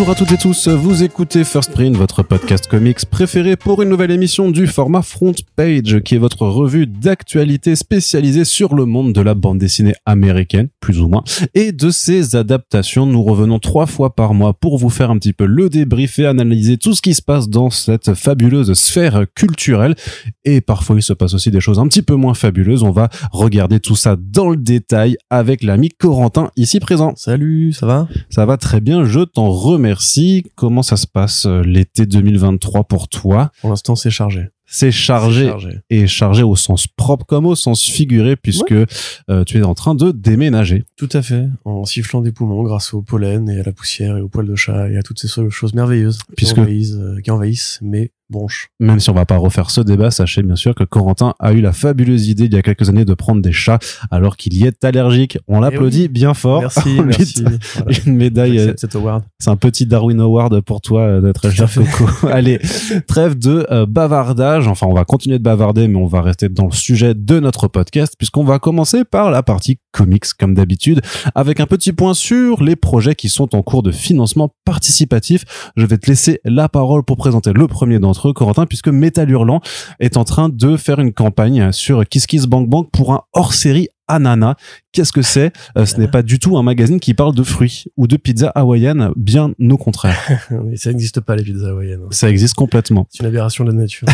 Bonjour à toutes et tous, vous écoutez First Print, votre podcast comics préféré pour une nouvelle émission du format Front Page, qui est votre revue d'actualité spécialisée sur le monde de la bande dessinée américaine, plus ou moins, et de ses adaptations. Nous revenons trois fois par mois pour vous faire un petit peu le débrief et analyser tout ce qui se passe dans cette fabuleuse sphère culturelle. Et parfois il se passe aussi des choses un petit peu moins fabuleuses. On va regarder tout ça dans le détail avec l'ami Corentin ici présent. Salut, ça va? Ça va très bien, je t'en remercie. Comment ça se passe euh, l'été 2023 pour toi? Pour l'instant, c'est chargé. C'est chargé, et chargé au sens propre comme au sens figuré puisque euh, tu es en train de déménager. Tout à fait. En sifflant des poumons grâce au pollen et à la poussière et au poil de chat et à toutes ces choses merveilleuses Puisque- qui, envahissent, euh, qui envahissent mes bronches. Même si on va pas refaire ce débat, sachez bien sûr que Corentin a eu la fabuleuse idée il y a quelques années de prendre des chats alors qu'il y est allergique. On l'applaudit oui. bien fort. Merci, Voilà. Une médaille, euh, J'accepte cet award. c'est un petit Darwin Award pour toi euh, d'être Tout à cher. Coco. Allez, trêve de euh, bavardage. Enfin, on va continuer de bavarder, mais on va rester dans le sujet de notre podcast puisqu'on va commencer par la partie comics comme d'habitude avec un petit point sur les projets qui sont en cours de financement participatif. Je vais te laisser la parole pour présenter le premier d'entre Corentin, puisque Metal Hurlant est en train de faire une campagne sur Kiss Kiss Bank Bank pour un hors-série Anana. Qu'est-ce que c'est Ce n'est pas du tout un magazine qui parle de fruits ou de pizza hawaïenne, bien au contraire. Ça n'existe pas, les pizzas hawaïennes. Ça existe complètement, C'est une aberration de la nature.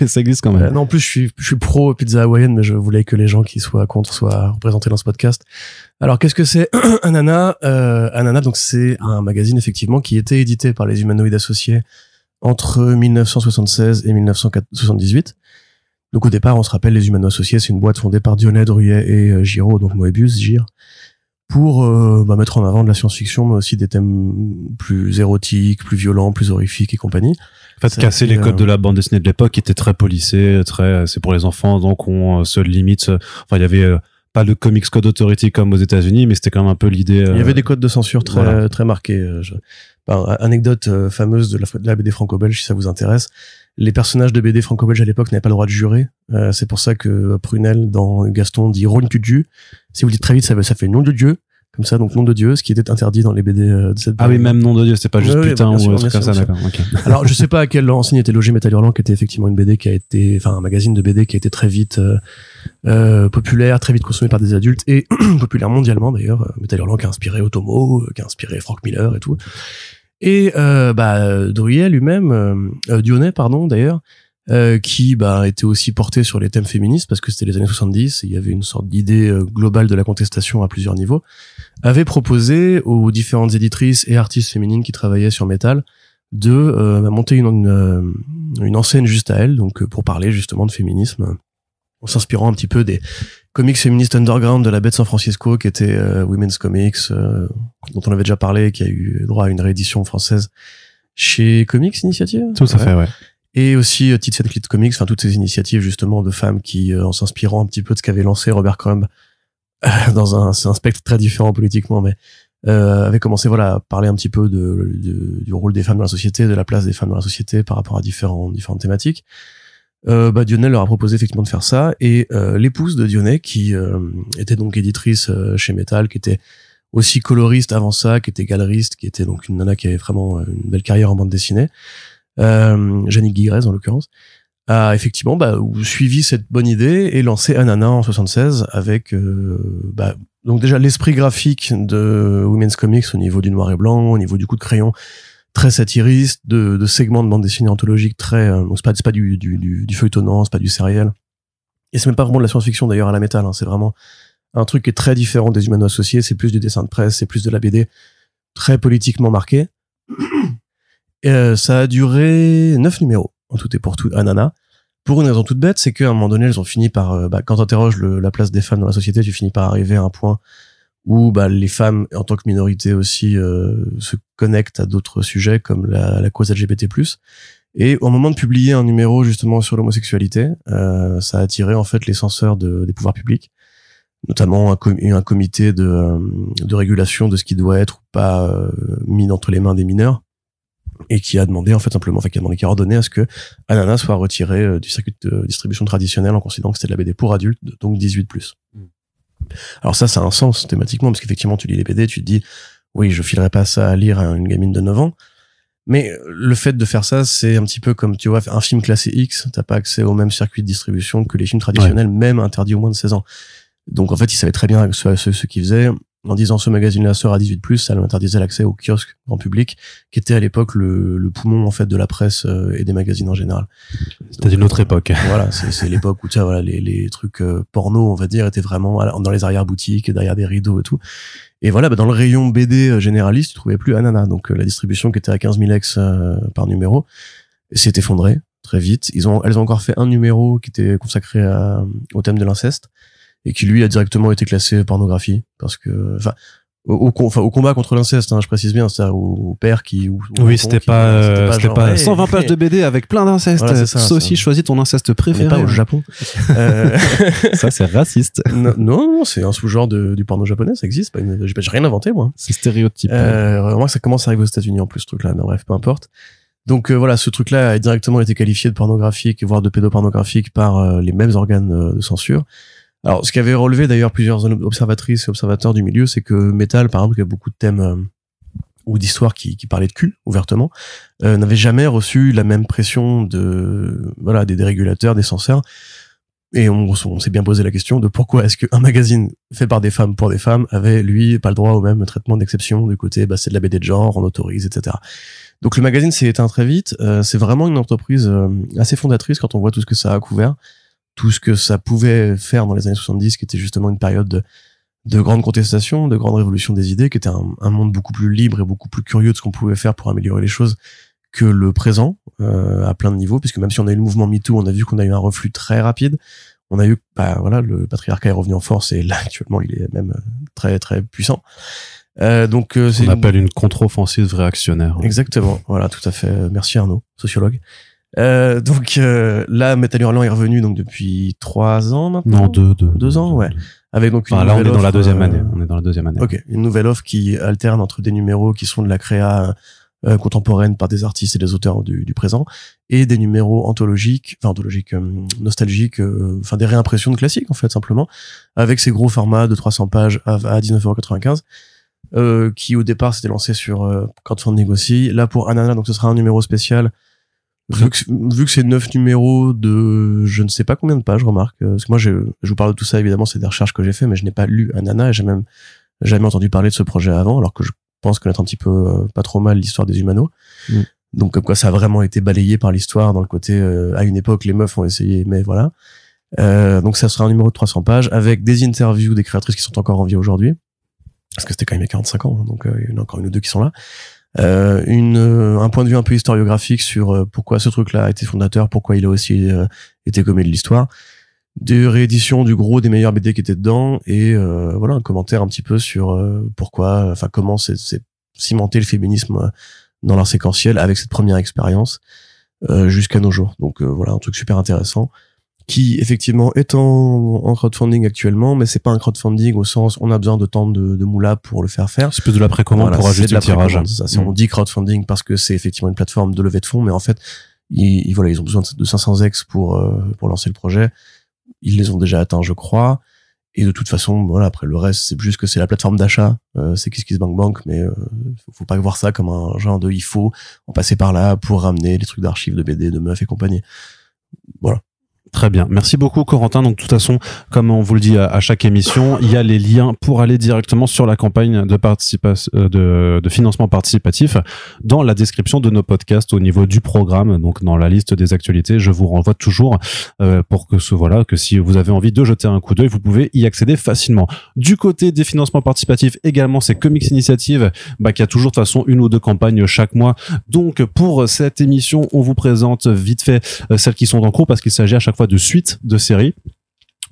mais ça existe quand même. non, en plus, je suis, pro pizza hawaïenne, mais je voulais que les gens qui soient contre soient représentés dans ce podcast. Alors, qu'est-ce que c'est Anana Anana, donc, c'est un magazine, effectivement, qui était édité par les humanoïdes associés entre 1976 et 1978. Donc, au départ, on se rappelle, les humanoïdes associés, c'est une boîte fondée par Dionnet, Druyet et euh, Giraud, donc Moebius, Gire, pour euh, bah, mettre en avant de la science-fiction, mais aussi des thèmes plus érotiques, plus violents, plus horrifiques et compagnie. En fait, casser les codes euh, de la bande dessinée de l'époque qui était très polissé, très, c'est pour les enfants, donc on se limite. Enfin, il y avait pas le Comics Code Authority comme aux États-Unis, mais c'était quand même un peu l'idée. Il y euh, avait des codes de censure très voilà. très marqués. euh, je- bah, anecdote euh, fameuse de la, de la BD franco-belge, si ça vous intéresse. Les personnages de BD franco-belge à l'époque n'avaient pas le droit de jurer. Euh, c'est pour ça que Prunel dans Gaston dit Ron Cudu. Si vous dites très vite, ça, ça fait nom de Dieu. Comme ça, donc nom de Dieu, ce qui était interdit dans les BD euh, de cette Ah oui, période. même nom de Dieu, c'était pas juste Ouais, putain sûr, ou un truc comme ça, d'accord. ok. Alors, je sais pas à quelle enseigne était logé Metal Hurlant, qui était effectivement une BD qui a été, enfin, un magazine de BD qui a été très vite euh, euh, populaire, très vite consommé par des adultes et populaire mondialement d'ailleurs. Metal Hurlant qui a inspiré Otomo, qui a inspiré Frank Miller et tout. Et euh, bah, lui-même, euh, Dionnet pardon d'ailleurs, euh, qui bah, était aussi porté sur les thèmes féministes parce que c'était les années 70 et il y avait une sorte d'idée euh, globale de la contestation à plusieurs niveaux, avait proposé aux différentes éditrices et artistes féminines qui travaillaient sur Metal de euh, monter une, une, euh, une enseigne juste à elle, donc euh, pour parler justement de féminisme, en s'inspirant un petit peu des comics féministes underground de la baie de San Francisco, qui était euh, Women's Comics, euh, dont on avait déjà parlé, qui a eu droit à une réédition française chez Comics Initiative. Tout à Ouais. fait, ouais. Et aussi euh, Tits and Clit Comics, enfin toutes ces initiatives justement de femmes qui, euh, en s'inspirant un petit peu de ce qu'avait lancé Robert Crumb euh, dans un, un spectre très différent politiquement, mais euh, avait commencé voilà à parler un petit peu de, de- du rôle des femmes dans la société, de la place des femmes dans la société par rapport à différents, différentes thématiques. Euh, bah, Dionnet leur a proposé effectivement de faire ça et euh, l'épouse de Dionnet qui euh, était donc éditrice euh, chez Metal, qui était aussi coloriste avant ça, qui était galeriste, qui était donc une nana qui avait vraiment une belle carrière en bande dessinée, euh, Jannick Guigrez en l'occurrence, a effectivement bah, suivi cette bonne idée et lancé Anana en 76 avec euh, bah, donc déjà l'esprit graphique de Women's Comics au niveau du noir et blanc, au niveau du coup de crayon très satiriste, de, de segments de bande dessinée anthologique très euh, c'est pas pas du, du, du, du feuilletonnant, c'est pas du sériel et c'est même pas vraiment de la science-fiction d'ailleurs à la métal, hein, c'est vraiment un truc qui est très différent des humano associés, c'est plus du dessin de presse, c'est plus de la BD très politiquement marqué. Euh, ça a duré neuf numéros en tout et pour tout Anana. Pour une raison toute bête, c'est qu'à un moment donné, elles ont fini par, euh, bah, quand t'interroges la place des femmes dans la société, tu finis par arriver à un point où bah, les femmes, en tant que minorité aussi, euh, se connectent à d'autres sujets comme la, la cause LGBT+. Et au moment de publier un numéro justement sur l'homosexualité, euh, ça a attiré en fait les censeurs de- des pouvoirs publics, notamment un comité de, euh, de régulation de ce qui doit être ou pas euh, mis entre les mains des mineurs et qui a demandé en fait simplement, enfin qui a demandé, qui a ordonné à ce que Ananas soit retiré euh, du circuit de distribution traditionnel en considérant que c'était de la BD pour adultes, donc 18+. Alors ça, ça a un sens thématiquement parce qu'effectivement, tu lis les BD, tu te dis oui, je filerai pas ça à lire à une gamine de 9 ans. Mais le fait de faire ça, c'est un petit peu comme, tu vois, un film classé X, t'as pas accès au même circuit de distribution que les films traditionnels, même interdits au moins de 16 ans. Donc en fait, ils savaient très bien ce, ce, ce qu'ils faisaient en disant ce magazine-là sera à 18+, ça interdisait l'accès au kiosque en public, qui était à l'époque le, le, poumon en fait de la presse euh, et des magazines en général. C'était une autre époque. Voilà, c'est l'époque où tu vois, voilà, les, les trucs euh, porno, on va dire, étaient vraiment dans les arrière-boutiques, derrière des rideaux et tout. Et voilà, bah, dans le rayon BD euh, généraliste, tu trouvais plus Anana. Donc la distribution qui était à 15 000 ex par numéro s'est effondrée très vite. Ils ont, elles ont encore fait un numéro qui était consacré à, au thème de l'inceste et qui lui a directement été classé pornographie parce que enfin au, au, au combat contre l'inceste, hein, je précise bien, c'est au, père qui. oui, c'était pas, c'était pas, 120 pages de BD avec plein d'inceste. Voilà, ça, aussi, choisis ton inceste préféré. pas au Japon. euh... ça, c'est raciste. Non, non c'est un sous-genre du porno japonais, ça existe. Pas une... J'ai rien inventé, moi. C'est stéréotype. Euh, vraiment ça commence à arriver aux États-Unis en plus, ce truc-là. Mais bref, peu importe. Donc euh, voilà, ce truc-là a directement été qualifié de pornographique, voire de pédopornographique par euh, les mêmes organes euh, de censure. Alors, ce qu'avait relevé d'ailleurs plusieurs observatrices et observateurs du milieu, c'est que Metal, par exemple, qui a beaucoup de thèmes euh, ou d'histoires qui, qui parlaient de cul ouvertement, euh, n'avait jamais reçu la même pression de voilà des dérégulateurs, des censeurs. Et on, s'est bien posé la question de pourquoi est-ce qu'un magazine fait par des femmes pour des femmes avait lui pas le droit au même traitement d'exception du côté bah c'est de la BD de genre, on autorise, etc. Donc le magazine s'est éteint très vite. Euh, c'est vraiment une entreprise assez fondatrice quand on voit tout ce que ça a couvert tout ce que ça pouvait faire dans les années 70, qui était justement une période de, de grande contestation, de grande révolution des idées, qui était un, monde beaucoup plus libre et beaucoup plus curieux de ce qu'on pouvait faire pour améliorer les choses que le présent euh, à plein de niveaux, puisque même si on a eu le mouvement MeToo, on a vu qu'on a eu un reflux très rapide. On a eu, bah voilà, le patriarcat est revenu en force et là actuellement il est même très très puissant. Euh, donc euh, c'est on appelle une contre-offensive réactionnaire. Exactement, voilà, tout à fait. Merci Arnaud, sociologue. Euh, donc euh, là, Metal Hurlant est revenu donc depuis trois ans maintenant? Non, deux, deux, deux ans, ouais. Avec donc une là, on est dans la deuxième année. On est dans la deuxième année. Ok, une nouvelle offre qui alterne entre des numéros qui sont de la créa euh, contemporaine par des artistes et des auteurs du, du, présent et des numéros anthologiques, enfin anthologiques, nostalgiques, enfin des réimpressions de classiques en fait simplement, avec ces gros formats de 300 pages à, à 19,95€. Euh, qui au départ s'était lancé sur euh, crowdfunding aussi. Là pour Anana, donc ce sera un numéro spécial Vu que, vu que c'est neuf numéros de je ne sais pas combien de pages, remarque. Euh, parce que moi, je, je vous parle de tout ça, évidemment, c'est des recherches que j'ai fait, mais je n'ai pas lu Anana et j'ai même jamais entendu parler de ce projet avant, alors que je pense connaître un petit peu euh, pas trop mal l'histoire des humanos. Mm. Donc comme quoi ça a vraiment été balayé par l'histoire dans le côté euh, à une époque les meufs ont essayé mais voilà. donc ça sera un numéro de 300 pages avec des interviews des créatrices qui sont encore en vie aujourd'hui parce que c'était quand même il y a 45 ans hein, donc il y en a encore une ou deux qui sont là euh, une, euh, un point de vue un peu historiographique sur euh, pourquoi ce truc-là a été fondateur, pourquoi il a aussi été commis de l'histoire, des rééditions du gros des meilleurs BD qui étaient dedans et voilà un commentaire un petit peu sur pourquoi, enfin comment c'est cimenter le féminisme dans l'art séquentiel avec cette première expérience jusqu'à nos jours. Donc voilà un truc super intéressant qui effectivement est en, en crowdfunding actuellement, mais c'est pas un crowdfunding au sens on a besoin de temps de, de moula pour le faire faire. C'est plus de la précommande pour ajuster le tirage. Ça, On mm. dit crowdfunding parce que c'est effectivement une plateforme de levée de fonds, mais en fait, ils, voilà, ils ont besoin de 500 ex pour euh, pour lancer le projet. Ils les ont déjà atteints, je crois. Et de toute façon, voilà, après le reste, c'est juste que c'est la plateforme d'achat, euh, c'est Bank Bank, mais euh, faut pas voir ça comme un genre de il faut en passer par là pour ramener les trucs d'archives de BD, de meufs et compagnie. Voilà. Très bien. Merci beaucoup, Corentin. Donc, de toute façon, comme on vous le dit à, chaque émission, il y a les liens pour aller directement sur la campagne de, euh, de, financement participatif dans la description de nos podcasts au niveau du programme, donc dans la liste des actualités. Je vous renvoie toujours euh, pour que ce voilà, que si vous avez envie de jeter un coup d'œil, vous pouvez y accéder facilement. Du côté des financements participatifs, également, c'est Comics Initiative, bah, qui a toujours de toute façon une ou deux campagnes chaque mois. Donc, pour cette émission, on vous présente vite fait euh, celles qui sont en cours parce qu'il s'agit à chaque fois de suite de séries.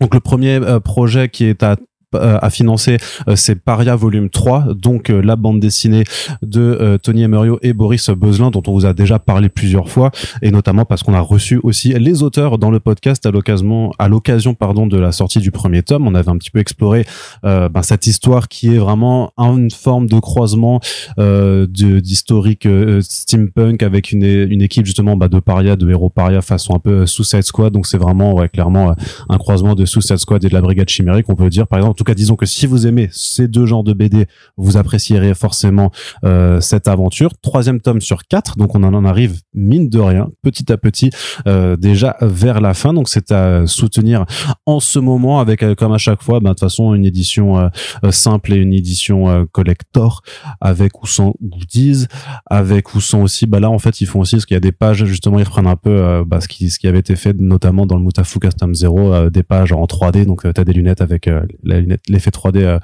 Donc le premier euh, projet qui est à euh, à financer, euh, c'est Paria volume 3, donc euh, la bande dessinée de Tony Emerio et Boris Beuzelin, dont on vous a déjà parlé plusieurs fois, et notamment parce qu'on a reçu aussi les auteurs dans le podcast à l'occasion, à l'occasion pardon de la sortie du premier tome. On avait un petit peu exploré ben, cette histoire qui est vraiment une forme de croisement d'historique steampunk avec une, équipe justement bah, de paria, de héros paria façon un peu Suicide Squad. Donc c'est vraiment clairement un croisement de Suicide Squad et de la Brigade Chimérique, on peut dire par exemple tout disons que si vous aimez ces deux genres de BD, vous apprécierez forcément euh, cette aventure. Troisième tome sur quatre, donc on en arrive mine de rien, petit à petit, euh, déjà vers la fin. Donc c'est à soutenir en ce moment avec, euh, comme à chaque fois, bah, de toute façon, une édition simple et une édition collector avec ou sans goodies, avec ou sans aussi. Bah là, en fait, ils font aussi parce qu'il y a des pages justement, ils reprennent un peu bah, ce qui ce qui avait été fait notamment dans le Mutafu Custom Zero, des pages en 3D. Donc, tu as des lunettes avec la lunette, l'effet 3D euh,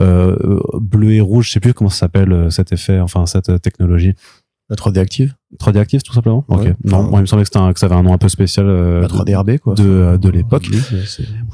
euh, bleu et rouge. Je sais plus comment ça s'appelle euh, cet effet, enfin cette technologie. La 3D active? 3D active tout simplement. Ouais. ok. Non, Enfin, moi, il me semblait que, un- que ça avait un nom un peu spécial. euh, La 3D RB, quoi. de, euh, de l'époque. Oui,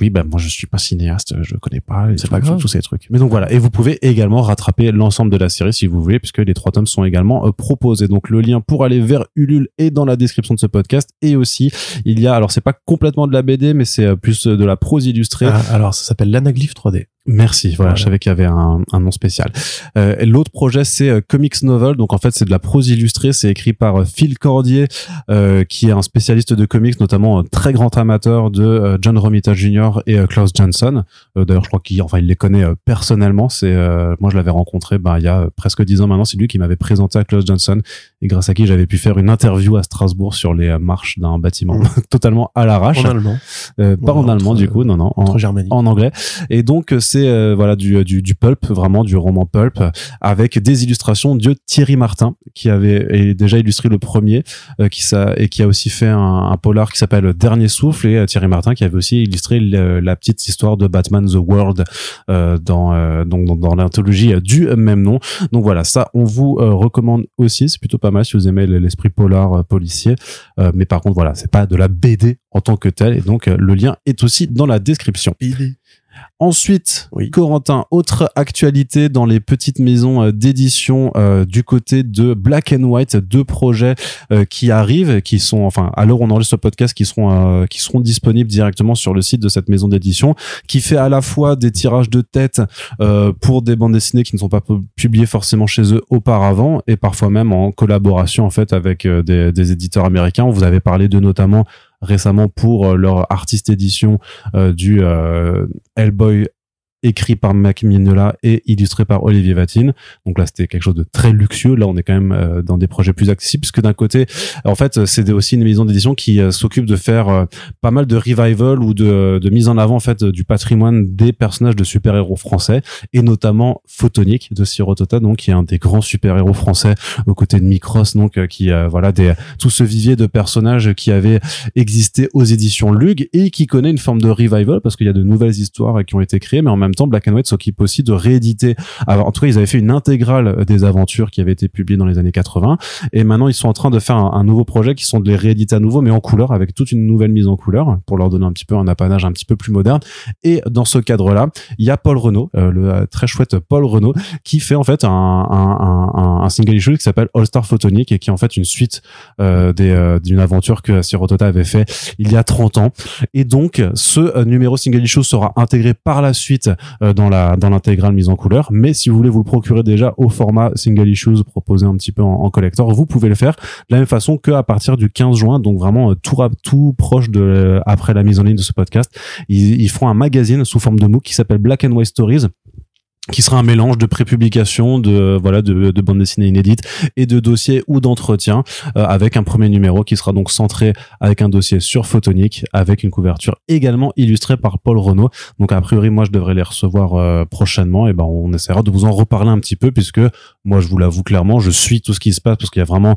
Oui, ben moi je suis pas cinéaste, je connais pas. C'est pas grave. tous ces trucs. Mais donc voilà, et vous pouvez également rattraper l'ensemble de la série si vous voulez, puisque les trois tomes sont également euh, proposés. Donc le lien pour aller vers Ulule est dans la description de ce podcast. Et aussi, il y a, alors c'est pas complètement de la BD, mais c'est euh, plus de la prose illustrée. Ah, alors, ça s'appelle l'anaglyphe 3D. Merci, voilà, Voilà. je savais qu'il y avait un, un nom spécial. Euh, L'autre projet, c'est Comics Novel, donc en fait c'est de la prose illustrée, c'est écrit par euh, Phil Cordier, euh, qui est un spécialiste de comics, notamment un très grand amateur de euh, John Romita Jr. et Klaus Johnson. D'ailleurs, je crois qu'il enfin, il les connaît personnellement. C'est Moi, je l'avais rencontré bah, il y a presque dix ans maintenant, c'est lui qui m'avait présenté à Klaus Johnson, et grâce à qui j'avais pu faire une interview à Strasbourg sur les marches d'un bâtiment, totalement à l'arrache. En allemand. Euh, pas Voilà, en allemand entre- du coup, non, non, en, en anglais. Et donc c'est euh, voilà du, du du pulp, vraiment du roman pulp, avec des illustrations de Thierry Martin qui avait déjà illustré le premier, euh, qui ça et qui a aussi fait un, polar qui s'appelle Dernier souffle et euh, Thierry Martin qui avait aussi illustré la petite histoire de Batman the World euh, dans dans, dans l'anthologie du même nom. Donc voilà, ça on vous recommande aussi, c'est plutôt pas mal si vous aimez l'esprit polar policier. Mais par contre voilà, c'est pas de la BD en tant que telle et donc le lien est aussi dans la description. Ensuite, Oui. Corentin, autre actualité dans les petites maisons euh, d'édition euh, du côté de Black and White, deux projets euh, qui arrivent, qui sont, enfin, à l'heure où on enregistre ce podcast, qui seront, euh, qui seront disponibles directement sur le site de cette maison d'édition, qui fait à la fois des tirages de tête euh, pour des bandes dessinées qui ne sont pas pu- publiées forcément chez eux auparavant, et parfois même en collaboration en fait avec des, des éditeurs américains. On vous avait parlé de notamment récemment pour euh, leur artiste édition euh, du euh, Hellboy écrit par Mac Mignola et illustré par Olivier Vatine. Donc là, c'était quelque chose de très luxueux. Là, on est quand même euh, dans des projets plus accessibles, puisque d'un côté, en fait, c'est aussi une maison d'édition qui euh, s'occupe de faire euh, pas mal de revival ou de, de mise en avant en fait du patrimoine des personnages de super-héros français, et notamment Photonique de Sirotota, donc qui est un des grands super-héros français aux côtés de Micros, donc qui euh, voilà des tout ce vivier de personnages qui avaient existé aux éditions Lug et qui connaît une forme de revival parce qu'il y a de nouvelles histoires qui ont été créées, mais en même temps, Black and White s'occupe aussi de rééditer. Alors, en tout cas, ils avaient fait une intégrale des aventures qui avaient été publiées dans les années 80, et maintenant ils sont en train de faire un, un nouveau projet qui sont de les rééditer à nouveau, mais en couleur, avec toute une nouvelle mise en couleur pour leur donner un petit peu un apanage un petit peu plus moderne. Et dans ce cadre-là, il y a Paul Renault, euh, le euh, très chouette Paul Renault, qui fait en fait un, un, un, un single issue qui s'appelle All Star Photonic et qui est en fait une suite euh, euh, d'une aventure que Sirotota avait fait il y a 30 ans. Et donc, ce euh, numéro single issue sera intégré par la suite euh, dans la dans l'intégrale mise en couleur. Mais si vous voulez vous le procurer déjà au format single issues proposé un petit peu en, collector, vous pouvez le faire de la même façon que à partir du 15 juin. Donc vraiment euh, tout tout proche de euh, après la mise en ligne de ce podcast, ils, ils feront un magazine sous forme de MOOC qui s'appelle Black and White Stories qui sera un mélange de prépublication, de voilà, de, de bandes dessinées inédites et de dossiers ou d'entretiens, euh, avec un premier numéro qui sera donc centré avec un dossier sur Photonique, avec une couverture également illustrée par Paul Renault. Donc a priori, moi, je devrais les recevoir euh, prochainement, et ben on essaiera de vous en reparler un petit peu, puisque moi, je vous l'avoue clairement, je suis tout ce qui se passe parce qu'il y a vraiment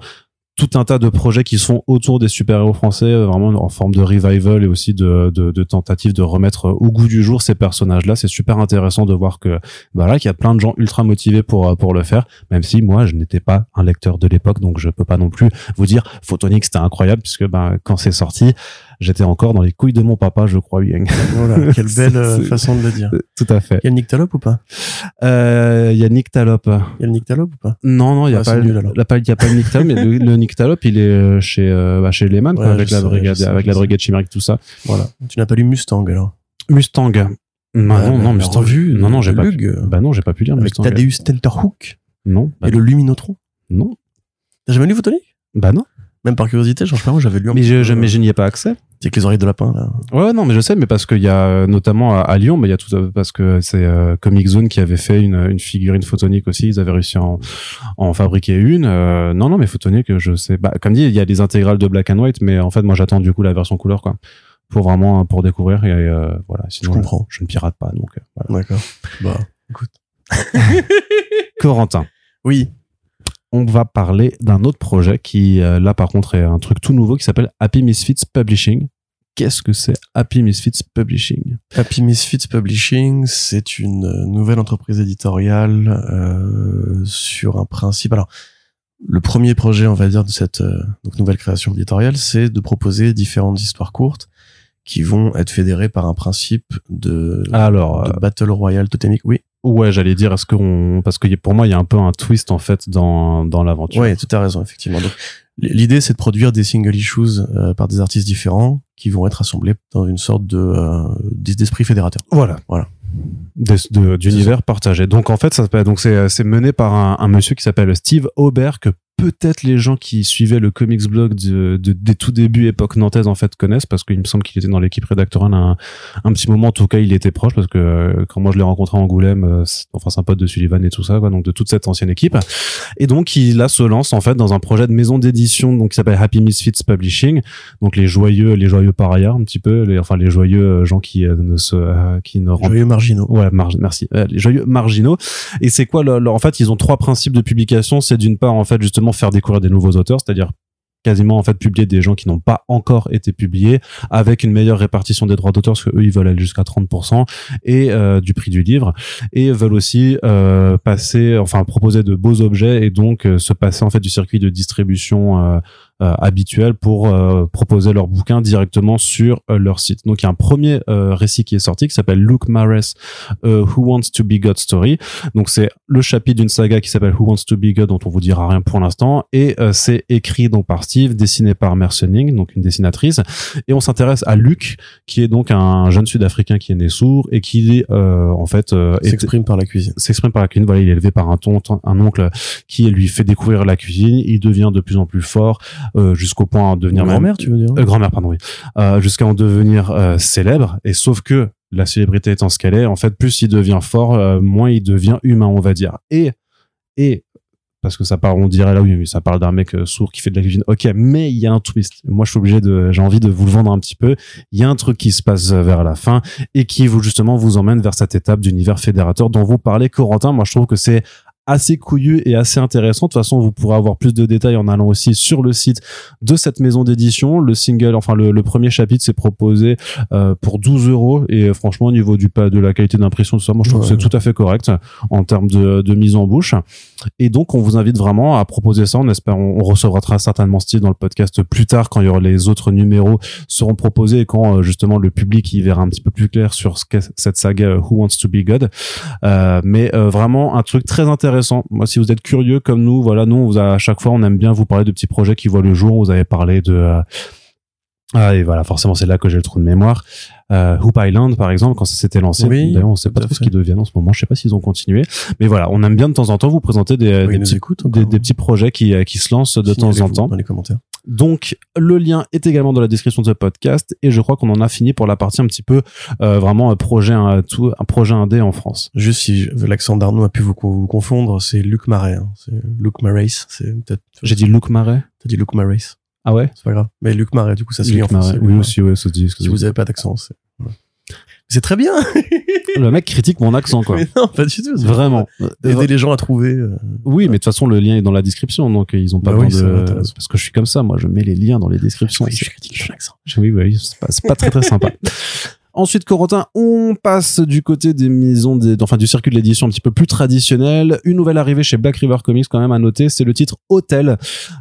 tout un tas de projets qui sont autour des super-héros français, euh, vraiment en forme de revival et aussi de, de, de tentatives de remettre au goût du jour ces personnages-là. C'est super intéressant de voir que bah qu'il y a plein de gens ultra motivés pour euh, pour le faire. Même si moi, je n'étais pas un lecteur de l'époque, donc je peux pas non plus vous dire Photonique c'était incroyable puisque ben quand c'est sorti, j'étais encore dans les couilles de mon papa, je crois bien. Voilà, quelle belle euh, façon de le dire. Tout à fait. Il y a le Nyctalope ou pas? Euh, Il y a Nick Talop. Il y a le Nyctalope ou pas? Non, non, il y a Ah, pas, nul, la- y a pas le Nick Talop, mais le, le Nick Talop, il est euh, chez, euh, bah, chez Lehman, Ouais, avec la sais, brigade, sais, avec la brigade chimérique, tout ça. Voilà. Tu n'as pas lu Mustang alors? Mustang. Non, non, mais non, Mustang. revue non, non, j'ai pas. Pu- euh, Bah non, j'ai pas pu lire Avec Mustang. Thaddeus Tenterhook Non, bah, et le Luminotron? non, T'as jamais lu Photonique? Bah non. Même par curiosité, je sais pas, j'avais lu un Mais je, peu, je, euh, mais je n'y ai pas accès. Avec les oreilles de lapin, là. Ouais, non, mais je sais, mais parce qu'il y a euh, notamment à, à Lyon, mais il y a tout euh, parce que c'est euh, Comic Zone qui avait fait une, une figurine photonique aussi. Ils avaient réussi à en, en fabriquer une. Euh, non, non, mais photonique, je sais. Bah, comme dit, il y a des intégrales de black and white, mais en fait, moi, j'attends du coup la version couleur, quoi, pour vraiment pour découvrir. Et euh, voilà, sinon, Je comprends. Je, ne pirate pas, donc voilà. D'accord. Bah, écoute. Corentin. Oui. On va parler d'un autre projet qui, euh, là, par contre, est un truc tout nouveau qui s'appelle Happy Misfits Publishing. Qu'est-ce que c'est Happy Misfits Publishing? Happy Misfits Publishing, c'est une euh, nouvelle entreprise éditoriale euh, sur un principe. Alors, le premier projet, on va dire, de cette euh, donc nouvelle création éditoriale, c'est de proposer différentes histoires courtes qui vont être fédérées par un principe de, Alors, de Battle Royale totémique. Oui, Ouais, j'allais dire, est-ce qu'on, parce que pour moi, il y a un peu un twist en fait dans dans l'aventure. ouais, tout à raison, effectivement. Donc, l'idée, c'est de produire des single issues euh, par des artistes différents qui vont être assemblés dans une sorte de euh, d'esprit fédérateur. Voilà, Voilà. Des- de- d'univers partagé. Donc en fait, ça s'appelle- donc c'est c'est mené par un, un monsieur qui s'appelle Steve Aubert que peut-être les gens qui suivaient le comics blog de, de- des tout débuts époque nantaise en fait connaissent parce qu'il me semble qu'il était dans l'équipe rédactorale un, un petit moment en tout cas il était proche parce que euh, quand moi je l'ai rencontré à Angoulême euh, enfin c'est un pote de Sullivan et tout ça quoi donc de toute cette ancienne équipe et donc il là se lance en fait dans un projet de maison d'édition donc qui s'appelle Happy Misfits Publishing donc les joyeux les joyeux parias un petit peu les enfin les joyeux euh, gens qui euh, ne se qui ne Joyeux marginaux. Ouais, mar- merci. Les joyeux marginaux. Et c'est quoi leur, leur- En fait, ils ont trois principes de publication. C'est d'une part, en fait, justement, faire découvrir des nouveaux auteurs, c'est-à-dire quasiment en fait publier des gens qui n'ont pas encore été publiés avec une meilleure répartition des droits d'auteur parce que eux ils veulent aller jusqu'à 30% et euh, du prix du livre et veulent aussi euh, passer enfin proposer de beaux objets et donc euh, se passer en fait du circuit de distribution habituel pour euh, proposer leurs bouquins directement sur euh, leur site. Donc il y a un premier euh, récit qui est sorti qui s'appelle Luke Mares euh, Who Wants to Be God Story. Donc c'est le chapitre d'une saga qui s'appelle Who Wants to Be God dont on vous dira rien pour l'instant et euh, c'est écrit donc par Steve, dessiné par Mercening, donc une dessinatrice et on s'intéresse à Luke qui est donc un jeune sud-africain qui est né sourd et qui euh, en fait euh, S'exprime par la cuisine. s'exprime par la cuisine. Voilà, il est élevé par un tonton, un oncle qui lui fait découvrir la cuisine. Il devient de plus en plus fort euh, jusqu'au point de devenir Grand-mère, tu veux dire euh, grand-mère, pardon, oui. Euh, jusqu'à en devenir célèbre. Et sauf que la célébrité étant ce qu'elle est, en fait, plus il devient fort, moins il devient humain, on va dire. Et et parce que ça parle, on dirait là oui, mais ça parle d'un mec sourd qui fait de la cuisine. Ok, mais il y a un twist. Moi, je suis obligé de, j'ai envie de vous le vendre un petit peu. Il y a un truc qui se passe vers la fin et qui vous justement vous emmène vers cette étape d'univers fédérateur dont vous parlez, Corentin. Moi, je trouve que c'est assez couillu et assez intéressant. De toute façon, vous pourrez avoir plus de détails en allant aussi sur le site de cette maison d'édition. Le single, enfin le, le premier chapitre, c'est proposé euh, pour 12 euros et euh, franchement, au niveau du pas de la qualité d'impression, tout ça, moi je trouve Ouais. que c'est tout à fait correct en termes de, de mise en bouche. Et donc, on vous invite vraiment à proposer ça. On espère, on, on recevra très certainement Steve dans le podcast plus tard quand il y aura les autres numéros seront proposés et quand euh, justement le public y verra un petit peu plus clair sur ce qu'est cette saga euh, Who Wants to Be God. Euh, mais euh, vraiment un truc très intéressant. Moi, si vous êtes curieux comme nous, voilà, nous, on vous a, à chaque fois, on aime bien vous parler de petits projets qui voient le jour. Vous avez parlé de euh, ah, et voilà, forcément, c'est là que j'ai le trou de mémoire. Euh, Hoop Island, par exemple, quand ça s'était lancé. Oui, D'ailleurs, on sait tout pas trop ce qu'ils deviennent en ce moment. Je sais pas s'ils ont continué. Mais voilà, on aime bien de temps en temps vous présenter des, Oui, des, petits, écoutent des, encore. des petits projets qui, euh, qui se lancent de temps en temps. Dans les commentaires. Donc, le lien est également dans la description de ce podcast. Et je crois qu'on en a fini pour la partie un petit peu, euh, vraiment, un projet, un, tout, un projet indé en France. Juste si l'accent d'Arnaud a pu vous, vous confondre, c'est Luc Marais. Hein. C'est Luc Marais. C'est peut-être. J'ai dit Luke Marais. T'as dit Luc Marais. Ah ouais? C'est pas grave. Mais Luc Marais, du coup, ça se lit en Luc français. Marais. Luc Oui, aussi, ouais, ça se dit, Si vous avez pas d'accent, c'est. C'est très bien. Le mec critique mon accent, quoi. Mais non, pas du tout. c'est- Vraiment. Aider les gens à trouver. euh, Oui, mais de toute façon, le lien est dans la description, donc euh, ils ont pas Bah besoin de. Parce que je suis comme ça, moi, je mets les liens dans les descriptions. Oui, je critique ton accent. Oui, oui, c'est pas, très très sympa. Ensuite, Corentin, on passe du côté des maisons, des, enfin du circuit de l'édition un petit peu plus traditionnel. Une nouvelle arrivée chez Black River Comics, quand même à noter, c'est le titre Hotel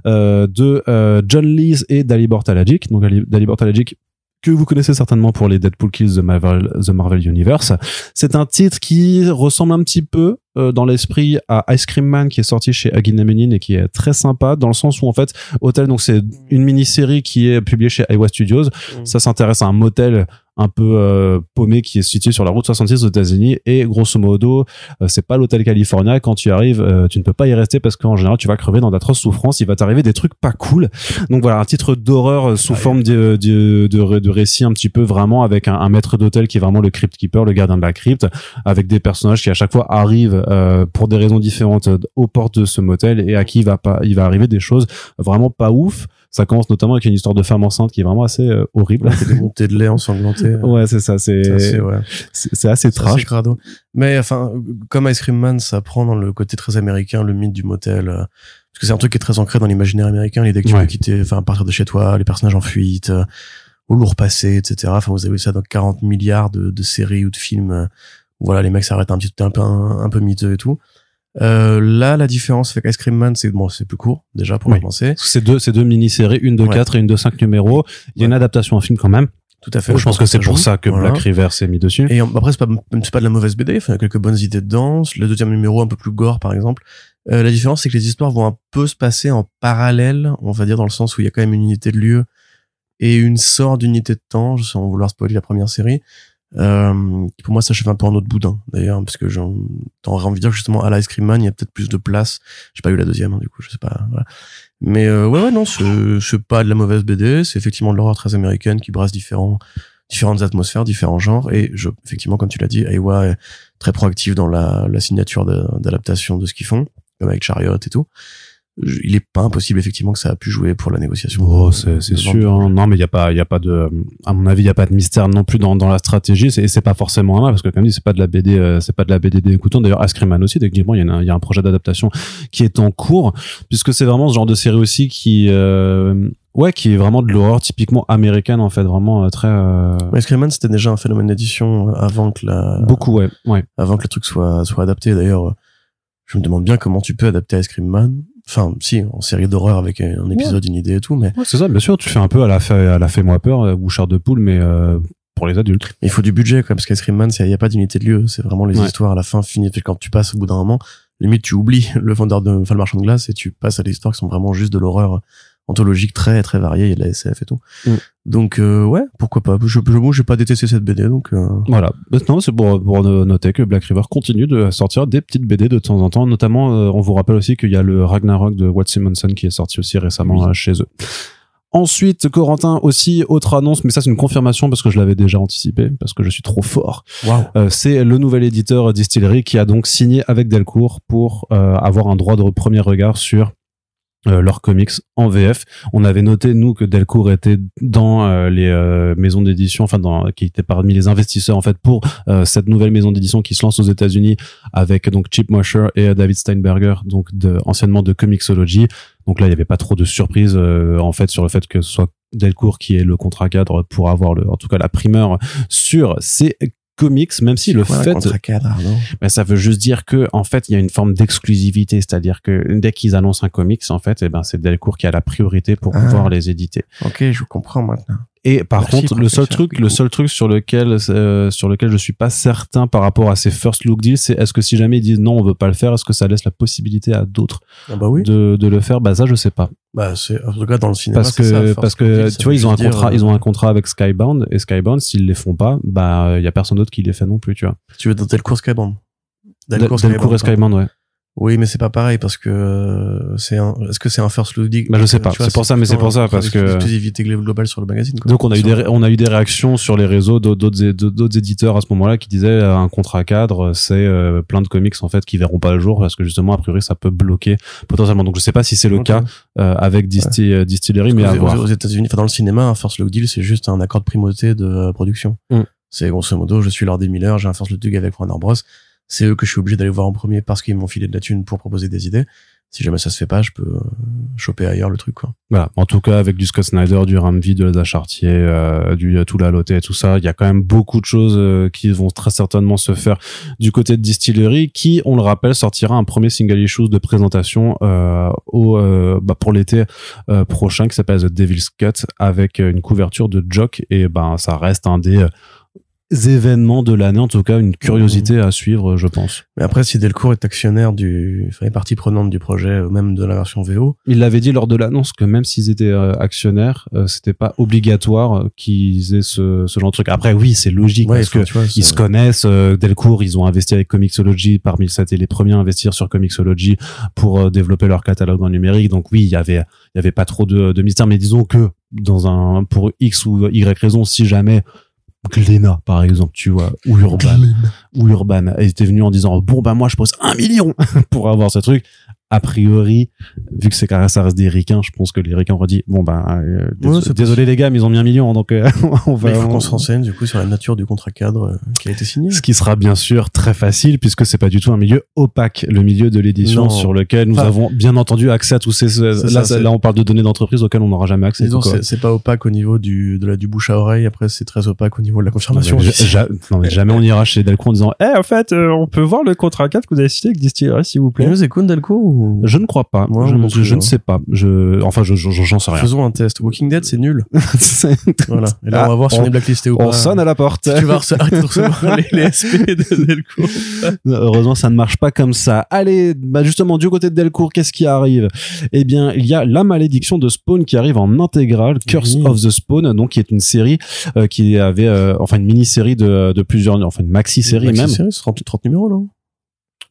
euh, de euh, John Lees et Dalibor Talajic. Donc Ali- Dalibor Talajic que vous connaissez certainement pour les Deadpool Kills The Marvel, The Marvel Universe. C'est un titre qui ressemble un petit peu euh, dans l'esprit à Ice Cream Man qui est sorti chez Agin Menin et qui est très sympa dans le sens où en fait Hotel donc c'est une mini-série qui est publiée chez Iowa Studios. Ça s'intéresse à un motel un peu euh, paumé qui est situé sur la route 66 aux États-Unis. Et grosso modo euh, c'est pas l'hôtel California. Quand tu arrives euh, tu ne peux pas y rester parce qu'en général tu vas crever dans d'atroces souffrances. Il va t'arriver des trucs pas cool. Donc voilà un titre d'horreur euh, sous forme de, de, de, ré- de récit un petit peu vraiment avec un, un maître d'hôtel qui est vraiment le crypt keeper le gardien de la crypte avec des personnages qui à chaque fois arrivent pour des raisons différentes aux portes de ce motel et à qui il va pas il va arriver des choses vraiment pas ouf ça commence notamment avec une histoire de femme enceinte qui est vraiment assez euh, horrible C'est des montées de lait ensanglanté. ouais c'est ça c'est C'est assez, ouais. c'est assez trash assez crado. Mais enfin, comme Ice Cream Man, ça prend dans le côté très américain le mythe du motel. euh, Parce que c'est un truc qui est très ancré dans l'imaginaire américain, l'idée que tu Ouais. peux quitter, enfin, partir de chez toi, les personnages en fuite, euh, au lourd passé, etc. Enfin, vous avez ça dans 40 milliards de, de séries ou de films. euh, où, voilà, les mecs s'arrêtent un petit un peu, un, un peu miteux et tout. Euh, là, la différence avec Ice Cream Man, c'est bon, c'est plus court déjà pour Oui. commencer. c'est deux c'est deux mini-séries une de Ouais. 4 et une de 5 numéros il y a une adaptation en film quand même Tout à fait. je pense que c'est pour ça que Voilà. Black River s'est mis dessus Et après, c'est pas, pas de la mauvaise BD. Il y a quelques bonnes idées dedans. Le deuxième numéro, un peu plus gore, par exemple. Euh, la différence, c'est que les histoires vont un peu se passer en parallèle, on va dire, dans le sens où il y a quand même une unité de lieu et une sorte d'unité de temps, sans vouloir spoiler la première série. Euh, pour moi s'achève un peu en autre boudin d'ailleurs parce que j'en t'aurais envie de dire justement à l'Ice Cream Man il y a peut-être plus de place. J'ai pas eu la deuxième hein, du coup je sais pas voilà. mais euh, ouais ouais non c'est pas de la mauvaise BD c'est effectivement de l'horreur très américaine qui brasse différents différentes atmosphères différents genres. Et je effectivement comme tu l'as dit Aiwa est très proactif dans la, la signature de- d'adaptation de ce qu'ils font comme avec Chariot et tout il est pas impossible effectivement que ça a pu jouer pour la négociation Oh, c'est sûr. hein. Non, mais il y a pas, il y a pas de, à mon avis, il y a pas de mystère non plus dans, dans la stratégie. C'est, c'est pas forcément un mal parce que comme dit, c'est pas de la BD, euh, c'est pas de la BD d'écoutants. D'ailleurs, Ice Cream Man aussi, techniquement, il y, a, un- il y a un projet d'adaptation qui est en cours puisque c'est vraiment ce genre de série aussi qui, euh, ouais, qui est vraiment de l'horreur typiquement américaine en fait, vraiment euh, très, euh, Man c'était déjà un phénomène d'édition avant que la beaucoup, ouais, ouais. avant que le truc soit soit adapté d'ailleurs euh, je me demande bien comment tu peux adapter Ice Cream Man enfin si en série d'horreur avec un épisode une idée et tout mais Ouais, c'est ça, bien sûr. Tu fais un peu à la fait, à la fait moi peur euh, ou Char de poule, mais euh, pour les adultes. il faut du budget quoi parce qu'Ice Cream Man il y a pas d'unité de lieu c'est vraiment les Ouais. histoires à la fin finies quand tu passes au bout d'un moment limite tu oublies le vendeur de enfin le marchand de glace et tu passes à des histoires qui sont vraiment juste de l'horreur anthologique très très variée il y a de la SF et tout Mm. donc euh, ouais pourquoi pas je je moi j'ai pas détesté cette BD donc euh, Voilà. Non, c'est pour, pour noter que Black River continue de sortir des petites BD de temps en temps. Notamment, euh, on vous rappelle aussi qu'il y a le Ragnarok de Watt Simonson qui est sorti aussi récemment Oui. chez eux. Ensuite, Corentin aussi, autre annonce, mais ça c'est une confirmation parce que je l'avais déjà anticipé, parce que je suis trop fort. Euh, c'est le nouvel éditeur Distillery qui a donc signé avec Delcourt pour euh, avoir un droit de premier regard sur euh, leurs comics en VF. On avait noté nous que Delcourt était dans euh, les euh, maisons d'édition, enfin dans qui était parmi les investisseurs en fait pour euh, cette nouvelle maison d'édition qui se lance aux États-Unis avec donc Chip Mosher et euh, David Steinberger, donc de, anciennement de Comixology. Donc là, il n'y avait pas trop de surprise euh, en fait sur le fait que ce soit Delcourt qui est le contrat cadre pour avoir le, en tout cas la primeur sur ces comics, même si le fait cadre mais ça veut juste dire que en fait il y a une forme d'exclusivité. C'est-à-dire que dès qu'ils annoncent un comics en fait eh ben c'est Delcourt qui a la priorité pour Ah. pouvoir les éditer. Ok je comprends maintenant et par Merci, contre le seul truc le seul truc sur lequel euh, sur lequel je suis pas certain par rapport à ces first look deals c'est est-ce que si jamais ils disent non on veut pas le faire est-ce que ça laisse la possibilité à d'autres ah bah oui. de, de le faire? Bah ça je sais pas. Bah c'est en tout cas dans le cinéma parce ça, que first parce que deal, ça tu vois ils ont un dire, contrat euh, ils ont un contrat avec Skybound et Skybound s'ils les font pas bah il y a personne d'autre qui les fait non plus tu vois. Tu veux dans Delcourt Skybound? Delcourt, Delcourt et Skybound ouais Oui, mais c'est pas pareil parce que euh, c'est un. Est-ce que c'est un first look deal Bah, je sais pas. Tu vois, C'est pour ça, mais c'est pour ça, parce que- exclusivité globale sur le magazine. Quoi. Donc on a eu des on a eu des réactions sur les réseaux d'autres d'autres éditeurs à ce moment-là qui disaient euh, un contrat cadre c'est euh, plein de comics en fait qui verront pas le jour parce que justement a priori ça peut bloquer potentiellement donc je sais pas si c'est le cas euh, avec Disti- euh, Distillery mais Aux- à aux, voir aux États-Unis, enfin dans le cinéma, un first look deal, c'est juste un accord de primauté de euh, production. Mm. C'est grosso modo, je suis Lord Miller, j'ai un first look deal avec Warner Bros. C'est eux que je suis obligé d'aller voir en premier parce qu'ils m'ont filé de la thune pour proposer des idées. Si jamais ça se fait pas, je peux euh, choper ailleurs le truc, quoi. voilà en tout cas avec du Scott Snyder du Ramvi de la Chartier euh, du euh, tout la Lotte et tout ça il y a quand même beaucoup de choses qui vont très certainement se faire du côté de Distillery qui on le rappelle sortira un premier single issue de présentation euh, au bah, pour l'été prochain qui s'appelle The Devil's Cut avec une couverture de Jock et ben ça reste un des événements de l'année, en tout cas une curiosité à suivre, je pense. Mais après, si Delcourt est actionnaire du, enfin, est partie prenante du projet, même de la version VO, Il l'avait dit lors de l'annonce que même s'ils étaient euh, actionnaires, euh, c'était pas obligatoire euh, qu'ils aient ce, ce genre de truc. Après, oui, c'est logique ouais, parce que vois, ils se connaissent. euh, Delcourt, ils ont investi avec Comixology. Parmi ça, c'était les premiers à investir sur Comixology pour développer leur catalogue en numérique. Donc oui, il y avait, il y avait pas trop de, de mystère. Mais disons que dans un, pour X ou Y raison, si jamais Glénat, par exemple, tu vois, ou Urban, ou Urban. Était venu en disant bon bah moi je pose un million pour avoir ce truc. A priori vu que c'est carré ça reste des ricains je pense que les ricains auraient dit bon bah euh, désolé, Ouais, c'est désolé les gars mais ils ont mis un million donc euh, on va Mais il faut on- qu'on se renseigne, du coup, sur la nature du contrat cadre euh, qui a été signé. ce qui sera bien sûr très facile puisque c'est pas du tout un milieu opaque le milieu de l'édition sur lequel nous avons bien entendu accès à tous ces là, ça, là on parle de données d'entreprise auxquelles on n'aura jamais accès c'est pas opaque au niveau du, de la, du bouche à oreille, après, c'est très opaque au niveau de la Non, confirmation. mais ja- non, mais jamais on ira chez Delcourt en disant eh en fait euh, on peut voir le contrat 4 que vous avez signé avec Distillery s'il vous plaît Mais c'est Delco ou... Je ne crois pas. Moi je, non je- je ne hein. sais pas. Je, enfin, je, je- j'en sais rien. Faisons un test. Walking Dead, c'est nul. Voilà. Et là, Ah, on va voir si on, on- est blacklisté ou On pas. sonne à la porte. Tu vas rece- arrêter de recevoir les, les SP de Delco. Heureusement, ça ne marche pas comme ça. Allez, bah justement, du côté de Delcourt, qu'est-ce qui arrive? Eh bien, il y a La Malédiction de Spawn qui arrive en intégrale, Curse Oui. of the Spawn, donc qui est une série euh, qui avait, euh, enfin, une mini-série de, de plusieurs, enfin, une maxi-série même. C'est 30, 30 numéros, non?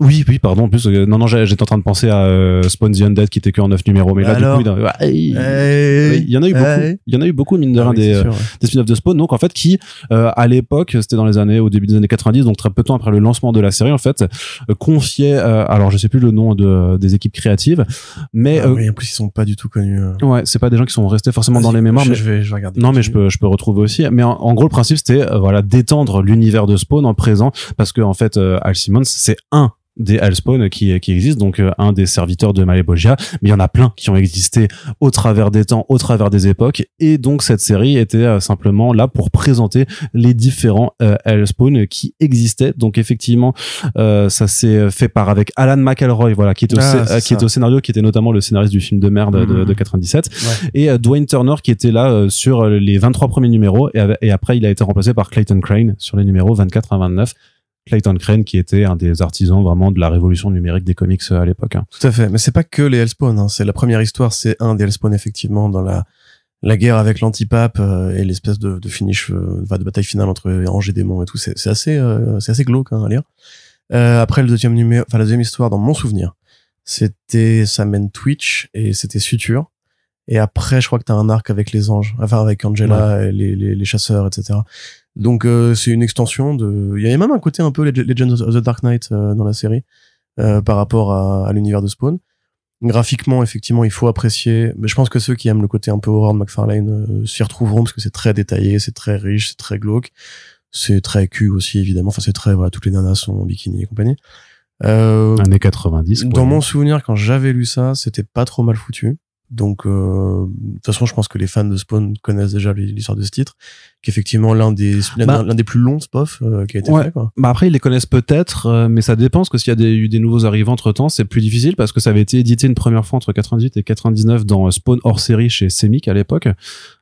Oui, oui, pardon. En plus, euh, non, non, j'étais en train de penser à euh, Spawn the Undead qui était que en 9 numéros, mais là, Alors du coup, il, ouais, il- Eh, il y en a eu beaucoup. eh. Il y en a eu beaucoup, mine de Ah rien, oui, des, euh, sûr, ouais. des spin-offs de Spawn, donc en fait qui euh, à l'époque, c'était dans les années au début des années 90, donc très peu de temps après le lancement de la série en fait, confiait, alors je sais plus le nom de des équipes créatives, mais Ah oui, en plus, ils sont pas du tout connus. ouais, c'est pas des gens qui sont restés forcément dans les mémoires, je, mais je vais, je vais regarder. non mais je peux je peux retrouver aussi, mais en, en gros le principe c'était voilà d'étendre l'univers de Spawn en présent parce que en fait Al Simmons c'est un des Hellspawn qui, qui existent, donc euh, un des serviteurs de Malebogia, mais il y en a plein qui ont existé au travers des temps, au travers des époques, et donc cette série était euh, simplement là pour présenter les différents euh, Hellspawn qui existaient. Donc effectivement, euh, ça s'est fait par avec Alan McElroy, voilà, qui est, au, Ah, qui est au scénario, qui était notamment le scénariste du film de merde de, Mhm. de 97, Ouais. et Dwayne Turner qui était là sur les 23 premiers numéros, et après il a été remplacé par Clayton Crane sur les numéros 24 à 29. Clayton Crane qui était un des artisans vraiment de la révolution numérique des comics euh, à l'époque. hein. Tout à fait. Mais c'est pas que les Hellspawn. Hein. C'est la première histoire, c'est un des Hellspawn effectivement dans la la guerre avec l'antipape euh, et l'espèce de, de finish, euh, de bataille finale entre ange et démon et tout. C'est assez c'est assez glauque hein, à lire. Après le deuxième numéro, enfin la deuxième histoire dans mon souvenir, c'était ça mène Twitch et c'était Suture. Et après, je crois que t'as un arc avec les anges, enfin avec Angela, et les, les, les chasseurs, etc. Donc euh, c'est une extension de. Il y avait même un côté un peu Leg- Legends of the Dark Knight euh, dans la série euh, par rapport à, à l'univers de Spawn. Graphiquement, effectivement, il faut apprécier. Mais je pense que ceux qui aiment le côté un peu horreur de McFarlane euh, s'y retrouveront parce que c'est très détaillé, c'est très riche, c'est très glauque, c'est très cul aussi évidemment. Enfin, c'est très voilà, toutes les nanas sont en bikini et compagnie. Euh, Années 90. quoi. dans mon souvenir, quand j'avais lu ça, c'était pas trop mal foutu. Donc, euh, de toute façon, je pense que les fans de Spawn connaissent déjà l'histoire de ce titre, qui est effectivement l'un des l'un Bah. l'un des plus longs spof euh, qui a été Ouais. fait. Quoi. Bah après, ils les connaissent peut-être, euh, mais ça dépend, parce que s'il y a des, eu des nouveaux arrivants entre temps, c'est plus difficile, parce que ça avait été édité une première fois entre 98 et 99 dans euh, Spawn hors série chez Semic à l'époque,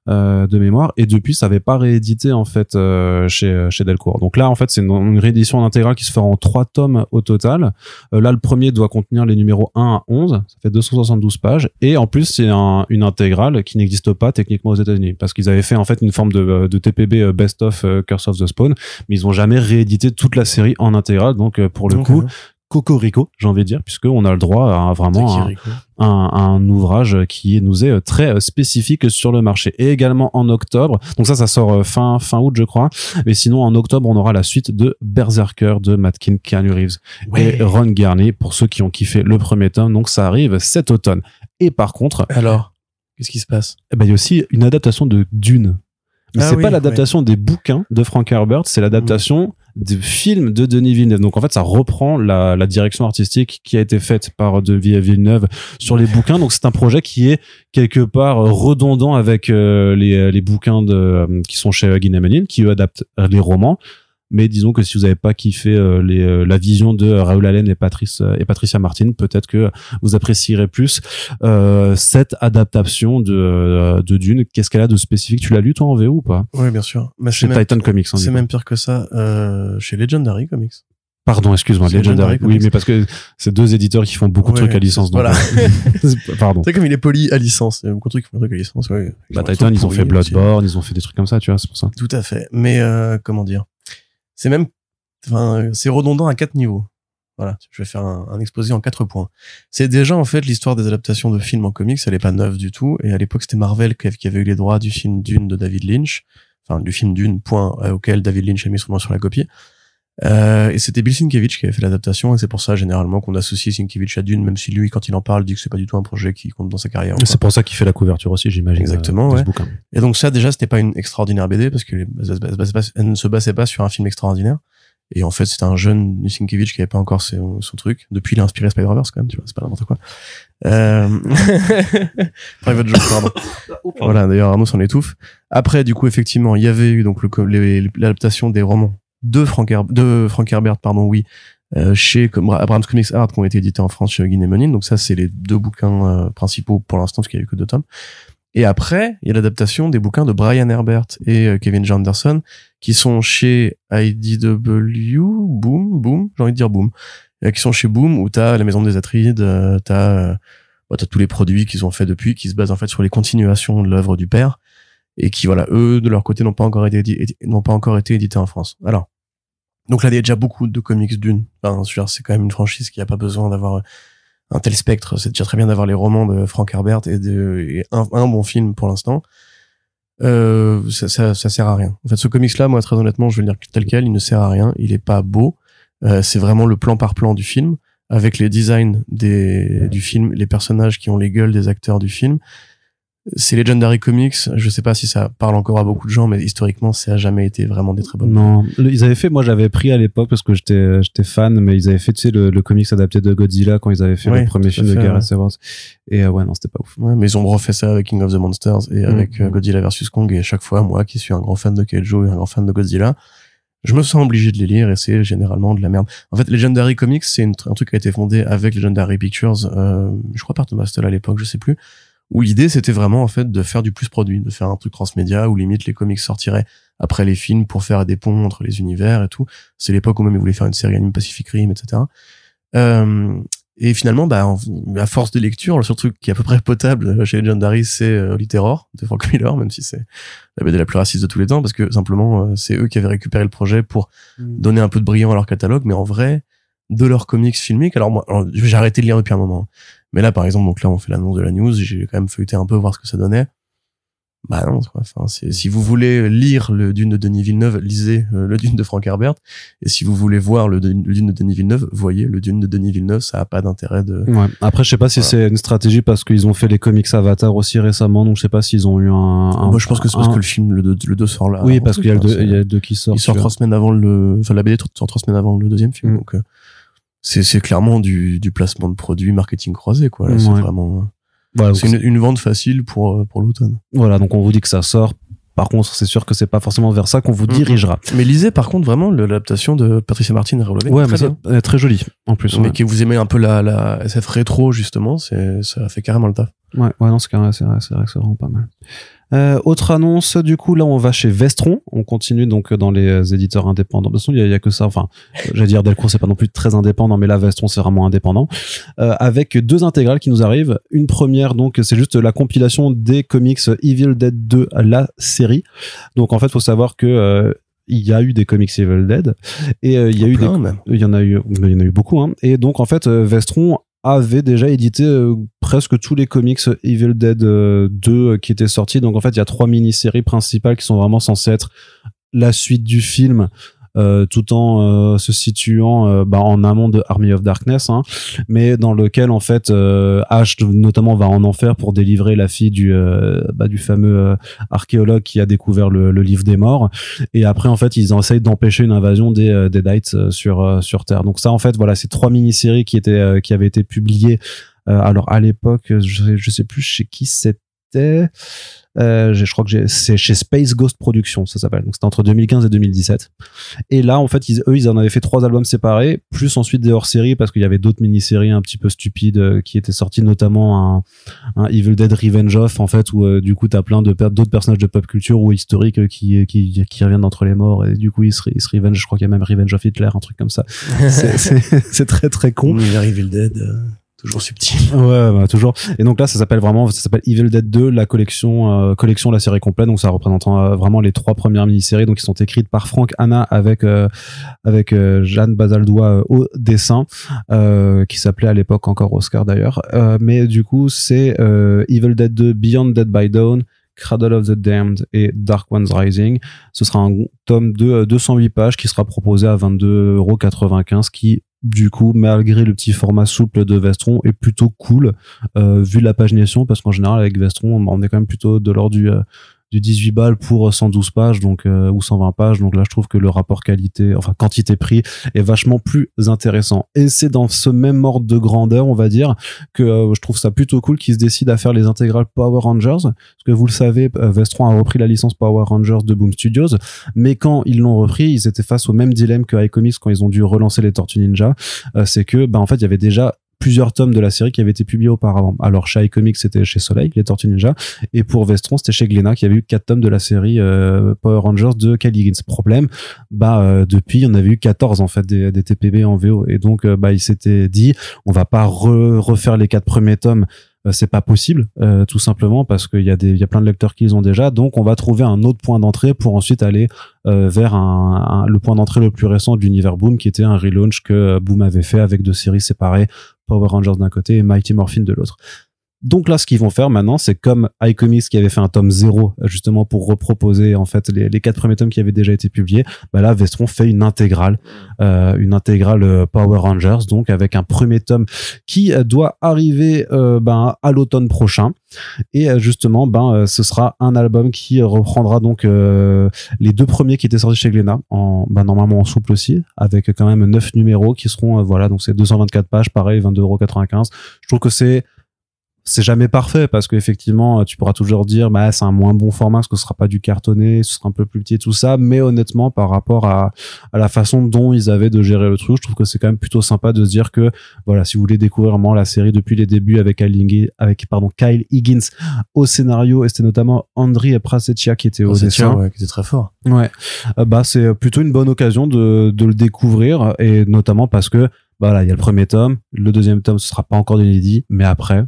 euh, de mémoire, et depuis, ça avait pas réédité, en fait, euh, chez, chez Delcourt. Donc là, en fait, c'est une, une réédition intégrale qui se fera en trois tomes au total. Euh, là, le premier doit contenir les numéros 1 à 11, ça fait 272 pages, et en plus, c'est un, une intégrale qui n'existe pas techniquement aux États-Unis, parce qu'ils avaient fait, en fait, une forme de, de TPB euh, Best of euh, Curse of the Spawn, mais ils ont jamais réédité toute la série en intégrale. Donc euh, pour le coup, euh, cocorico, j'ai envie de dire, puisque on a le droit à vraiment un, un, un ouvrage qui nous est euh, très euh, spécifique sur le marché. Et également en octobre, donc ça, ça sort euh, fin fin août, je crois. Mais sinon, en octobre, on aura la suite de Berserker de Matkin Keanu Reeves Ouais. et Ron Garney pour ceux qui ont kiffé le premier tome. Donc ça arrive cet automne. Et par contre, Alors, qu'est-ce qui se passe? eh ben, il y a aussi une adaptation de Dune. Mais Ah c'est oui, pas l'adaptation des bouquins de Frank Herbert, c'est l'adaptation du film de Denis Villeneuve. Donc en fait, ça reprend la, la direction artistique qui a été faite par Denis Villeneuve sur les bouquins. Donc c'est un projet qui est quelque part redondant avec euh, les, les bouquins de, euh, qui sont chez Guinan Manning, qui eux adaptent les romans. Mais disons que si vous n'avez pas kiffé euh, les, euh, la vision de Raoul Allen et Patrice et Patricia Martin peut-être que vous apprécierez plus cette adaptation de, de Dune qu'est-ce qu'elle a de spécifique? Tu l'as lu toi en VO ou pas? Oui bien sûr mais chez Titan Comics hein, c'est même pire que ça chez Legendary Comics Pardon, excuse-moi, Legendary. Oui, mais parce que c'est deux éditeurs qui font beaucoup de trucs à licence. Donc voilà. Euh, pardon. C'est comme il est poli à licence. Il y a beaucoup de trucs qui font des trucs à licence. Ouais. Bah, Titan, ils ont fait Bloodborne, ils ont fait des trucs comme ça, tu vois, c'est pour ça. Tout à fait. Mais euh, comment dire? C'est même, enfin, c'est redondant à quatre niveaux. Voilà, je vais faire un, un exposé en quatre points. C'est déjà en fait l'histoire des adaptations de films en comics, elle est pas neuve du tout. Et à l'époque, c'était Marvel qui avait eu les droits du film Dune de David Lynch, enfin du film Dune point euh, auquel David Lynch a mis son nom sur la copie. Euh, et c'était Bill Sienkiewicz qui avait fait l'adaptation, et c'est pour ça généralement qu'on associe Sienkiewicz à Dune, même si lui, quand il en parle, dit que c'est pas du tout un projet qui compte dans sa carrière. C'est pour ça qu'il fait la couverture aussi, j'imagine. Exactement. Euh, ouais. Et donc ça, déjà, c'était pas une extraordinaire BD parce que elle ne se basait pas sur un film extraordinaire. Et en fait, c'était un jeune Sienkiewicz qui avait pas encore son, son truc. Depuis, il a inspiré Spider-Verse quand même, tu vois, c'est pas n'importe quoi. Euh... Private Joke, pardon. voilà, d'ailleurs, Arnaud s'en étouffe. Après, du coup, effectivement, il y avait eu donc l'adaptation des romans de Frank, de Frank Herbert, pardon, oui, euh, chez Abrams Comics Art qui ont été édités en France chez Menin. Donc ça, c'est les deux bouquins euh, principaux pour l'instant, parce qu'il y a eu que deux tomes. Et après, il y a l'adaptation des bouquins de Brian Herbert et euh, Kevin J. Anderson, qui sont chez IDW, Boom, Boom, j'ai envie de dire Boom, qui sont chez Boom, où t'as la Maison des Atrides, t'as bah, t'as tous les produits qu'ils ont fait depuis, qui se basent en fait sur les continuations de l'œuvre du père et qui voilà eux de leur côté n'ont pas encore été édités en France. Alors donc là il y a déjà beaucoup de comics d'une. Enfin, c'est quand même une franchise qui a pas besoin d'avoir un tel spectre. C'est déjà très bien d'avoir les romans de Frank Herbert et, de, un, bon film pour l'instant. Euh, ça, ça, ça, sert à rien. En fait, ce comics-là, moi, très honnêtement, je vais le dire tel quel, il ne sert à rien. Il est pas beau. Euh, c'est vraiment le plan par plan du film, avec les designs des, du film, les personnages qui ont les gueules des acteurs du film c'est Legendary Comics. Je sais pas si ça parle encore à beaucoup de gens, mais historiquement, ça a jamais été vraiment des très bonnes. Non, ils avaient fait. Moi, j'avais pris à l'époque parce que j'étais j'étais fan, mais ils avaient fait tu sais le, le comics adapté de Godzilla quand ils avaient fait le premier film de Gareth Evans. Et euh, ouais, non, c'était pas ouf. Ouais, mais ils ont refait ça avec King of the Monsters et mm. avec euh, Godzilla versus Kong. Et à chaque fois, moi, qui suis un grand fan de Keijo et un grand fan de Godzilla, je me sens obligé de les lire et c'est généralement de la merde. En fait, Legendary Comics, c'est un truc qui a été fondé avec Legendary Pictures, euh, je crois par Thomas Stoll à l'époque, je sais plus où l'idée c'était vraiment en fait de faire du plus produit, de faire un truc transmédia où limite les comics sortiraient après les films pour faire des ponts entre les univers et tout. C'est l'époque où même ils voulaient faire une série anime Pacific Rim, etc. Euh, et finalement, bah, à force de lecture, le seul truc qui est à peu près potable chez Legendary, c'est euh, Litterror de Frank Miller, même si c'est la BD la plus raciste de tous les temps, parce que simplement, euh, c'est eux qui avaient récupéré le projet pour mm. donner un peu de brillant à leur catalogue, mais en vrai, de leurs comics filmiques, alors moi, j'ai arrêté de lire depuis un moment, mais là, par exemple, donc là, on fait l'annonce de la news. J'ai quand même feuilleté un peu voir ce que ça donnait. Bah non, quoi. Enfin, si vous voulez lire le Dune de Denis Villeneuve, lisez euh, le Dune de Frank Herbert. Et si vous voulez voir le, Dune de Denis Villeneuve, voyez le Dune de Denis Villeneuve. Ça a pas d'intérêt de. Ouais. Après, je sais pas si c'est une stratégie parce qu'ils ont fait les comics Avatar aussi récemment, donc je sais pas s'ils ont eu un. un Moi, je pense que c'est parce que le film, le 2, le sort là. Oui, parce qu'il y a le 2 il y a deux qui sortent. Il sort trois semaines avant le, enfin la BD sort trois semaines avant le deuxième film, mm. donc. Euh, c'est clairement du, du placement de produits marketing croisé quoi c'est vraiment c'est une, une, vente facile pour euh, pour l'automne voilà donc on vous dit que ça sort par contre, c'est sûr que c'est pas forcément vers ça qu'on vous dirigera. Mais lisez par contre vraiment l'adaptation de Patricia Martin et Rolové. Ouais, très, mais très jolie en plus. Mais qui vous aimez un peu la, la SF rétro justement, c'est ça fait carrément le taf. Ouais, ouais non, c'est vrai, c'est vrai, c'est vraiment pas mal. Euh, autre annonce, du coup, là, on va chez Vestron. On continue donc dans les euh, éditeurs indépendants. De toute façon, il y, a que ça. Enfin, j'allais dire Delcourt, c'est pas non plus très indépendant, mais là, Vestron, c'est vraiment indépendant. Euh, avec deux intégrales qui nous arrivent. Une première, donc, c'est juste la compilation des comics Evil Dead 2, la série. Donc, en fait, faut savoir que euh, il y a eu des comics Evil Dead et euh, il y a eu des il y en a eu il y en a eu beaucoup hein. et donc en fait Vestron avait déjà édité euh, presque tous les comics Evil Dead 2 euh, euh, qui étaient sortis. Donc en fait, il y a trois mini-séries principales qui sont vraiment censées être la suite du film euh, tout en euh, se situant euh, bah, en amont de Army of Darkness, hein, mais dans lequel en fait Ash notamment va en enfer pour délivrer la fille du bah, du fameux archéologue qui a découvert le, le, livre des morts. Et après en fait ils essayent d'empêcher une invasion des des sur sur Terre. Donc ça en fait voilà c'est trois mini-séries qui étaient qui avaient été publiées. alors à l'époque je, je sais plus chez qui c'était euh, je crois que c'est chez Space Ghost Productions, ça s'appelle. Donc c'était entre 2015 et 2017. Et là, en fait, ils, eux, ils en avaient fait trois albums séparés, plus ensuite des hors-séries parce qu'il y avait d'autres mini-séries un petit peu stupides euh, qui étaient sorties, notamment un, un, Evil Dead Revenge of, en fait, où euh, du coup t'as plein de d'autres personnages de pop culture ou historiques qui, qui, qui reviennent d'entre les morts et du coup ils se, ils se revenge. Je crois qu'il y a même Revenge of Hitler, un truc comme ça. c'est très très con. Evil Dead. Toujours subtil. Ouais, bah, toujours. Et donc là, ça s'appelle vraiment, ça s'appelle Evil Dead 2, la collection, euh, collection, la série complète. Donc ça représente euh, vraiment les trois premières mini-séries, donc qui sont écrites par Frank Anna avec euh, avec Jeanne Basaldois au dessin, qui s'appelait à l'époque encore Oscar d'ailleurs. mais du coup, c'est Evil Dead 2, Beyond Dead by Dawn, Cradle of the Damned et Dark One's Rising. Ce sera un tome de 208 pages qui sera proposé à 22,95€ qui du coup, malgré le petit format souple de Vestron, est plutôt cool euh, vu la pagination, parce qu'en général avec Vestron, on est quand même plutôt de l'ordre du euh, du 18 balles pour 112 pages donc euh, ou 120 pages. Donc là je trouve que le rapport qualité enfin quantité prix est vachement plus intéressant. Et c'est dans ce même ordre de grandeur on va dire que euh, je trouve ça plutôt cool qu'ils se décident à faire les intégrales Power Rangers. Parce que vous le savez euh, Vestron a repris la licence Power Rangers de Boom Studios. Mais quand ils l'ont repris ils étaient face au même dilemme que iComics quand ils ont dû relancer les Tortues Ninja. C'est que bah en fait il y avait déjà plusieurs tomes de la série qui avaient été publiés auparavant. Alors chez iComics c'était chez Soleil, les Tortues Ninja, et pour Vestron c'était chez Glénat qui avait eu quatre tomes de la série euh, Power Rangers de Kyle Higgins. Problème, bah euh, depuis on avait eu 14 en fait des, des TPB en VO, et donc euh, bah il s'était dit on va pas refaire les quatre premiers tomes c'est pas possible tout simplement parce qu'il y a des il y a plein de lecteurs qui les ont déjà donc on va trouver un autre point d'entrée pour ensuite aller vers un, le point d'entrée le plus récent de l'univers Boom qui était un relaunch que Boom avait fait avec deux séries séparées Power Rangers d'un côté et Mighty Morphin de l'autre. Donc là, ce qu'ils vont faire maintenant, c'est comme iComics qui avait fait un tome 0 justement pour reproposer en fait les, quatre premiers tomes qui avaient déjà été publiés. Bah là, Vestron fait une intégrale, euh, une intégrale euh, Power Rangers, donc avec un premier tome qui euh, doit arriver ben, à l'automne prochain. Et justement, ben ce sera un album qui reprendra donc les deux premiers qui étaient sortis chez Glénat, en ben, normalement en souple aussi, avec quand même neuf numéros qui seront voilà donc c'est 224 pages, pareil 22,95€. Je trouve que c'est c'est jamais parfait parce qu'effectivement tu pourras toujours dire bah c'est un moins bon format parce que ce sera pas du cartonné ce sera un peu plus petit et tout ça. Mais honnêtement par rapport à, à la façon dont ils avaient de gérer le truc je trouve que c'est quand même plutôt sympa de se dire que voilà si vous voulez découvrir vraiment la série depuis les débuts avec Kyle, avec pardon Kyle Higgins au scénario et c'était notamment Andri Praseccia qui était au dessin. ouais, qui était très fort. Ouais. Euh, bah c'est plutôt une bonne occasion de, de le découvrir et notamment parce que voilà, il y a le premier tome, le deuxième tome ce sera pas encore inédit, mais après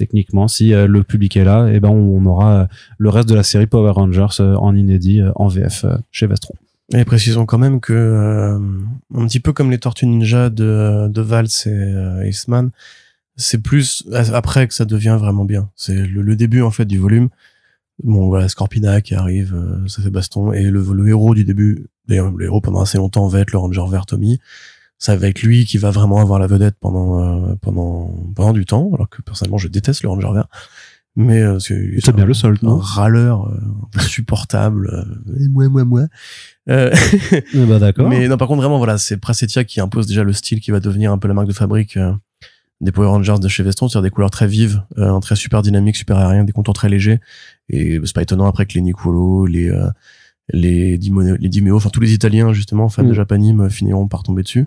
techniquement si euh, le public est là eh ben on, aura euh, le reste de la série Power Rangers euh, en inédit en VF chez Vestron. Et précisons quand même que un petit peu comme les Tortues Ninja de de Vals et Eastman, c'est plus après que ça devient vraiment bien. C'est le, début en fait du volume. Bon voilà Scorpina qui arrive, ça fait baston et le, le héros du début, d'ailleurs le héros pendant assez longtemps va être le Ranger vert Tommy ça va être lui qui va vraiment avoir la vedette pendant euh, pendant pendant du temps alors que personnellement je déteste le Ranger vert mais euh, c'est bien le seul un râleur euh, insupportable moi moi moi. Euh, bah d'accord. mais non par contre vraiment voilà c'est Prasetia qui impose déjà le style qui va devenir un peu la marque de fabrique des Power Rangers de chez Vestron c'est-à-dire des couleurs très vives un trait super dynamique super aérien des contours très légers. Et c'est pas étonnant après que les Nicolo les les les Dimeo, enfin tous les Italiens justement fans de mm. Japanime finiront par tomber dessus.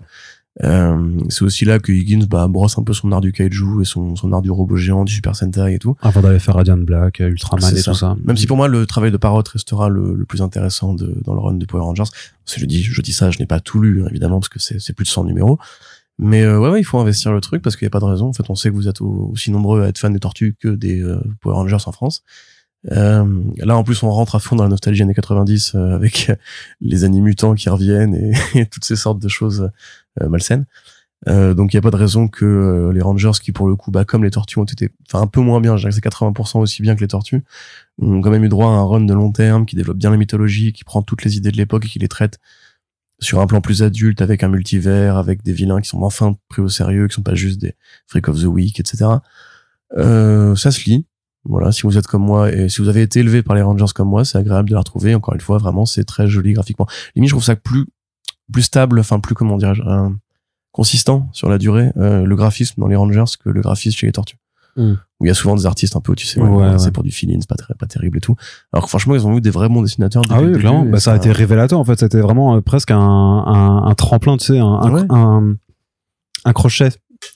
Euh, c'est aussi là que Higgins bah, brosse un peu son art du kaiju et son, son art du robot géant, du Super Sentai et tout. Avant d'aller faire Radiant Black, euh, Ultraman et tout ça. Même si pour moi le travail de Parrot restera le, le plus intéressant de, dans le run de Power Rangers. Si je dis, je dis ça, je n'ai pas tout lu hein, évidemment parce que c'est plus de 100 numéros. Mais euh, ouais, ouais, il faut investir le truc parce qu'il n'y a pas de raison. En fait, on sait que vous êtes aussi nombreux à être fans des tortues que des euh, Power Rangers en France. Euh, là, en plus, on rentre à fond dans la nostalgie années 90 euh, avec les animutants qui reviennent et, toutes ces sortes de choses euh, malsaines. donc, il n'y a pas de raison que les Rangers, qui pour le coup, bah, comme les Tortues, ont été, enfin, un peu moins bien, je dirais que c'est 80% aussi bien que les Tortues, ont quand même eu droit à un run de long terme qui développe bien la mythologie, qui prend toutes les idées de l'époque et qui les traite sur un plan plus adulte, avec un multivers, avec des vilains qui sont enfin pris au sérieux, qui sont pas juste des Freak of the Week, etc. Euh, ça se lit. Voilà, si vous êtes comme moi et si vous avez été élevé par les Rangers comme moi, c'est agréable de la retrouver. Encore une fois, vraiment, c'est très joli graphiquement. Limite, je trouve ça plus plus stable, enfin plus comment dirais-je, consistant sur la durée, euh, le graphisme dans les Rangers que le graphisme chez les Tortues. Mm. où il y a souvent des artistes un peu, tu sais, Ouais, ouais, ouais. c'est pour du feeling, c'est pas très, pas terrible et tout. Alors que franchement, ils ont eu des vrais bons dessinateurs. Ah oui, clairement. Bah, ça a été révélateur en fait. C'était vraiment euh, presque un, un, un tremplin, tu sais, un, un, un crochet,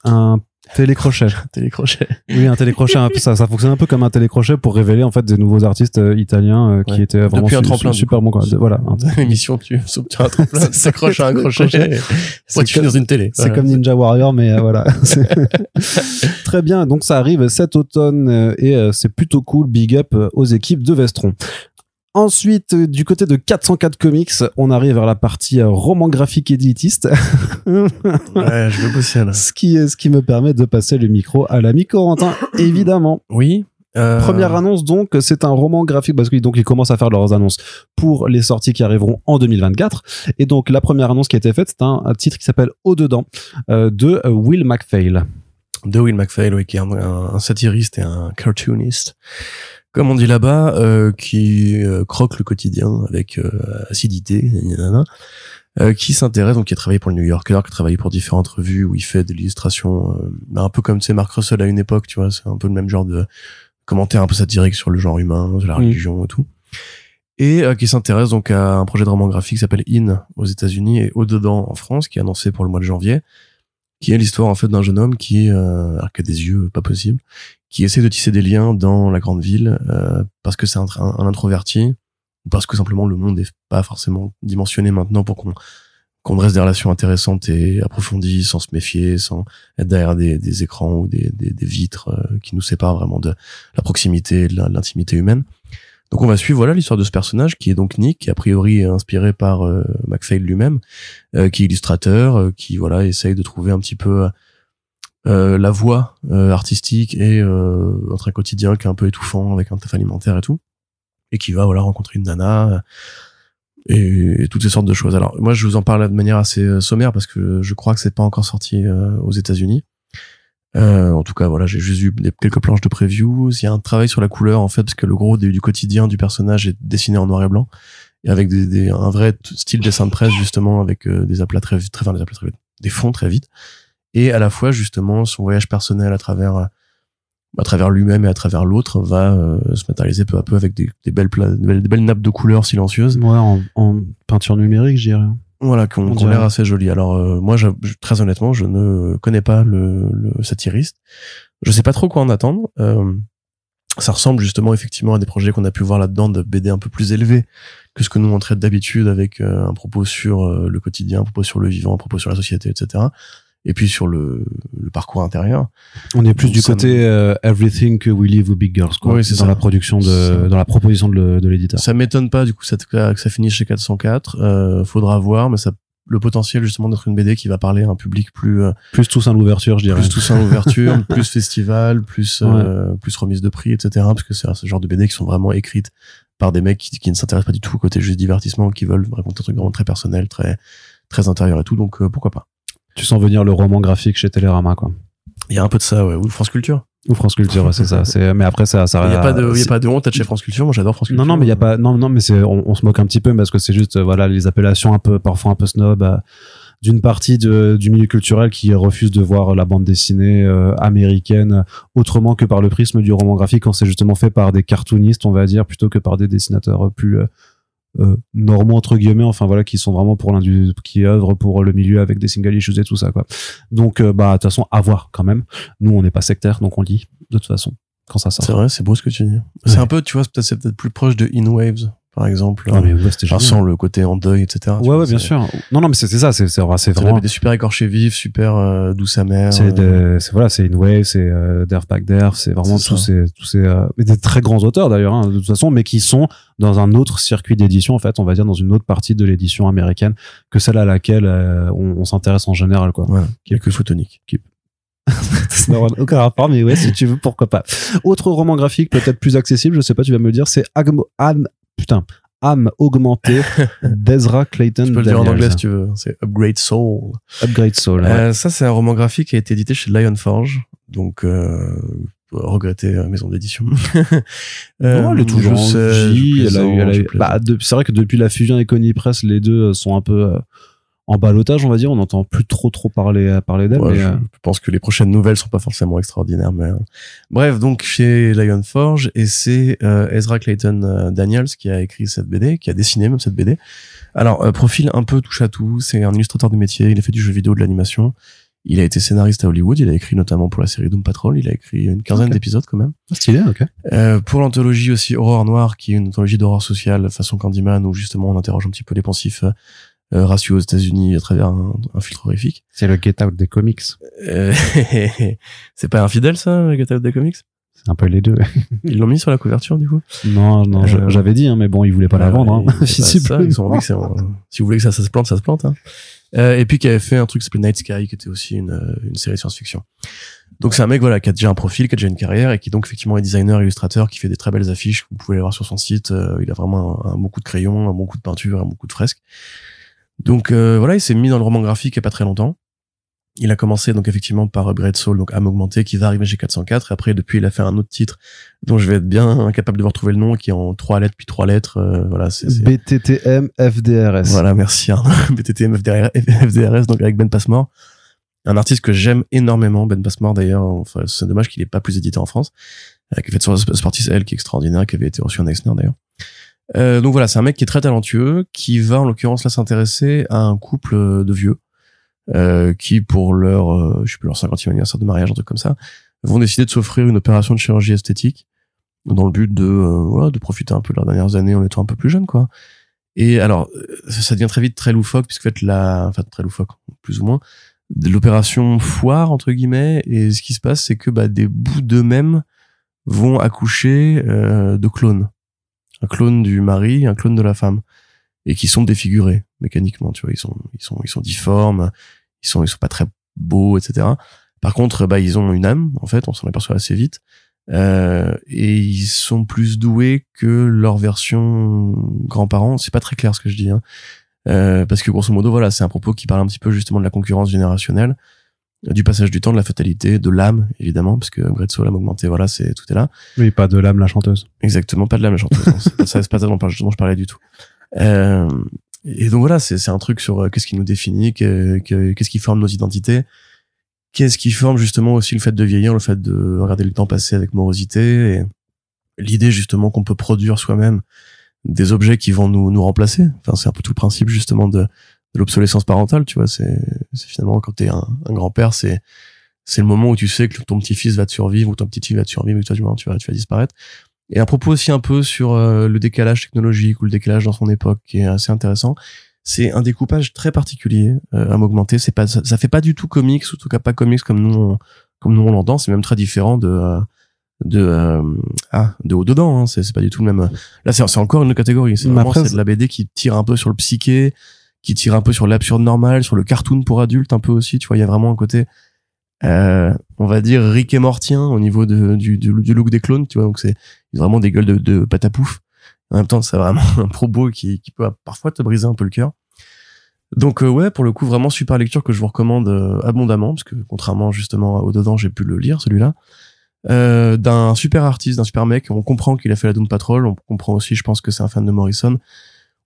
un télécrochet. télécrochet. Oui, un télécrochet. ça, ça fonctionne un peu comme un télécrochet pour révéler en fait des nouveaux artistes euh, italiens euh, qui Ouais. étaient vraiment Depuis un tremplin, su- super bons. Voilà. un peu. L'émission, tu sautes un tremplin, tu à un crochet. Tu dans une télé. C'est Voilà. comme Ninja Warrior, mais euh, voilà. Très bien. Donc ça arrive cet automne et c'est plutôt cool. Big up aux équipes de Vestron. Ensuite, euh, du côté de 404 Comics, on arrive vers la partie euh, roman graphique élitiste. Ouais, je veux bosser là. ce, qui, ce qui me permet de passer le micro à l'ami Corentin, évidemment. Oui. euh, Première annonce donc, c'est un roman graphique parce qu'ils donc ils commencent à faire leurs annonces pour les sorties qui arriveront en 2024. Et donc la première annonce qui a été faite, c'est un, un titre qui s'appelle Au dedans euh, de Will MacPhail. de Will MacPhail, oui, qui est un, un- un satiriste et un cartooniste, comme on dit là-bas, euh, qui euh, croque le quotidien avec euh, acidité, nanana, euh, qui s'intéresse, donc qui a travaillé pour le New Yorker, qui a travaillé pour différentes revues où il fait de l'illustration, euh, bah, un peu comme c'est Mark Russell à une époque, tu vois, c'est un peu le même genre de commentaire un peu satirique sur le genre humain, sur la religion et tout. Et euh, qui s'intéresse donc à un projet de roman graphique qui s'appelle In aux États-Unis et Au dedans en France, qui est annoncé pour le mois de janvier qui est l'histoire en fait d'un jeune homme qui, euh, alors qui a des yeux pas possibles, qui essaie de tisser des liens dans la grande ville euh, parce que c'est un, introverti ou parce que simplement le monde est pas forcément dimensionné maintenant pour qu'on qu'on dresse des relations intéressantes et approfondies sans se méfier, sans être derrière des, des écrans ou des, des, vitres euh, qui nous séparent vraiment de la proximité et de l'intimité humaine. Donc on va suivre voilà l'histoire de ce personnage qui est donc Nick, qui a priori est inspiré par euh, lui-même, euh, qui est illustrateur, euh, qui voilà essaye de trouver un petit peu euh, la voie euh, artistique et euh, un quotidien qui est un peu étouffant avec un taf alimentaire et tout, et qui va voilà rencontrer une nana euh, et, toutes ces sortes de choses. Alors moi je vous en parle de manière assez euh, sommaire parce que je crois que c'est pas encore sorti aux États-Unis. En tout cas, voilà, j'ai juste vu des, quelques planches de previews. Il y a un travail sur la couleur, en fait, parce que le gros du, quotidien du personnage est dessiné en noir et blanc, et avec des, des- un vrai style dessin de presse, justement, avec des aplats très très, enfin, des aplats très vite, des fonds très vite, et à la fois, justement, son voyage personnel à travers, à travers lui-même et à travers l'autre va euh, se matérialiser peu à peu avec des, des belles, pla- des belles, des belles nappes de couleurs silencieuses. Ouais, en, en peinture numérique, je dirais. Voilà, qui ont, On qui ont l'air assez jolis. Alors euh, moi, je- très honnêtement, je ne connais pas le, le satiriste. Je sais pas trop quoi en attendre. Euh, ça ressemble justement effectivement à des projets qu'on a pu voir là-dedans de BD un peu plus élevés que ce que nous on traite d'habitude avec euh, un propos sur euh, le quotidien, un propos sur le vivant, un propos sur la société, etc. Et puis sur le, le parcours intérieur. On est plus Donc, du côté euh, Everything que We Live with Big Girls, quoi. Oui, c'est dans ça. la production de, dans la proposition de, l'éditeur. Ça m'étonne pas du coup ça, que ça finisse chez 404. Euh, faudra voir, mais ça le potentiel justement d'être une BD qui va parler à un public plus euh, Plus tous à l'ouverture, je dirais. plus Toussaint l'ouverture, plus festival, plus euh, plus remise de prix, etc. Parce que c'est ce genre de BD qui sont vraiment écrites par des mecs qui, qui ne s'intéressent pas du tout au côté juste divertissement, qui veulent raconter un truc vraiment très personnel, très très intérieur et tout. Donc euh, pourquoi pas. Tu sens venir le roman graphique chez Télérama, quoi. Il y a un peu de ça, ouais. Ou France Culture. Ou France Culture, ouais, c'est ça. C'est, mais après, ça, ça Il y a pas de, il y a c'est- pas de honte à chez France Culture. Moi, j'adore France Culture. Non, non, mais il y a pas, non, non, mais c'est, on, on se moque un petit peu parce que c'est juste, euh, voilà, les appellations un peu, parfois un peu snob, euh, d'une partie de, du milieu culturel qui refuse de voir la bande dessinée euh, américaine autrement que par le prisme du roman graphique quand c'est justement fait par des cartoonistes, on va dire, plutôt que par des dessinateurs plus euh, normaux entre guillemets, enfin voilà, qui sont vraiment pour l'industrie, qui œuvrent pour le milieu avec des single issues et tout ça, quoi. Donc, euh, bah, de toute façon, à voir quand même. Nous, on n'est pas sectaire, donc on lit de toute façon quand ça sort. C'est vrai, c'est beau ce que tu dis. C'est un peu, tu vois, c'est peut-être, c'est peut-être plus proche de In Waves, par exemple. Ah, mais ouais, génial. sans le côté en deuil, etc. Ouais, vois, bien sûr. Non, non, mais c'est ça, c'est c'est vraiment. des super écorchés vifs, super euh, douce amère. C'est euh, c'est voilà, c'est Inway, c'est euh, Derf Back Derf, c'est vraiment tous ces tous ces euh, mais des très grands auteurs d'ailleurs hein, de toute façon, mais qui sont dans un autre circuit d'édition en fait, on va dire dans une autre partie de l'édition américaine que celle à laquelle euh, on, on s'intéresse en général quoi. Voilà. Il y a que photonique. Ça n'a aucun rapport, mais ouais, si tu veux, pourquoi pas. Autre roman graphique peut-être plus accessible, je sais pas, tu vas me le dire, c'est Agmo- âme putain âme augmentée d'Ezra Clayton. Je peux le dire en anglais si tu veux. C'est Upgrade Soul. Upgrade Soul. ouais. Euh, ça, c'est un roman graphique qui a été édité chez Lionforge. Donc, euh, regretter euh, maison d'édition. Euh, Non, elle est toujours en vie, bah, c'est vrai que depuis la fusion Iconi Press, les deux sont un peu, en balotage, on va dire. On n'entend plus trop trop parler parler d'elle. Ouais, je, euh, je pense que les prochaines nouvelles sont pas forcément extraordinaires, mais euh, bref, donc chez Lionforge et c'est euh, Ezra Clayton euh, Daniels qui a écrit cette BD, qui a dessiné même cette BD. Alors euh, profil un peu touche à tout, c'est un illustrateur de métier, il a fait du jeu vidéo, de l'animation. Il a été scénariste à Hollywood, il a écrit notamment pour la série Doom Patrol, il a écrit une quinzaine d'épisodes quand même. stylé, ok. Euh, pour l'anthologie aussi Horreur Noire, qui est une anthologie d'horreur sociale façon Candyman, où justement on interroge un petit peu les pensifs euh, raciaux aux États-Unis à travers un, un filtre horrifique. C'est le Get Out des comics. Euh, c'est pas infidèle ça, Get Out des Comics? C'est un peu les deux. Ils l'ont mis sur la couverture du coup? Non, non, Euh, j'avais dit, hein, mais bon, ils voulaient pas la vendre. Hein, et- bah, ça, ils ont que un- si vous voulez que ça, ça se plante, ça se plante. Hein. Euh, et puis qui avait fait un truc qui s'appelait Night Sky, qui était aussi une, euh, une série science-fiction. Donc c'est un mec voilà qui a déjà un profil, qui a déjà une carrière et qui donc effectivement est designer, illustrateur, qui fait des très belles affiches. Vous pouvez les voir sur son site. Euh, il a vraiment un, un bon coup de crayon, un bon coup de peinture, un bon coup de fresque. Donc euh, voilà, il s'est mis dans le roman graphique il y a pas très longtemps. Il a commencé donc effectivement par Upgrade Soul, donc âme augmentée, qui va arriver chez 404. Et après, depuis, il a fait un autre titre dont je vais être bien incapable de vous retrouver le nom, qui est en trois lettres puis trois lettres. Euh, voilà, c'est BTTM FDRS. voilà, merci Arnaud. BTTM FDR, FDRS, donc avec Ben Passmore. Un artiste que j'aime énormément, Ben Passmore d'ailleurs. Enfin, c'est dommage qu'il n'ait pas plus édité en France. Euh, qui a fait sur Sportis L, qui est extraordinaire, qui avait été reçu en Exner d'ailleurs. Euh, donc voilà, c'est un mec qui est très talentueux, qui va en l'occurrence là s'intéresser à un couple euh, de vieux, euh, qui pour leur, euh, je sais plus, leur 50e anniversaire de mariage, un truc comme ça, vont décider de s'offrir une opération de chirurgie esthétique dans le but de, euh, voilà, de profiter un peu de leurs dernières années en étant un peu plus jeune, quoi. Et alors, ça devient très vite très loufoque, puisque en fait, la, enfin, très loufoque, plus ou moins, l'opération foire, entre guillemets, et ce qui se passe, c'est que, bah, des bouts d'eux-mêmes vont accoucher, de clones. Un clone du mari, un clone de la femme. Et qui sont défigurés, mécaniquement, tu vois, ils sont, ils sont, ils sont difformes, ils sont, ils sont pas très beaux, etc. Par contre, bah, ils ont une âme, en fait, on s'en aperçoit assez vite. Euh, et ils sont plus doués que leur version grands-parents. C'est pas très clair ce que je dis, hein. Euh, parce que grosso modo, voilà, c'est un propos qui parle un petit peu justement de la concurrence générationnelle, du passage du temps, de la fatalité, de l'âme, évidemment, parce que Great Soul, l'âme augmentée, voilà, c'est tout est là. Oui, pas de l'âme la chanteuse. Exactement, pas de l'âme, la chanteuse. c'est pas ça, c'est pas ça dont je parlais du tout. Euh, et donc voilà, c'est c'est un truc sur euh, qu'est-ce qui nous définit, que- que- qu'est-ce qui forme nos identités, qu'est-ce qui forme justement aussi le fait de vieillir, le fait de regarder le temps passer avec morosité, et l'idée justement qu'on peut produire soi-même des objets qui vont nous nous remplacer. Enfin, c'est un peu tout le principe justement de, de l'obsolescence parentale, tu vois. C'est finalement quand t'es un, un grand-père, c'est c'est le moment où tu sais que ton petit-fils va te survivre ou ton petit-fille va te survivre et que toi tu vas tu vas, tu vas disparaître. Et un propos aussi un peu sur euh, le décalage technologique ou le décalage dans son époque qui est assez intéressant. C'est un découpage très particulier euh, à m'augmenter. C'est pas ça, ça fait pas du tout comics, ou en tout cas pas comics comme nous on, comme nous on l'entend. C'est même très différent de euh, de euh, ah de haut dedans. Hein. C'est pas du tout le même. Là c'est encore une catégorie. C'est vraiment de la BD qui tire un peu sur le psyché, qui tire un peu sur l'absurde normal, sur le cartoon pour adultes un peu aussi. Tu vois, il y a vraiment un côté euh, on va dire Rick et Mortien au niveau de, du, du, du look des clones, tu vois. Donc c'est vraiment des gueules de, de patapouf. En même temps, c'est vraiment un propos qui, qui peut parfois te briser un peu le cœur. Donc euh, ouais, pour le coup, vraiment super lecture que je vous recommande euh, abondamment, parce que contrairement justement au dedans, j'ai pu le lire celui-là. Euh, d'un super artiste, d'un super mec. On comprend qu'il a fait la Doom Patrol. On comprend aussi, je pense que c'est un fan de Morrison.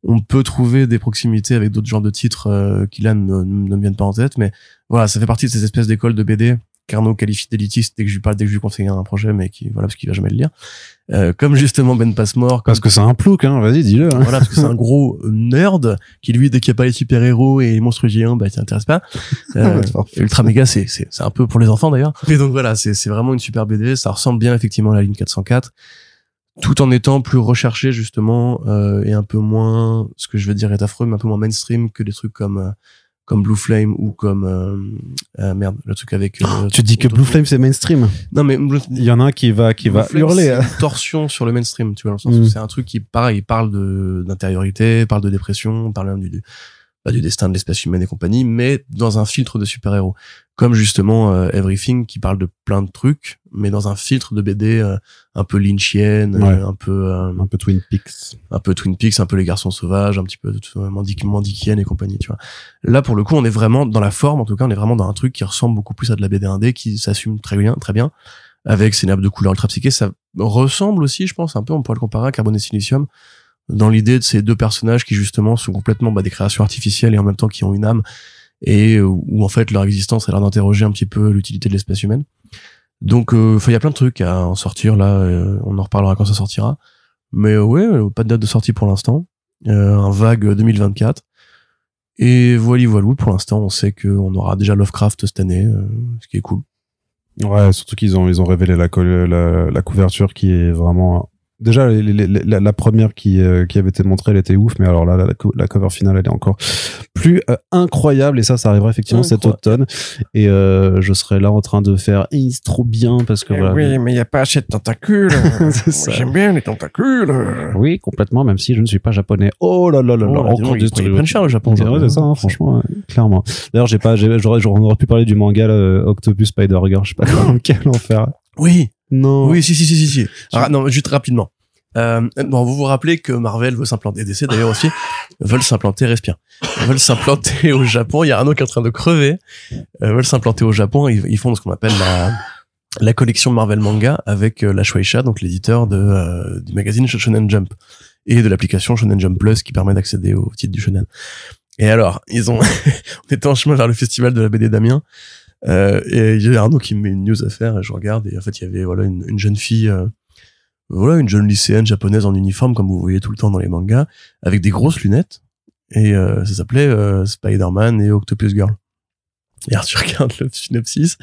On peut trouver des proximités avec d'autres genres de titres euh, qui là ne, ne me viennent pas en tête, mais voilà, ça fait partie de ces espèces d'écoles de BD qu'Arnaud qualifie d'élitiste dès que je lui parle, dès que je lui conseille un projet, mais qui voilà parce qu'il va jamais le lire. Euh, comme justement Ben Passmore, Parce que c'est un plouc, hein. Vas-y, dis-le. Hein. voilà, parce que c'est un gros nerd qui lui, dès qu'il n'y a pas les super héros et les monstres géants, bah, il s'intéresse pas. Euh, Ultra méga, c'est c'est c'est un peu pour les enfants d'ailleurs. Mais donc voilà, c'est c'est vraiment une super BD. Ça ressemble bien effectivement à la ligne 404, tout en étant plus recherché justement euh, et un peu moins, ce que je veux dire est affreux, mais un peu moins mainstream que des trucs comme euh, comme Blue Flame ou comme euh, euh, merde le truc avec. euh, Tu dis que Blue Flame c'est mainstream. Non mais Blue, Il y en a un qui va qui va Flame, hurler. c'est hein. une torsion sur le mainstream, tu vois, dans le sens Mm. où c'est un truc qui, pareil, parle de d'intériorité, parle de dépression, parle même du, du, bah, du destin de l'espèce humaine et compagnie, mais dans un filtre de super-héros. Comme justement euh, Everything, qui parle de plein de trucs, mais dans un filtre de BD euh, un peu lynchienne, Ouais. euh, un peu euh, Un peu Twin Peaks. un peu Twin Peaks, un peu les garçons sauvages, un petit peu Mandic Mandikienne et compagnie, tu vois. Là, pour le coup, on est vraiment dans la forme, en tout cas, on est vraiment dans un truc qui ressemble beaucoup plus à de la BD 1D, qui s'assume très bien, très bien, avec ses nappes de couleurs ultra psychées. Ça ressemble aussi, je pense, un peu, on pourrait le comparer à Carbone et Silicium, dans l'idée de ces deux personnages qui justement sont complètement bah, des créations artificielles et en même temps qui ont une âme et où en fait leur existence a l'air d'interroger un petit peu l'utilité de l'espèce humaine. Donc, euh, il y a plein de trucs à en sortir là. euh, on en reparlera quand ça sortira. Mais euh, ouais, euh, pas de date de sortie pour l'instant. Euh, un vague 2024. Et voilà, voilà. Pour l'instant, on sait qu'on aura déjà Lovecraft cette année, euh, ce qui est cool. Ouais, surtout qu'ils ont ils ont révélé la, la la couverture qui est vraiment déjà les- les- les- la, la première qui euh, qui avait été montrée elle était ouf mais alors là la, la, co- la cover finale elle est encore plus euh, incroyable et ça ça arrivera effectivement cet automne et euh, je serai là en train de faire Eh, c'est trop bien parce que Eh voilà oui, mais il n'y a pas assez de tentacules. J'aime bien les tentacules. oui complètement même si je ne suis pas japonais oh là là là là Oh, donc, encore des trucs. prennent cher le Japon. Ouais, c'est ça, hein, franchement, ouais, clairement. D'ailleurs, j'ai pas, j'aurais, j'aurais- pu parler du manga là, Octopus Spider Girl, je sais pas dans lequel en faire. Oui, Non. oui, si, si, si, si. si. Ah, non, juste rapidement. Euh, bon, vous vous rappelez que Marvel veut s'implanter, DC d'ailleurs aussi, veulent s'implanter, respire, veulent s'implanter au Japon. Il y a Arnaud qui est en train de crever. Euh, veulent s'implanter au Japon. Ils, ils font ce qu'on appelle la, la collection Marvel Manga avec euh, la Shueisha, donc l'éditeur de, euh, du magazine Shonen Jump et de l'application Shonen Jump Plus qui permet d'accéder au titre du Shonen. Et alors, ils ont, on était en chemin vers le festival de la BD d'Amiens. Euh, et il y a Arnaud qui me met une news à faire et je regarde. Et en fait il y avait voilà une, une jeune fille euh, voilà une jeune lycéenne japonaise en uniforme comme vous voyez tout le temps dans les mangas avec des grosses lunettes. Et euh, ça s'appelait euh, Spider-Man et Octopus Girl. Et alors tu regardes le synopsis.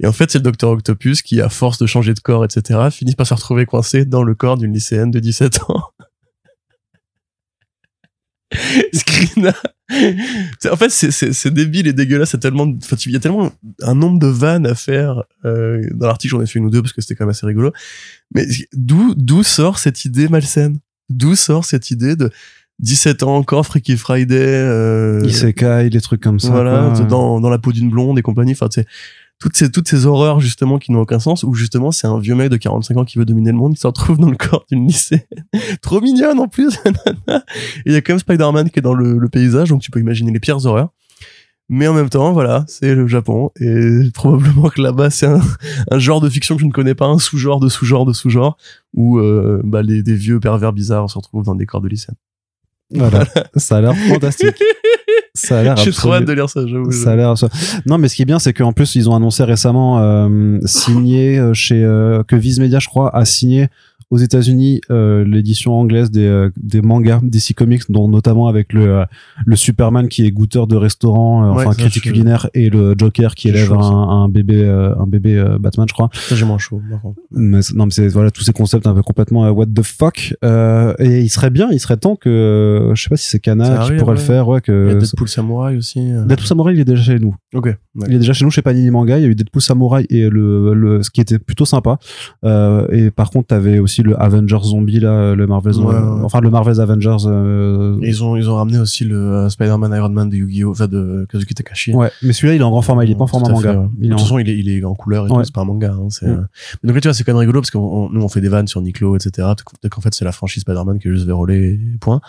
Et en fait c'est le docteur Octopus qui à force de changer de corps etc finit par se retrouver coincé dans le corps d'une lycéenne de 17 ans Skrina en fait c'est- débile et dégueulasse il y a tellement un nombre de vannes à faire euh, dans l'article j'en ai fait une ou deux parce que c'était quand même assez rigolo mais d'où d'où sort cette idée malsaine? D'où sort cette idée de 17 ans encore Freaky Friday euh, Isekai, des trucs comme ça. voilà quoi. dans, dans la peau d'une blonde et compagnie? Enfin tu sais toutes ces toutes ces horreurs justement qui n'ont aucun sens où justement c'est un vieux mec de 45 ans qui veut dominer le monde qui se retrouve dans le corps d'une lycéenne. Trop mignonne en plus. Et il y a quand même Spider-Man qui est dans le, le paysage donc tu peux imaginer les pires horreurs. Mais en même temps voilà c'est le Japon. Et probablement que là-bas c'est un, un genre de fiction que je ne connais pas un sous-genre de sous-genre de sous-genre où euh, bah, les, des vieux pervers bizarres se retrouvent dans des corps de lycéennes Voilà. ça a l'air fantastique. Ça a l'air j'ai trop hâte de lire ça j'avoue Ça a l'air. Non, mais ce qui est bien, c'est qu'en plus, ils ont annoncé récemment euh, signé euh, chez euh, que Viz Media, je crois, a signé aux États-Unis euh, l'édition anglaise des, euh, des mangas DC Comics, dont notamment avec le euh, le Superman qui est goûteur de restaurant, euh, Ouais, enfin critique culinaire, et le Joker qui élève chaud, un, un bébé un bébé Batman, je crois. ça j'ai moins chaud. Mais non, mais c'est voilà tous ces concepts un peu complètement what the fuck. Et il serait bien, il serait temps que je sais pas si c'est Kana qui arrive, pourrait le faire, ouais il y a Deadpool Samurai aussi. Deadpool Samurai il est déjà chez nous. ok. Il est déjà chez nous chez Panini Manga. Il y a eu Deadpool Samurai et le, le ce qui était plutôt sympa. Et par contre, t'avais aussi le Avengers Zombie là, le Ouais, euh, ouais. enfin le Marvel's Avengers. euh, ils ont ils ont ramené aussi le euh, Spider-Man Iron Man de Yu-Gi-Oh enfin de Kazuki Takashi. Ouais, mais celui-là, il est en grand format. Il est pas en format fait, manga. ouais. Il est De toute façon, il est, il est en couleur et c'est pas un manga. Hein, c'est, Mm. donc là, tu vois, c'est quand même rigolo parce que nous, on fait des vannes sur Niklo, etc. Peut-être qu'en fait, c'est la franchise Spider-Man qui est juste vérolée, point.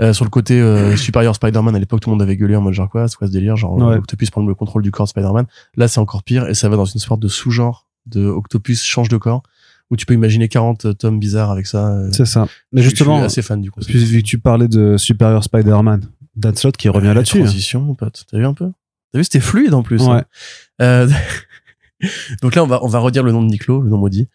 Euh, sur le côté euh, supérieur Spider-Man, à l'époque, tout le monde avait gueulé en mode genre quoi, c'est quoi ce délire, genre Ouais. Octopus prendre le contrôle du corps de Spider-Man. Là, c'est encore pire et ça va dans une sorte de sous-genre de Octopus change de corps où tu peux imaginer 40 tomes bizarres avec ça. euh, C'est ça. Mais je justement, je suis assez fan du concept. puis, vu que tu parlais de Superior Spider-Man, Dan Slott qui revient là-dessus. hein. Transition, mon pote. T'as vu un peu? T'as vu, c'était fluide en plus. Ouais. hein. Euh, Donc là, on va, on va redire le nom de Niklo, le nom maudit.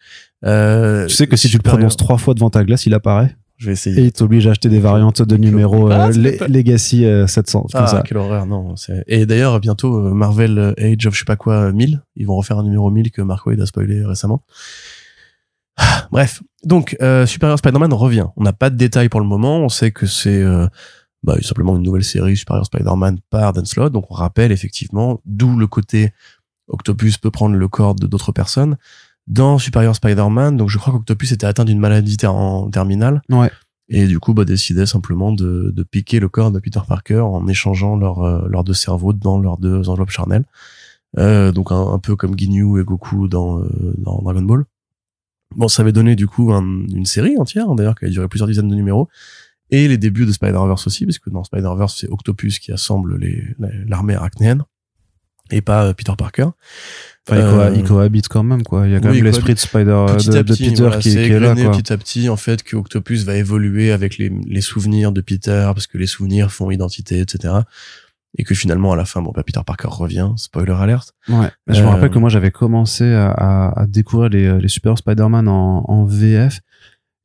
Euh, Tu sais que si tu le prononces trois fois devant ta glace, il apparaît. Je vais Et essayer. il t'oblige à acheter des variantes de numéro Ah, euh, pas- Legacy euh, 700. Comme Ah, ça. quelle horreur, non. Et d'ailleurs, bientôt, euh, Marvel euh, Age of je sais pas quoi, 1000. Ils vont refaire un numéro 1000 que Mark a spoilé récemment. Bref. Donc, euh, Superior Spider-Man revient. On n'a pas de détails pour le moment. On sait que c'est euh, bah, simplement une nouvelle série Superior Spider-Man par Dan Slott. Donc, on rappelle effectivement d'où le côté Octopus peut prendre le corps de d'autres personnes. Dans Superior Spider-Man, donc je crois qu'Octopus était atteint d'une maladie ter- en terminale. Ouais. Et du coup, bah, décidait simplement de, de piquer le corps de Peter Parker en échangeant leurs euh, leurs deux cerveaux dans leurs deux enveloppes charnelles. Euh, donc un, un peu comme Ginyu et Goku dans, euh, dans Dragon Ball. Bon, ça avait donné du coup un- une série entière, hein, d'ailleurs, qui a duré plusieurs dizaines de numéros. Et les débuts de Spider-Verse aussi, parce que dans Spider-Verse, c'est Octopus qui assemble l'armée arachnéenne. et pas euh, Peter Parker. Enfin, Euh, il cohabite quand même, quoi. Il y a quand oui, même l'esprit de Spider, petit de, à de petit, Peter voilà, qui, c'est qui est là, égrené quoi. petit à petit en fait que Octopus va évoluer avec les, les souvenirs de Peter parce que les souvenirs font identité etc et que finalement à la fin bon bah Peter Parker revient spoiler alerte Ouais. Je me Euh, rappelle que moi, j'avais commencé à, à, à découvrir les, les Super Spider-Man en, en VF.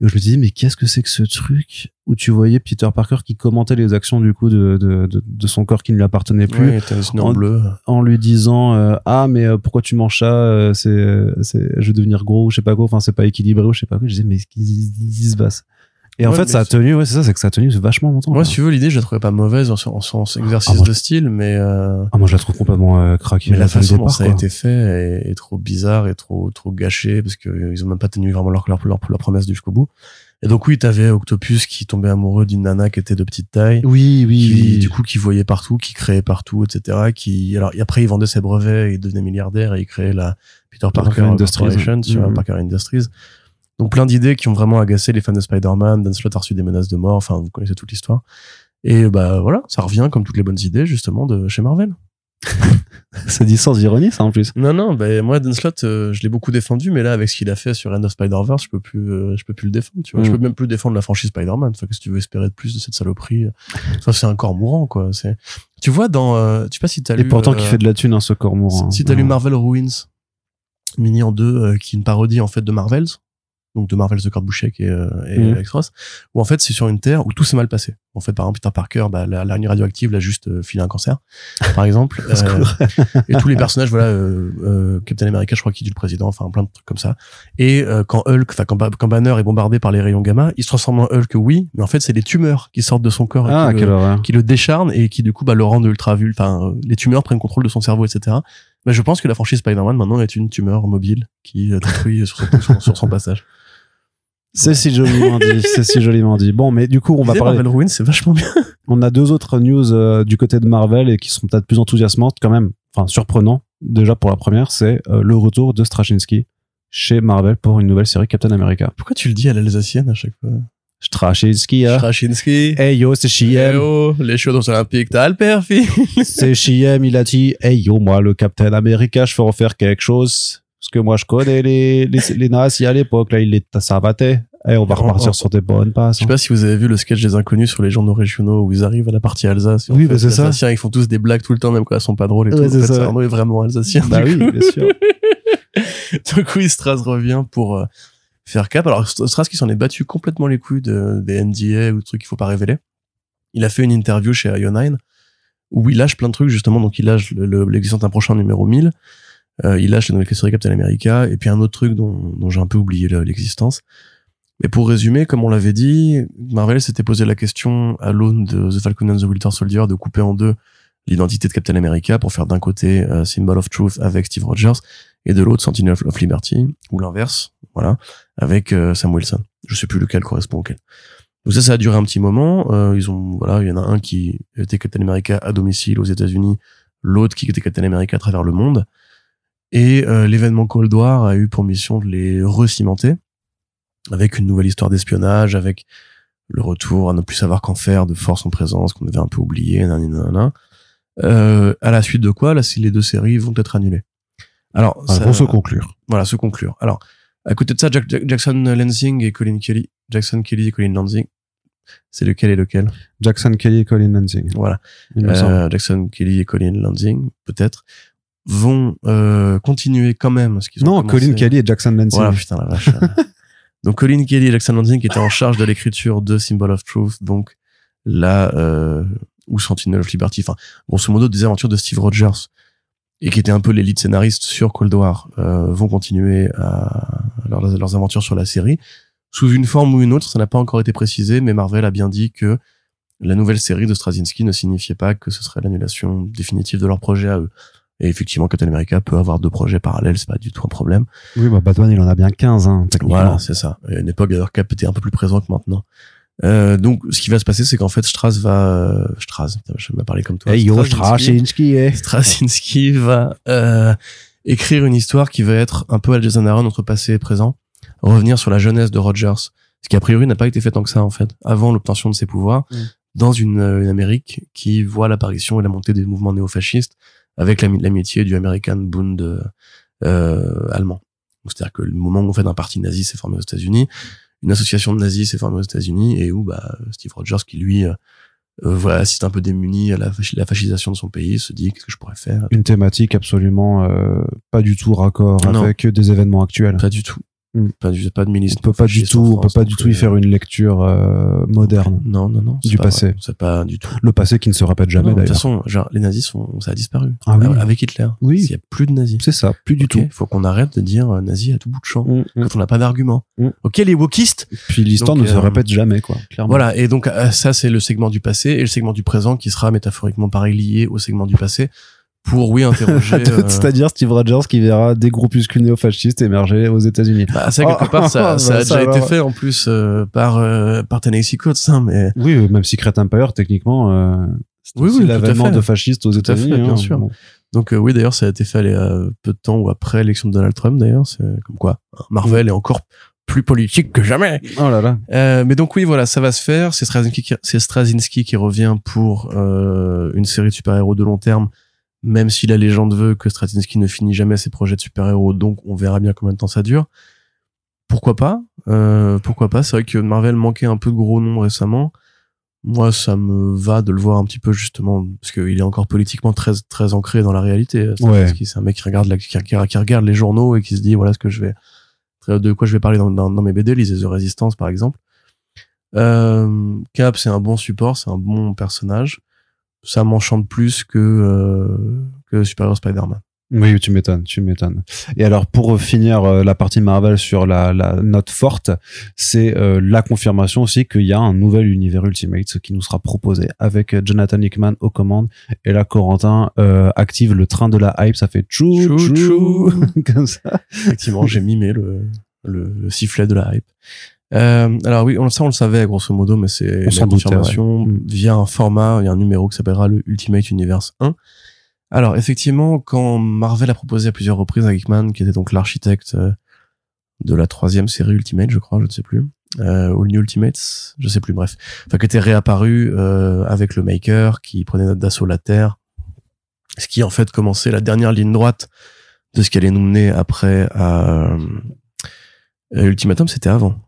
Et je me disais, mais qu'est-ce que c'est que ce truc où tu voyais Peter Parker qui commentait les actions du coup de, de, de, de son corps qui ne lui appartenait plus ouais, En- bleu en lui disant euh, ah mais euh, pourquoi tu manges ça euh, euh, c'est je vais devenir gros ou je sais pas quoi enfin c'est pas équilibré ou je sais pas quoi je disais mais qu'est-ce qui se passe? Et en Ouais, fait ça a tenu ouais c'est ça c'est que ça a tenu vachement longtemps moi si tu veux l'idée je la trouvais pas mauvaise en, son- en sens exercice Ah, moi, de style mais euh, ah moi je la trouve complètement euh, craquée mais la façon dont ça a été fait est, est trop bizarre et trop trop gâché parce que euh, ils ont même pas tenu vraiment leur leur, leur, leur promesse jusqu'au bout et donc oui t'avais Octopus qui tombait amoureux d'une nana qui était de petite taille oui oui, qui, oui. du coup qui voyait partout qui créait partout etc qui alors et après il vendait ses brevets et il devenait milliardaire et il créait la Peter Parker Parker Industries. Corporation sur Mhm. Parker Industries donc plein d'idées qui ont vraiment agacé les fans de Spider-Man Dan Slott a reçu des menaces de mort enfin vous connaissez toute l'histoire. Et bah voilà ça revient comme toutes les bonnes idées justement de chez Marvel. C'est dit sans ironie ça en plus. Non non bah moi Dan Slott euh, je l'ai beaucoup défendu mais là avec ce qu'il a fait sur End of Spider-Verse je peux plus euh, je peux plus le défendre tu vois. Je Mhm. peux même plus défendre la franchise Spider-Man. Enfin qu'est-ce que tu veux espérer de plus de cette saloperie? Enfin c'est un corps mourant quoi c'est tu vois dans euh, je sais pas si t'as et lu pourtant euh, qui fait de la thune hein, ce corps mourant si t'as lu. Marvel Ruins, mini en deux, euh, qui est une parodie en fait de Marvels, donc de Marvels de Kurt Busiek et, euh, et Mhm. Alex Ross, où en fait c'est sur une terre où tout s'est mal passé. En fait, par exemple, Peter Parker, bah, la l'araignée radioactive l'a juste euh, filé un cancer, par exemple. Secours. et tous les personnages, voilà, euh, euh, Captain America, je crois qu'il tue le président, enfin plein de trucs comme ça. Et euh, quand Hulk, enfin quand, Ba- quand Banner est bombardé par les rayons gamma, il se transforme en Hulk, oui, mais en fait c'est les tumeurs qui sortent de son corps et ah qui le- qui le décharne et qui du coup bah, le rendent ultra vul enfin euh, les tumeurs prennent contrôle de son cerveau etc mais je pense que la franchise Spider-Man maintenant est une tumeur mobile qui euh, détruit sur son, sur, sur son passage c'est si joliment dit c'est si joliment dit bon mais du coup on va parler Marvel Ruins c'est vachement bien on a deux autres news euh, du côté de Marvel et qui sont peut-être plus enthousiasmantes quand même, enfin surprenant. Déjà pour la première, c'est euh, le retour de Straczynski chez Marvel pour une nouvelle série Captain America. pourquoi tu le dis à l'alsacienne à chaque fois? Straczynski, hein. Straczynski Hey yo, c'est Chiem. oh, les choses olympiques t'as le perfil c'est Chiem, il a dit Hey yo, moi le Captain America, je veux refaire quelque chose. Parce que moi je connais les, les, les nazis à l'époque, là, il les savatait. Et on va repartir sur des bonnes passes. je sais pas si vous avez vu le sketch des inconnus sur les journaux régionaux où ils arrivent à la partie Alsace Oui, bah, c'est ça. Alsaciens ils font tous des blagues tout le temps même quand elles sont pas drôles et Ouais, tout c'est en fait ça. Sarno est vraiment alsacien Bah oui, coup. bien sûr. Donc oui, Stras revient pour euh, faire cap. Alors Stras qui s'en est battu complètement les couilles de, des NDA ou de trucs qu'il faut pas révéler. Il a fait une interview chez IO9 où il lâche plein de trucs justement. Donc il lâche le- le- l'existence d'un prochain numéro 1000. Euh, il lâche la nouvelle série Captain America et puis un autre truc dont, dont j'ai un peu oublié le- l'existence. Mais pour résumer, comme on l'avait dit, Marvel s'était posé la question à l'aune de The Falcon and the Winter Soldier de couper en deux l'identité de Captain America pour faire d'un côté euh, Symbol of Truth avec Steve Rogers et de l'autre Sentinel of, of Liberty ou l'inverse, voilà, avec euh, Sam Wilson. Je sais plus lequel correspond auquel. Donc ça, ça a duré un petit moment. Euh, ils ont, voilà, il y en a un qui était Captain America à domicile aux États-Unis, l'autre qui était Captain America à travers le monde. Et euh, l'événement Cold War a eu pour mission de les recimenter avec une nouvelle histoire d'espionnage, avec le retour à ne plus savoir qu'en faire de force en présence qu'on avait un peu oublié, nanana. Euh, à la suite de quoi, là, si les deux séries vont être annulées. Alors, Enfin, ça- pour se conclure. voilà, se conclure. Alors, à côté de ça, Jack- Jack- Jackson Lansing et Colin Kelly, Jackson Kelly et Colin Lansing, c'est lequel et lequel? Jackson Kelly et Colin Lansing. Voilà. Euh, Jackson Kelly et Colin Lansing, peut-être, vont euh, continuer quand même ce qu'ils ont Non, commencé. Colin Kelly et Jackson Lansing. Voilà, putain la vache. donc Colin Kelly et Jackson Lansing qui étaient en charge de l'écriture de Symbol of Truth, donc là euh, ou Sentinel of Liberty, enfin grosso modo des aventures de Steve Rogers et qui étaient un peu les lead scénaristes sur Cold War, euh, vont continuer à leurs, leurs aventures sur la série sous une forme ou une autre, ça n'a pas encore été précisé, mais Marvel a bien dit que la nouvelle série de Straczynski ne signifiait pas que ce serait l'annulation définitive de leur projet à eux. Et effectivement, Captain America peut avoir deux projets parallèles, c'est pas du tout un problème. Oui, bah Batman, il en a bien 15, hein. Voilà, c'est ça. Et à une époque, d'ailleurs, Cap était un peu plus présent que maintenant. Euh, donc, ce qui va se passer, c'est qu'en fait, Strass va, euh, Strass, je vais pas parler comme toi. Hey yo, Straczynski- eh. Straczynski va euh, écrire une histoire qui va être un peu à Jason Aaron entre passé et présent, revenir sur la jeunesse de Rogers, ce qui a priori n'a pas été fait tant que ça en fait, avant l'obtention de ses pouvoirs, Mm. dans une, euh, une Amérique qui voit l'apparition et la montée des mouvements néofascistes avec l'ami- l'amitié du American Bund euh, allemand. C'est-à-dire que le moment où en fait un parti nazi s'est formé aux États-Unis, une association de nazis s'est formée aux États-Unis et où bah, Steve Rogers, qui lui euh, euh, voilà, assiste un peu démuni à la, fascisation de son pays, se dit qu'est-ce que je pourrais faire? Une thématique absolument euh, pas du tout raccord Non. avec des événements actuels. Pas du tout. Mm. Pas de On milice. peut pas du tout, on peut pas du tout y euh, faire une lecture euh, moderne. Non, non, non. Du pas passé. C'est pas du tout. Le passé qui ne se répète jamais Non, de toute d'ailleurs. façon, genre, les nazis sont, ça a disparu. Ah oui. Avec Hitler. Oui. Il y a plus de nazis. C'est ça, plus du tout. Faut qu'on arrête de dire euh, nazi à tout bout de champ. Mm, mm. Quand on n'a pas d'argument. Mm. Ok, les wokistes. Puis l'histoire ne se euh, répète jamais, quoi. Clairement. Voilà. Et donc, ça, c'est le segment du passé et le segment du présent qui sera métaphoriquement pareil lié au segment du passé pour, oui, interroger. euh, C'est-à-dire Steve Rogers qui verra des groupuscules néofascistes émerger aux États-Unis. bah, ça, quelque Oh, part, ça, ça bah, a ça déjà été fait en plus euh, par, euh, par Tennessee Coates, hein, mais Oui, euh, même Secret Empire, techniquement, euh, c'est Oui, oui, l'avènement de fascistes aux États-Unis. bien hein. sûr. Bon. Donc oui, d'ailleurs, ça a été fait euh, peu de temps ou après l'élection de Donald Trump, d'ailleurs. C'est comme quoi, hein, Marvel est encore plus politique que jamais. Oh là là. Euh, mais donc oui, voilà, ça va se faire. C'est Straczynski, qui- Straczynski qui revient pour euh, une série de super-héros de long terme, même si la légende veut que Straczynski ne finit jamais ses projets de super-héros. Donc on verra bien combien de temps ça dure. Pourquoi pas euh, Pourquoi pas C'est vrai que Marvel manquait un peu de gros noms récemment. Moi, ça me va de le voir un petit peu justement parce qu'il est encore politiquement très très ancré dans la réalité. Straczynski, C'est un mec qui regarde la, qui, qui- qui regarde les journaux et qui se dit voilà ce que je vais de quoi je vais parler dans, dans, dans mes BD, lisez The Resistance par exemple. Euh, Cap, c'est un bon support, c'est un bon personnage. Ça m'enchante plus que euh, que Superior Spider-Man. Oui, tu m'étonnes, tu m'étonnes. Et alors, pour finir euh, la partie Marvel sur la, la note forte, c'est euh, la confirmation aussi qu'il y a un nouvel univers Ultimate qui nous sera proposé avec euh, Jonathan Hickman aux commandes. Et là, Corentin euh, active le train de la hype, ça fait tchou Tchou, tchou, tchou. comme ça. Effectivement, j'ai mimé le, le, le sifflet de la hype. Euh, alors oui, on, ça on le savait grosso modo, mais c'est la confirmation ouais. Mm. via un format, il y a un numéro qui s'appellera le Ultimate Universe 1. Alors effectivement, quand Marvel a proposé à plusieurs reprises à Hickman, qui était donc l'architecte euh, de la troisième série Ultimate, je crois, je ne sais plus, euh, All New Ultimates, je sais plus, bref, enfin qui était réapparu euh, avec le Maker, qui prenait d'assaut la Terre, ce qui en fait commençait la dernière ligne droite de ce qui allait nous mener après à euh, Ultimatum, c'était avant.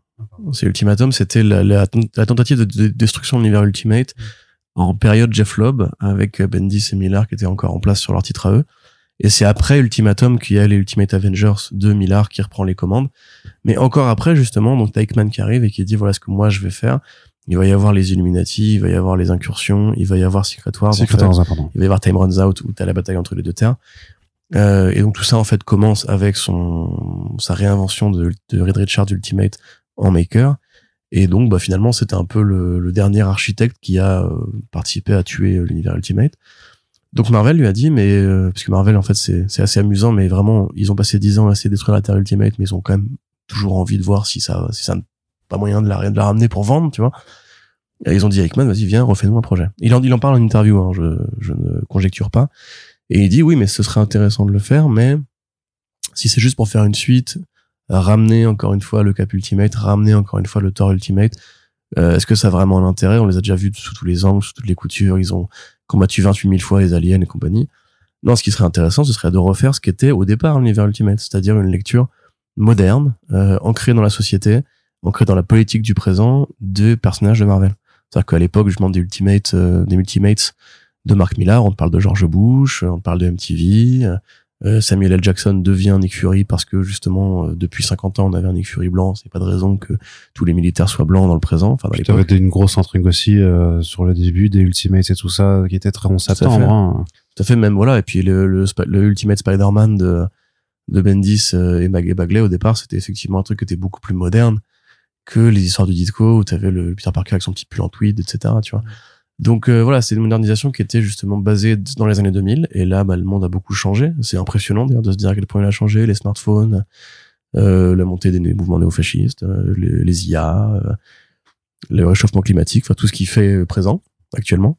C'est Ultimatum, c'était la, la, la tentative de, de destruction de l'univers Ultimate en période Jeff Lobb avec Bendis et Millar qui étaient encore en place sur leur titre à eux. Et c'est après Ultimatum qu'il y a les Ultimate Avengers de Millar qui reprend les commandes. Mais encore après, justement, donc t'as Hickman qui arrive et qui dit voilà ce que moi je vais faire. Il va y avoir les Illuminati, il va y avoir les incursions, il va y avoir Secret Wars. en Secret fait. Wars, important. Il va y avoir Time Runs Out où t'as la bataille entre les deux terres. Euh, et donc tout ça en fait commence avec son sa réinvention de, de Reed Richards Ultimate en Maker. Et donc bah finalement c'était un peu le, le dernier architecte qui a euh, participé à tuer euh, l'univers Ultimate. Donc Marvel lui a dit mais euh, parce que Marvel en fait c'est assez amusant mais vraiment ils ont passé dix ans à essayer de détruire la Terre Ultimate mais ils ont quand même toujours envie de voir si ça si ça pas moyen de la de la ramener pour vendre tu vois. Et ils ont dit à Hickman vas-y viens refais-nous un projet. Il en il en parle en interview hein, je je ne conjecture pas. Et il dit oui, mais ce serait intéressant de le faire, mais si c'est juste pour faire une suite, ramener encore une fois le Cap Ultimate, ramener encore une fois le Thor Ultimate, euh, est-ce que ça a vraiment un intérêt? On les a déjà vus sous tous les angles, sous toutes les coutures, ils ont combattu 28 000 fois les aliens et compagnie. Non, ce qui serait intéressant, ce serait de refaire ce qu'était au départ l'univers Ultimate, c'est-à-dire une lecture moderne, euh, ancrée dans la société, ancrée dans la politique du présent de personnages de Marvel. C'est-à-dire qu'à l'époque, je demande des Ultimates, euh, des Ultimates de Mark Millar, on parle de George Bush, on parle de MTV, euh, Samuel L. Jackson devient Nick Fury parce que justement euh, depuis 50 ans on avait un Nick Fury blanc, c'est pas de raison que tous les militaires soient blancs dans le présent, enfin dans l'époque. une grosse intrigue aussi euh, sur le début des Ultimates et tout ça, qui était très 11 Tout à septembre. fait. hein. Tout à fait même voilà et puis le, le, le Ultimate Spider-Man de de Bendis euh, et Bagley au départ c'était effectivement un truc qui était beaucoup plus moderne que les histoires de Ditko où t'avais le Peter Parker avec son petit pull en tweed etc tu vois donc euh, voilà c'est une modernisation qui était justement basée dans les années 2000 et là bah, le monde a beaucoup changé. C'est impressionnant d'ailleurs de se dire à quel point il a changé. Les smartphones euh, la montée des mouvements néofascistes euh, les, les IA euh, le réchauffement climatique enfin tout ce qui fait euh, présent actuellement.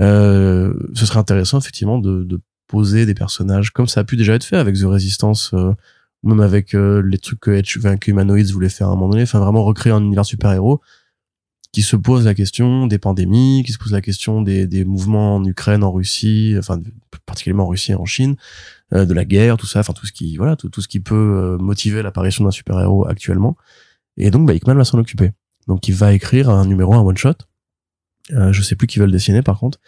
Euh, ce serait intéressant effectivement de, de poser des personnages comme ça a pu déjà être fait avec The Resistance même avec les trucs que, H- enfin, que Humanoids voulait faire à un moment donné. Enfin vraiment recréer un univers super héros qui se pose la question des pandémies, qui se pose la question des, des mouvements en Ukraine, en Russie, enfin particulièrement en Russie et en Chine, euh, de la guerre, tout ça, enfin tout ce qui voilà, tout, tout ce qui peut euh, motiver l'apparition d'un super-héros actuellement. Et donc bah, Hickman va s'en occuper. Donc il va écrire un numéro, un one shot. Euh, je sais plus qui va le dessiner par contre.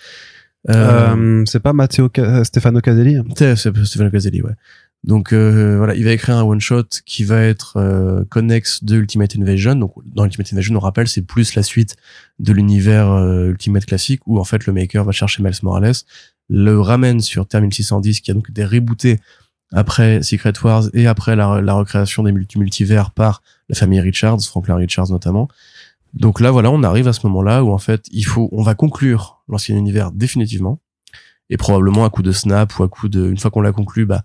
Euh, Euh, c'est pas Matteo Ca- Stefano Caselli c'est c'est Stephen Caselli, ouais. Donc euh, voilà, il va écrire un one shot qui va être euh, connexe de Ultimate Invasion. Donc dans Ultimate Invasion, on rappelle, c'est plus la suite de l'univers euh, Ultimate classique où en fait le maker va chercher Miles Morales, le ramène sur Terre 1610 qui a donc été rebooté après Secret Wars et après la, recréation des multi multivers par la famille Richards, Franklin Richards notamment. Donc là voilà, on arrive à ce moment-là où en fait, il faut on va conclure l'ancien univers définitivement et probablement à coup de snap ou à coup de une fois qu'on l'a conclu, bah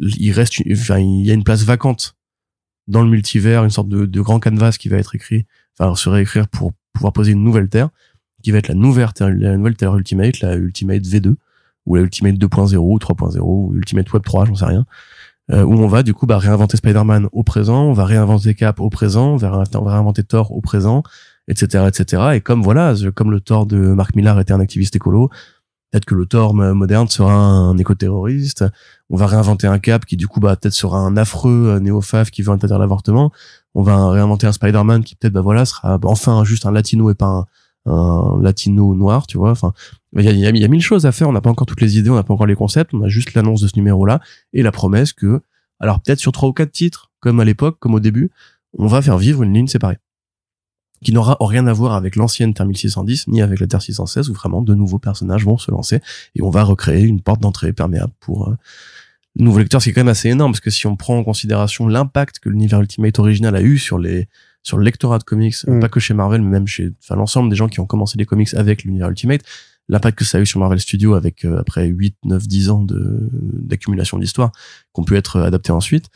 il reste enfin il y a une place vacante dans le multivers, une sorte de, de grand canvas qui va être écrit, enfin se réécrire pour pouvoir poser une nouvelle terre qui va être la nouvelle terre, la nouvelle terre Ultimate, la Ultimate V2 ou la Ultimate 2.0 ou 3.0 ou Ultimate Web 3, j'en sais rien. Euh, où on va du coup bah, réinventer Spider-Man au présent, on va réinventer Cap au présent, on va, ré- on va réinventer Thor au présent, etc., etc. Et comme voilà, comme le Thor de Mark Millar était un activiste écolo, peut-être que le Thor mo- moderne sera un éco-terroriste. On va réinventer un Cap qui du coup bah peut-être sera un affreux euh, néo-faf qui veut interdire l'avortement. On va réinventer un Spider-Man qui peut-être bah voilà sera bah, enfin juste un latino et pas un, latino noir, tu vois. Enfin, il y a, y a mille choses à faire. On n'a pas encore toutes les idées, on n'a pas encore les concepts. On a juste l'annonce de ce numéro-là et la promesse que, alors peut-être sur trois ou quatre titres, comme à l'époque, comme au début, on va faire vivre une ligne séparée qui n'aura rien à voir avec l'ancienne Terre 1610 ni avec la Terre 616 où vraiment de nouveaux personnages vont se lancer et on va recréer une porte d'entrée perméable pour euh, le nouveau lecteur, ce qui est quand même assez énorme parce que si on prend en considération l'impact que l'univers Ultimate original a eu sur les sur le lectorat de comics, Mm. pas que chez Marvel, mais même chez enfin, l'ensemble des gens qui ont commencé les comics avec l'univers Ultimate, l'impact que ça a eu sur Marvel Studios avec euh, après 8, 9, 10 ans de d'accumulation d'histoires qu'on peut être adapté ensuite,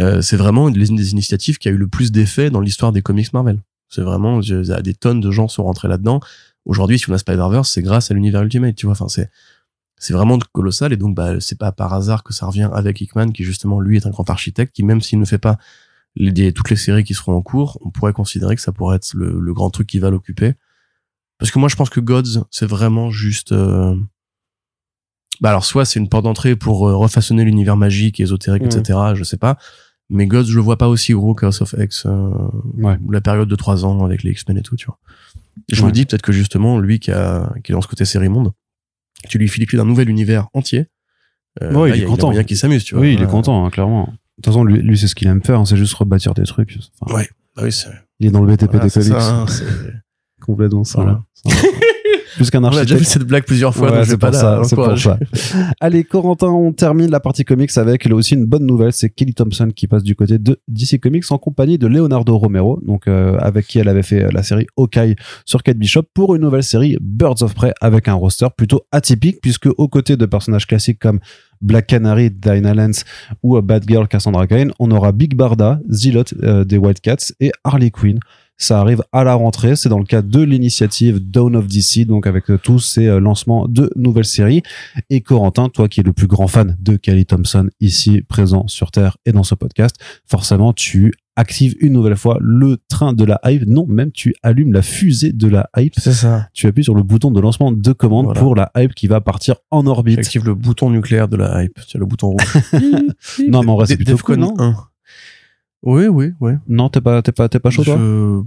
euh, c'est vraiment une des initiatives qui a eu le plus d'effet dans l'histoire des comics Marvel. C'est vraiment je- des tonnes de gens sont rentrés là-dedans. Aujourd'hui, si on a Spider-Verse, c'est grâce à l'univers Ultimate, tu vois. Enfin, c'est c'est vraiment colossal et donc bah c'est pas par hasard que ça revient avec Hickman qui justement lui est un grand architecte qui même s'il ne fait pas les, toutes les séries qui seront en cours, on pourrait considérer que ça pourrait être le, le grand truc qui va l'occuper. Parce que moi je pense que Gods c'est vraiment juste euh, bah alors soit c'est une porte d'entrée pour euh, refaçonner l'univers magique, ésotérique, Mhm. etc. Je sais pas. Mais Gods je le vois pas aussi gros que House of X euh, Ouais. ou la période de trois ans avec les X-Men et tout, tu vois. Et je Ouais. me dis peut-être que justement lui qui a qui est dans ce côté série monde, tu lui files les clés d'un nouvel univers entier. Euh, Ouais, là, il est a- content. Y a moyen qu'il s'amuse, tu vois. Oui, il est Ouais. content, hein, clairement. De toute façon, lui, lui c'est ce qu'il aime faire, hein, c'est juste rebâtir des trucs. Enfin, Ouais. Bah oui, c'est Il est dans le BTP voilà, des comics. hein, c'est- Complètement ça. Voilà. Plus qu'un On a déjà fait cette blague plusieurs fois, Ouais, c'est pour ça, pour. Allez, Corentin, on termine la partie comics avec là aussi une bonne nouvelle, c'est Kelly Thompson qui passe du côté de DC Comics en compagnie de Leonardo Romero, donc euh, avec qui elle avait fait euh, la série Hawkeye sur Kate Bishop pour une nouvelle série Birds of Prey avec un roster plutôt atypique puisque aux côtés de personnages classiques comme Black Canary, Dinah Lance ou euh, Batgirl Cassandra Cain, on aura Big Barda, Zilot euh, des Wildcats et Harley Quinn. Ça arrive à la rentrée, c'est dans le cadre de l'initiative Dawn of DC, donc avec euh, tous ces euh, lancements de nouvelles séries. Et Corentin, toi qui es le plus grand fan de Kelly Thompson ici présent sur Terre et dans ce podcast, forcément tu actives une nouvelle fois le train de la hype. Non, même tu allumes la fusée de la hype. C'est ça. Tu appuies sur le bouton de lancement de commande Voilà. pour la hype qui va partir en orbite. J'active le bouton nucléaire de la hype. C'est le bouton rouge. Non, mais en vrai, c'est plutôt cool, non 1. Oui, oui, oui. Non, t'es pas, t'es pas, t'es pas chaud, toi? Je-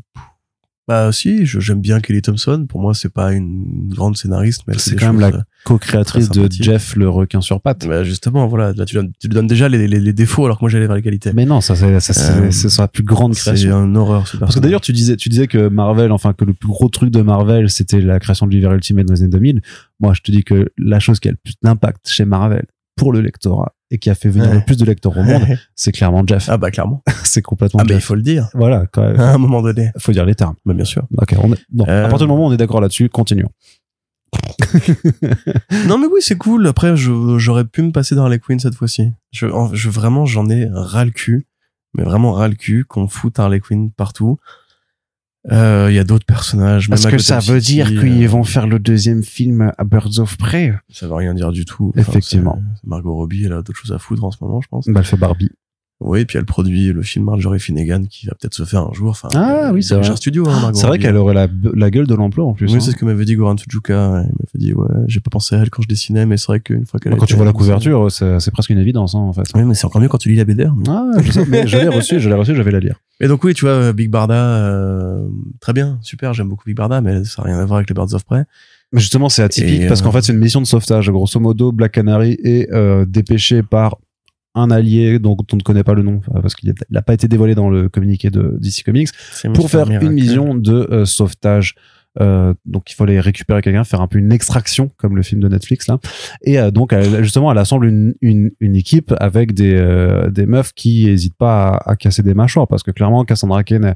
Bah si, je- j'aime bien Kelly Thompson. Pour moi, c'est pas une grande scénariste, mais C'est quand même la euh, co-créatrice de. Jeff le requin sur pattes. bah, justement, voilà, là tu, donnes- tu lui donnes déjà les, les, les défauts alors que moi j'allais vers les qualités. Mais non, ça c'est ça, c'est Euh, c'est sa plus grande C'est création. une horreur ce Parce que d'ailleurs tu disais tu disais que Marvel enfin que le plus gros truc de Marvel c'était la création de l'univers Ultimate dans les années 2000. Moi je te dis que la chose qui a le plus d'impact chez Marvel pour le lectorat et qui a fait venir Ouais. le plus de lecteurs au monde, c'est clairement Jeff. ah bah clairement. c'est complètement Ah mais il faut le dire. Voilà, quand même. À un moment donné. Faut dire les termes. Bah bien sûr. Ok, on est... Euh. à partir du moment où on est d'accord là-dessus, continuons. non mais oui c'est cool. Après j'aurais pu me passer dans Harley Quinn cette fois-ci. Je, je vraiment j'en ai ras le cul, mais vraiment ras le cul qu'on fout Harley Quinn partout. Euh, Il y a d'autres personnages. même à Gotham City, euh, vont faire le deuxième film à Birds of Prey Ça veut rien dire du tout. Effectivement. Margot Robbie elle a d'autres choses à foutre en ce moment je pense. Bah elle fait Barbie. Oui, puis elle produit le film Marjorie Finnegan qui va peut-être se faire un jour. Enfin, Ah, oui, c'est vrai. studio. Hein, Margot C'est vrai qu'elle aurait la, la gueule de l'emploi en plus. Oui, hein. c'est ce que m'avait dit Goran Fujuka. ouais. Il m'avait dit, ouais, j'ai pas pensé à elle quand je dessinais, mais c'est vrai qu'une fois qu'elle a Quand tu vois la couverture, c'est presque une évidence hein, en fait. Oui, mais c'est encore mieux quand tu lis la BD. hein. Ah, je sais, mais je l'ai reçu, je l'ai reçu, je vais la lire. Et donc oui, tu vois, Big Barda, euh, très bien, super, j'aime beaucoup Big Barda, mais ça n'a rien à voir avec les Birds of Prey. Mais justement, c'est atypique Et, parce euh, qu'en fait, c'est une mission de sauvetage. Grosso modo, Black Canary est euh, dépêché par un allié dont on ne connaît pas le nom euh, parce qu'il n'a pas été dévoilé dans le communiqué de DC Comics pour faire Miracle. une mission de euh, sauvetage. Euh, donc il fallait récupérer quelqu'un, faire un peu une extraction comme le film de Netflix là. Et euh, donc elle, justement elle assemble une, une, une équipe avec des, des meufs qui hésitent pas à, à casser des mâchoires parce que clairement Cassandra Cain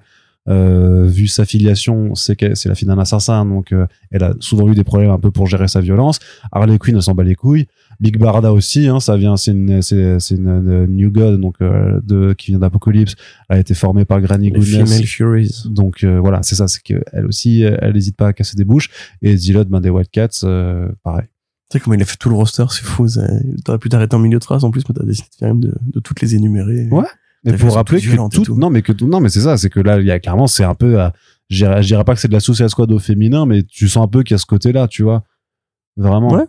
vu sa filiation, c'est que c'est la fille d'un assassin, donc elle a souvent eu des problèmes un peu pour gérer sa violence. Harley Quinn s'en bat les couilles. Big Barda aussi, hein, ça vient, c'est une, c'est, c'est une, New God, donc euh, de qui vient d'Apocalypse, elle a été formée par Granny Goodness. Furies. Donc euh, voilà, c'est ça, c'est que elle aussi, euh, elle n'hésite pas à casser des bouches. Et Zilot, ben des Wildcats, euh, pareil. Tu sais comment il a fait tout le roster, c'est fou. ça. T'aurais pu t'arrêter en milieu de phrase en plus, mais t'as décidé faire même de, de toutes les énumérer. Ouais. Mais pour rappeler que tout, tout. non, mais que tout, non, mais c'est ça, c'est que là, il y a clairement, c'est un peu, euh, je dirais pas que c'est de la Suicide Squad au féminin, mais tu sens un peu qu'il y a ce côté-là, tu vois. Vraiment. Ouais.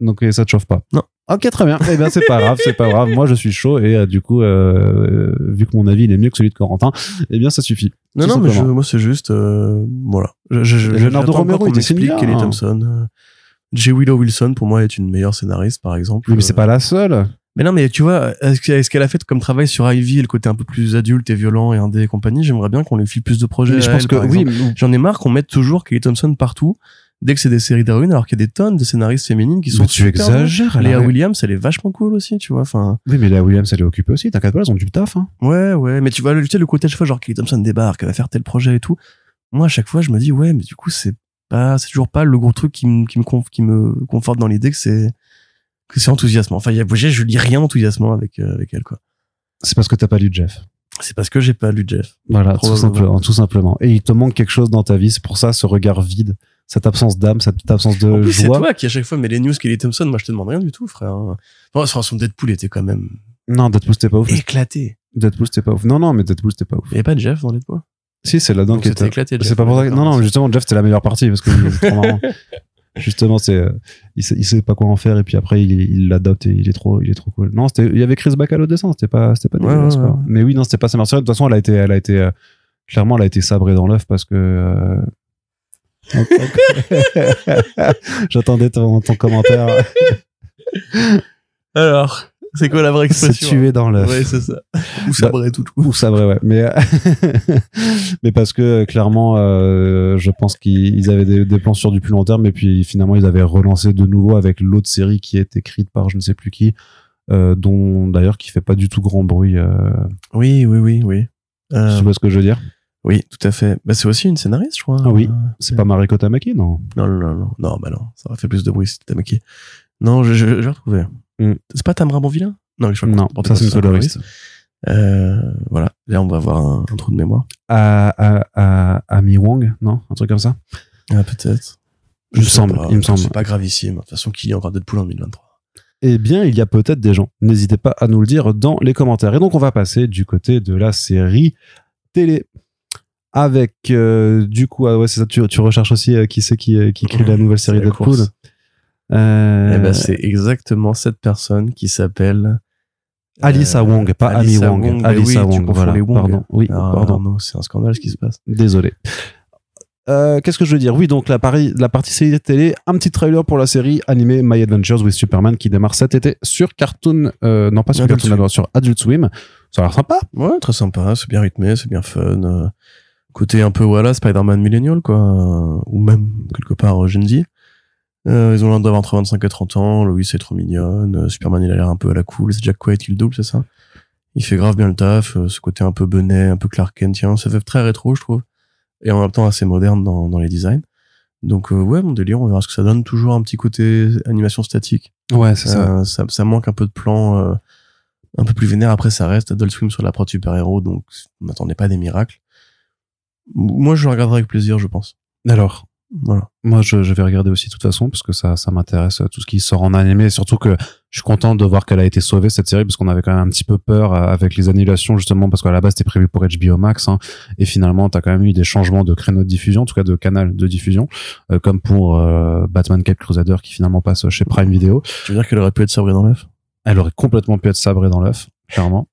Donc ça te chauffe pas. Non. Ok, très bien. Eh bien, c'est pas grave, c'est pas grave. Moi, je suis chaud et euh, du coup, euh, vu que mon avis il est mieux que celui de Corentin, eh bien, ça suffit. Non, non, mais je, moi c'est juste, euh, voilà. Je, je, Leonardo Romero, il m'explique Kelly hein. Thompson. J. Willow Wilson, pour moi, est une meilleure scénariste, par exemple. Oui, mais c'est pas la seule. Mais non, mais tu vois, est-ce que- est-ce qu'elle a fait comme travail sur Ivy le côté un peu plus adulte et violent et indé et compagnie? J'aimerais bien qu'on lui file plus de projets. Mais je pense elle, que oui. mais- J'en ai marre qu'on mette toujours Kelly Thompson partout dès que c'est des séries d'héroïnes, alors qu'il y a des tonnes de scénaristes féminines qui sont mais tu super exagères. Léa Williams, elle est vachement cool aussi, tu vois. Enfin, Oui, mais la Williams, elle est occupée aussi. T'inquiète pas, elles ont du taf. Hein. ouais, ouais. Mais tu vois, le, tu sais, le côté à chaque fois, genre Kelly Thompson débarque, elle va faire tel projet et tout. Moi, à chaque fois, je me dis, ouais, mais du coup, c'est pas, c'est toujours pas le gros truc qui me, qui me, qui me conforte dans l'idée que c'est, que c'est enthousiasmant. Enfin, il y a, je, lis rien enthousiasmant avec, euh, avec elle, quoi. C'est parce que t'as pas lu Jeff. C'est parce que j'ai pas lu Jeff. Voilà, tout simplement, tout simplement. Et il te manque quelque chose dans ta vie. C'est pour ça ce regard vide, cette absence d'âme, cette absence de en plus, c'est joie. toi qui à chaque fois mets les news Kelly Thompson. Moi, je te demande rien du tout, frère. Enfin, son Deadpool était quand même Non, Deadpool c'était pas ouf. éclaté. Deadpool c'était pas ouf. Non, non, mais Deadpool c'était pas ouf. Il y avait pas de Jeff dans Deadpool? Si, c'est là-dedans Donc qui était. éclaté. C'est pas pour ça. Non, non, justement, Jeff c'était la meilleure partie parce que c'est trop marrant. Justement, c'est euh, il sait, il sait pas quoi en faire et puis après il l'adopte et il est trop il est trop cool. Non, c'était il y avait Chris Bacall au dessin, c'était pas c'était pas Ouais, dégueulasse, ouais, quoi. ouais. Mais oui, non, c'était pas sa. De toute façon, elle a été elle a été euh, clairement elle a été sabrée dans l'œuf parce que euh, J'attendais ton, ton commentaire. Alors, c'est quoi la vraie C'est expression tué dans l'œuf. Ouais, c'est ça. Ou sabré tout le coup. Ou ça vrai, ouais. Mais, mais parce que euh, clairement, euh, je pense qu'ils avaient des, des plans sur du plus long terme, et puis finalement, ils avaient relancé de nouveau avec l'autre série qui est écrite par je ne sais plus qui, euh, dont d'ailleurs qui fait pas du tout grand bruit. Euh, Oui, oui, oui, oui. Tu vois ce que je veux dire? Oui, tout à fait. Bah, c'est aussi une scénariste, je crois. Ah oui. Euh, C'est pas Mariko Tamaki, non? Non, non, non, non. Bah non. Ça aurait fait plus de bruit si c'était Tamaki. Non, je, je, je vais retrouver. Hmm. C'est pas Tamara Bonvillain? Non, je crois Non, ça c'est une un coloriste. Euh, voilà. Là, on va avoir un, un trou de mémoire. À, à, à, Ami Wong, non? Un truc comme ça? Ah, peut-être. Me sais semble, pas. il me semble. C'est pas gravissime. De toute façon, qui lit encore Deadpool en 2023 Eh bien, il y a peut-être des gens. N'hésitez pas à nous le dire dans les commentaires. Et donc, on va passer du côté de la série télé. Avec, euh, du coup, ah ouais, c'est ça, tu, tu recherches aussi euh, qui c'est qui, euh, qui écrit la nouvelle série Deadpool. Euh, Eh ben, c'est exactement cette personne qui s'appelle Alissa Wong, pas Ami Alissa Wong. Wong, Alissa oui, Wong, voilà. les Wong. Pardon. Oui, Ah, pardon. C'est un scandale ce qui se passe. Désolé. Qu'est-ce que je veux dire? Oui, donc la, pari- la partie série télé, un petit trailer pour la série animée My Adventures with Superman qui démarre cet été sur Cartoon, non pas sur Adult Cartoon Swim. Network, sur Adult Swim. Ça a l'air sympa. Ouais, très sympa, c'est bien rythmé, c'est bien fun. Côté un peu, voilà, Spider-Man Millennial, quoi. euh, ou même, quelque part, euh, Gen Z. Euh, ils ont l'air d'avoir entre 25 et 30 ans. Louis est trop mignonne. euh, Superman, il a l'air un peu à la cool. C'est Jack qui le double, c'est ça? Il fait grave bien le taf. ce côté un peu benet, un peu Clark Kentien. Ça fait très rétro, je trouve. Et en même temps assez moderne dans, dans les designs. Donc, euh, ouais, mon délire, on verra ce que ça donne. Toujours un petit côté animation statique. Ouais, c'est ça. Euh, ça, ça manque un peu de plan euh, un peu plus vénère. Après, ça reste Adult Swim sur la prod super-héros, donc on n'attendait pas des miracles. Moi, je le regarderai avec plaisir, je pense. Alors, Voilà. Moi, je, je vais regarder aussi de toute façon parce que ça, ça m'intéresse euh, tout ce qui sort en animé. Surtout que je suis content de voir qu'elle a été sauvée cette série parce qu'on avait quand même un petit peu peur euh, avec les annulations justement parce qu'à la base c'était prévu pour HBO Max hein, et finalement t'as quand même eu des changements de créneaux de diffusion, en tout cas de canal de diffusion, euh, comme pour euh, Batman Cape Crusader qui finalement passe chez Prime Video. Tu veux dire qu'elle aurait pu être sabrée dans l'œuf? Elle aurait complètement pu être sabrée dans l'œuf, clairement.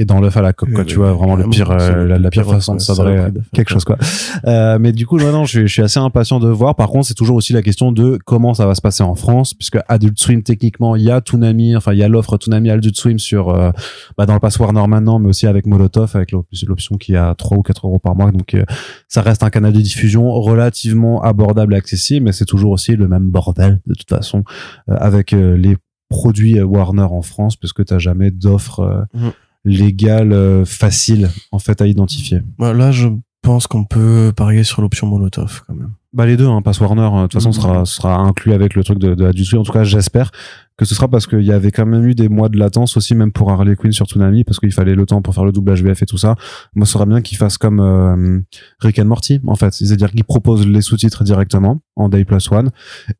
Et dans l'œuf à la coque, quoi. Tu vois, vraiment le pire, euh, la, la pire façon de faire quelque chose, quoi. Euh, mais du coup, non, je, suis- je suis assez impatient de voir. Par contre, c'est toujours aussi la question de comment ça va se passer en France, puisque Adult Swim, techniquement, il y a Toonami, enfin, il y a l'offre Toonami Adult Swim sur, euh, bah, dans le pass Warner maintenant, mais aussi avec Molotov, avec l'op- l'option qui a 3 ou 4 euros par mois. Donc, euh, ça reste un canal de diffusion relativement abordable et accessible, mais c'est toujours aussi le même bordel, de toute façon, avec les produits Warner en France, puisque t'as jamais d'offre euh, Mhm. Légale euh, facile, en fait, à identifier. Bah, Là, je pense qu'on peut parier sur l'option Molotov quand même. Bah les deux, hein, Pass Warner, euh, de toute façon, Mhm. sera, sera inclus avec le truc de, de Adult Swim. En tout cas, j'espère que ce sera parce qu'il y avait quand même eu des mois de latence aussi, même pour Harley Quinn sur Toonami, parce qu'il fallait le temps pour faire le doublage VF et tout ça. Moi, ce serait bien qu'ils fassent comme euh, Rick and Morty, en fait. C'est-à-dire qu'ils proposent les sous-titres directement en Day Plus One,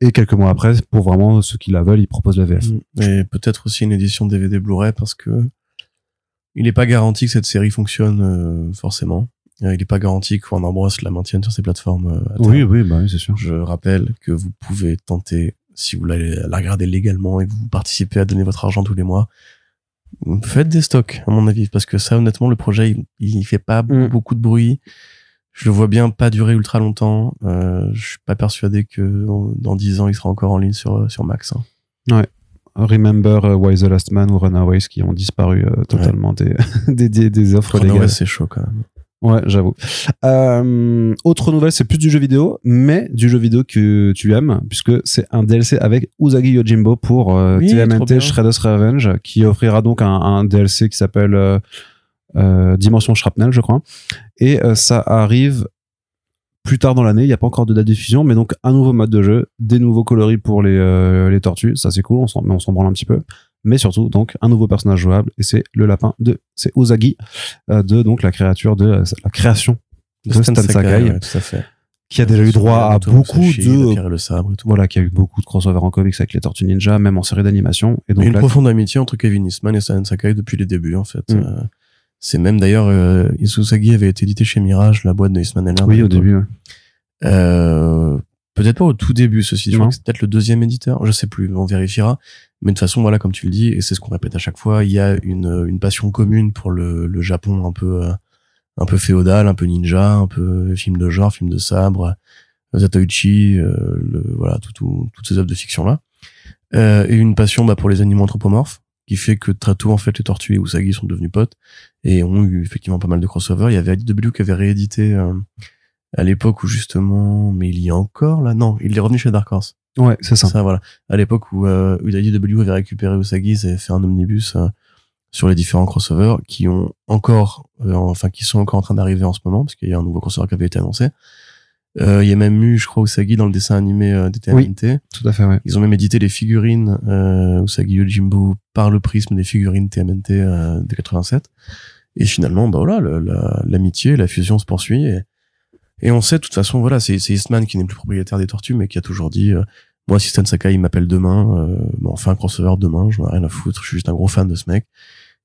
et quelques mois après, pour vraiment ceux qui la veulent, ils proposent la VF. Et peut-être aussi une édition DVD Blu-ray parce que il n'est pas garanti que cette série fonctionne euh, forcément. Euh, Il n'est pas garanti que Warner Bros la maintienne sur ses plateformes. euh. Oui, oui, bah oui, c'est sûr. Je rappelle que vous pouvez tenter, si vous voulez la regarder légalement et que vous participez à donner votre argent tous les mois, faites des stocks, à mon avis, parce que ça, honnêtement, le projet, il, il fait pas Mm. beaucoup de bruit. Je le vois bien pas durer ultra longtemps. Euh, je suis pas persuadé que euh, dans 10 ans, il sera encore en ligne sur, sur Max. hein. Remember uh, Why the Last Man ou Runaways qui ont disparu euh, totalement des, des, des, des offres. West, c'est chaud quand même. Ouais, j'avoue. Euh, autre nouvelle, c'est plus du jeu vidéo, mais du jeu vidéo que tu aimes, puisque c'est un DLC avec Usagi Yojimbo pour euh, Oui, TMNT. Shredder's Revenge, qui offrira donc un, un DLC qui s'appelle euh, euh, Dimension Shrapnel, je crois. Et euh, ça arrive plus tard dans l'année, il n'y a pas encore de date de diffusion, mais donc un nouveau mode de jeu, des nouveaux coloris pour les, euh, les tortues, ça c'est cool, on s'en, mais on s'en branle un petit peu. Mais surtout, donc, un nouveau personnage jouable, et c'est le lapin de, c'est Usagi, euh, de donc la créature de euh, la création de Stan Sakai, ouais, tout à fait. qui a déjà eu droit à beaucoup de et le sabre et tout. voilà qui a eu beaucoup de crossover en comics avec les Tortues Ninja même en série d'animation et donc a une là, profonde amitié entre Kevin Eastman et Stan Sakai depuis les débuts, en fait. Mm. Euh, c'est même d'ailleurs, euh, Isusagi avait été édité chez Mirage, la boîte de Eastman Elmer. oui au début ouais. Euh, peut-être pas au tout début, ceci. Je crois que c'est peut-être le deuxième éditeur. Je sais plus, on vérifiera. Mais de toute façon, voilà, comme tu le dis, et c'est ce qu'on répète à chaque fois, il y a une, une passion commune pour le, le Japon un peu, euh, un peu féodal, un peu ninja, un peu film de genre, film de sabre, euh, Zatoichi, euh, le, voilà, tout, tout, toutes ces œuvres de fiction là. Euh, et une passion bah, pour les animaux anthropomorphes, qui fait que très tôt en fait les tortues et Usagi sont devenus potes et ont eu effectivement pas mal de crossovers. Il y avait IDW qui avait réédité euh, à l'époque où justement, mais il y a encore là, non, il est revenu chez Dark Horse. ouais c'est ça Ça, voilà. À l'époque où, euh, où IDW avait récupéré Usagi, ils avaient fait un omnibus euh, sur les différents crossovers qui ont encore, euh, enfin qui sont encore en train d'arriver en ce moment parce qu'il y a un nouveau crossover qui avait été annoncé. Euh, il y a même eu, je crois, Usagi dans le dessin animé euh, des TMNT. tout à fait ouais Ils ont même édité les figurines euh, Usagi Yojimbo par le prisme des figurines TMNT euh, de 87. Et finalement, bah voilà, la- l'amitié, la, fusion se poursuit. Et, et on sait, de toute façon, voilà, c'est Eastman qui n'est plus propriétaire des tortues, mais qui a toujours dit, euh, moi, si Stan Sakai m'appelle demain, euh, bah, on fait un crossover demain, j'en ai rien à foutre, je suis juste un gros fan de ce mec.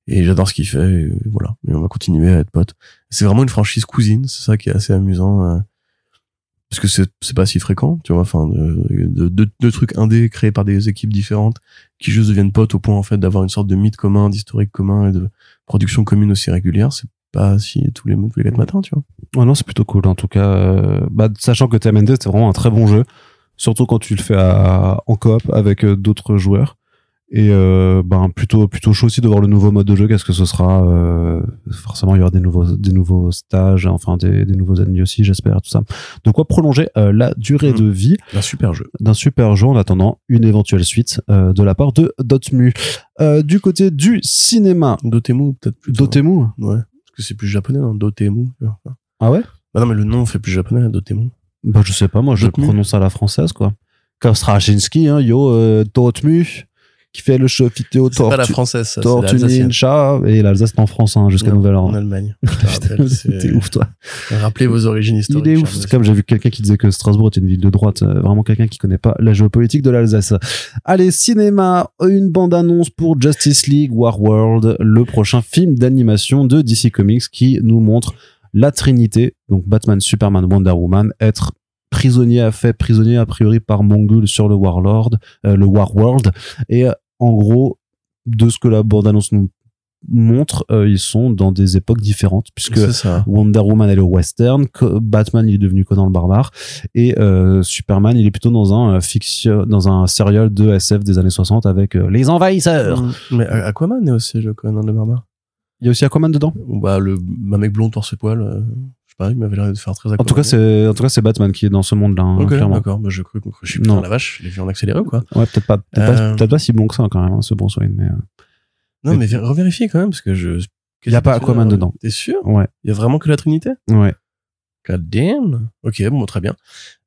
Et j'adore ce qu'il fait, et voilà. Et on va continuer à être potes. C'est vraiment une franchise cousine, c'est ça qui est assez amusant. Parce que c'est c'est pas si fréquent, tu vois, enfin, de, de, de, trucs indés créés par des équipes différentes qui juste deviennent potes au point en fait d'avoir une sorte de mythe commun, d'historique commun et de production commune aussi régulière. C'est pas si tous les tous les quatre matins, tu vois. Ouais, non, c'est plutôt cool. En tout cas, euh, bah, sachant que TMNT, c'est vraiment un très bon jeu. Surtout quand tu le fais à, en coop avec euh, d'autres joueurs. Et euh, ben plutôt plutôt chaud aussi de voir le nouveau mode de jeu. Qu'est-ce que ce sera euh, Forcément, il y aura des nouveaux des nouveaux stages, enfin des, des nouveaux ennemis aussi, j'espère, tout ça. De quoi prolonger euh, la durée Mhm. de vie Un super jeu. d'un super jeu en attendant une éventuelle suite euh, de la part de Dotemu. Euh, du côté du cinéma, Dotemu peut-être plutôt. Dotemu. Ouais. Parce que c'est plus japonais, non Dotemu. Ah ouais? Bah non, mais le nom fait plus japonais, Dotemu. Bah je sais pas, moi je Dotemu. prononce à la française quoi. Comme Straczynski, hein, yo, euh, Dotemu. Qui fait le show vidéo C'est pas la Tortue, française, ça, Tortue. Ninja et l'Alsace c'est en France hein, jusqu'à Non, nouvel En. Allemagne. T'es ouf toi. Rappelez vos origines historiques. Il est ouf. C'est comme j'ai vu quelqu'un qui disait que Strasbourg était une ville de droite. euh, Vraiment quelqu'un qui connaît pas la géopolitique de l'Alsace. Allez, cinéma, une bande-annonce pour Justice League War World, le prochain film d'animation de DC Comics qui nous montre la Trinité, donc Batman, Superman, Wonder Woman, être prisonnier à fait prisonnier a priori par Mongul sur le Warlord, euh, le War World. Et euh, en gros, de ce que la bande-annonce nous montre, euh, ils sont dans des époques différentes puisque. Wonder Woman elle est au western, Batman il est devenu Conan le barbare et euh, Superman il est plutôt dans un euh, fiction, dans un serial de SF des années 60 avec euh, les envahisseurs. Mm. Mais Aquaman est aussi le Conan le barbare. Il y a aussi Aquaman dedans. Bah, le, un mec blond torse-poil, euh, je sais pas, il m'avait l'air de faire très En tout cas c'est en tout cas c'est Batman qui est dans ce monde là Ok, clairement. d'accord. Bah, je crois que je suis Non. putain la vache, je l'ai vu en accéléré ou quoi. Ouais peut-être pas peut-être Euh, pas, pas si bon que ça quand même hein, ce Bruce Wayne mais euh, Non, mais vé- revérifie quand même, parce que je. Il y a pas Aquaman dedans. T'es sûr? Ouais Il y a vraiment que la Trinité? Ouais. God damn. Ok, bon, très bien.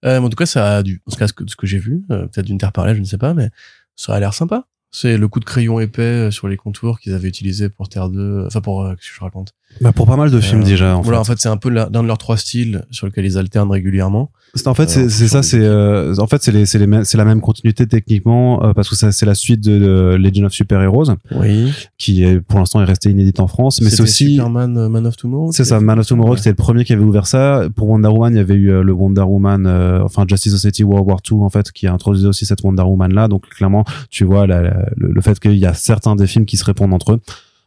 Euh, mais en tout cas, ça a du, en tout cas, ce que, ce que j'ai vu, euh, peut-être d'une terre parallèle, je ne sais pas, mais ça a l'air sympa. C'est le coup de crayon épais euh, sur les contours qu'ils avaient utilisé pour Terre 2, enfin pour, euh, qu'est-ce que je raconte? Bah, pour pas mal de films Euh, déjà en voilà, fait. en fait, c'est un peu l'un de leurs trois styles sur lesquels ils alternent régulièrement. C'est- En fait, Euh, c'est ça, c'est euh, en fait c'est les les c'est la même continuité techniquement euh, parce que ça c'est la suite de, de Legend of Super Heroes Oui. qui est pour l'instant est resté inédite en France, mais c'est aussi Superman, euh, Man of Tomorrow. c'est ça Man of Tomorrow Ouais. c'était le premier qui avait ouvert ça. Pour Wonder Woman, il y avait eu le Wonder Woman, euh, enfin Justice Society World War II en fait qui a introduit aussi cette Wonder Woman là. Donc clairement, tu vois la- la- le, le fait qu'il y a certains des films qui se répondent entre eux.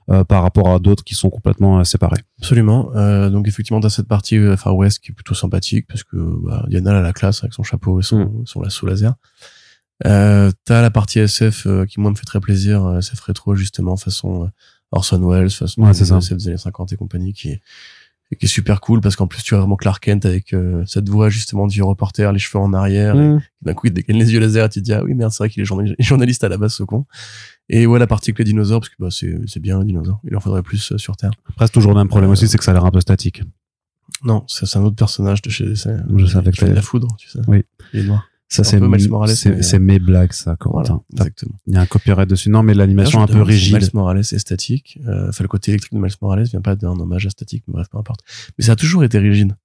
Euh, par rapport à d'autres qui sont complètement euh, séparés. Absolument. Euh, donc effectivement, t'as cette partie euh, Far West qui est plutôt sympathique parce que bah, a la classe avec son chapeau et son, Mm. son lasso laser. Euh, t'as la partie SF euh, qui moi me fait très plaisir, euh, SF rétro justement façon euh, Orson Welles, façon Ouais. SF des années 50 et compagnie qui est et qui est super cool parce qu'en plus tu as vraiment Clark Kent avec euh, cette voix justement du reporter, les cheveux en arrière, et Mmh. d'un coup il dégaine les yeux laser et tu te dis ah oui merde c'est vrai qu'il est journal- journaliste à la base ce con. Et ouais la partie avec les dinosaures parce que bah c'est c'est bien les dinosaures, il en faudrait plus euh, sur Terre. Après, c'est toujours le même problème Euh, aussi, c'est que ça a l'air un peu statique. Non, ça, c'est un autre personnage de chez DC. Je savais que la foudre, tu sais. Oui. Il est noir. Ça, c'est c'est mes blagues, ça, Voilà, Corentin. T'as- exactement. Il y a un copyright dessus. Non, mais l'animation un peu rigide. Miles Morales est statique. Euh, Enfin, le côté électrique de Miles Morales vient pas d'un hommage à statique, mais bref, peu importe. Mais ça a toujours été rigide.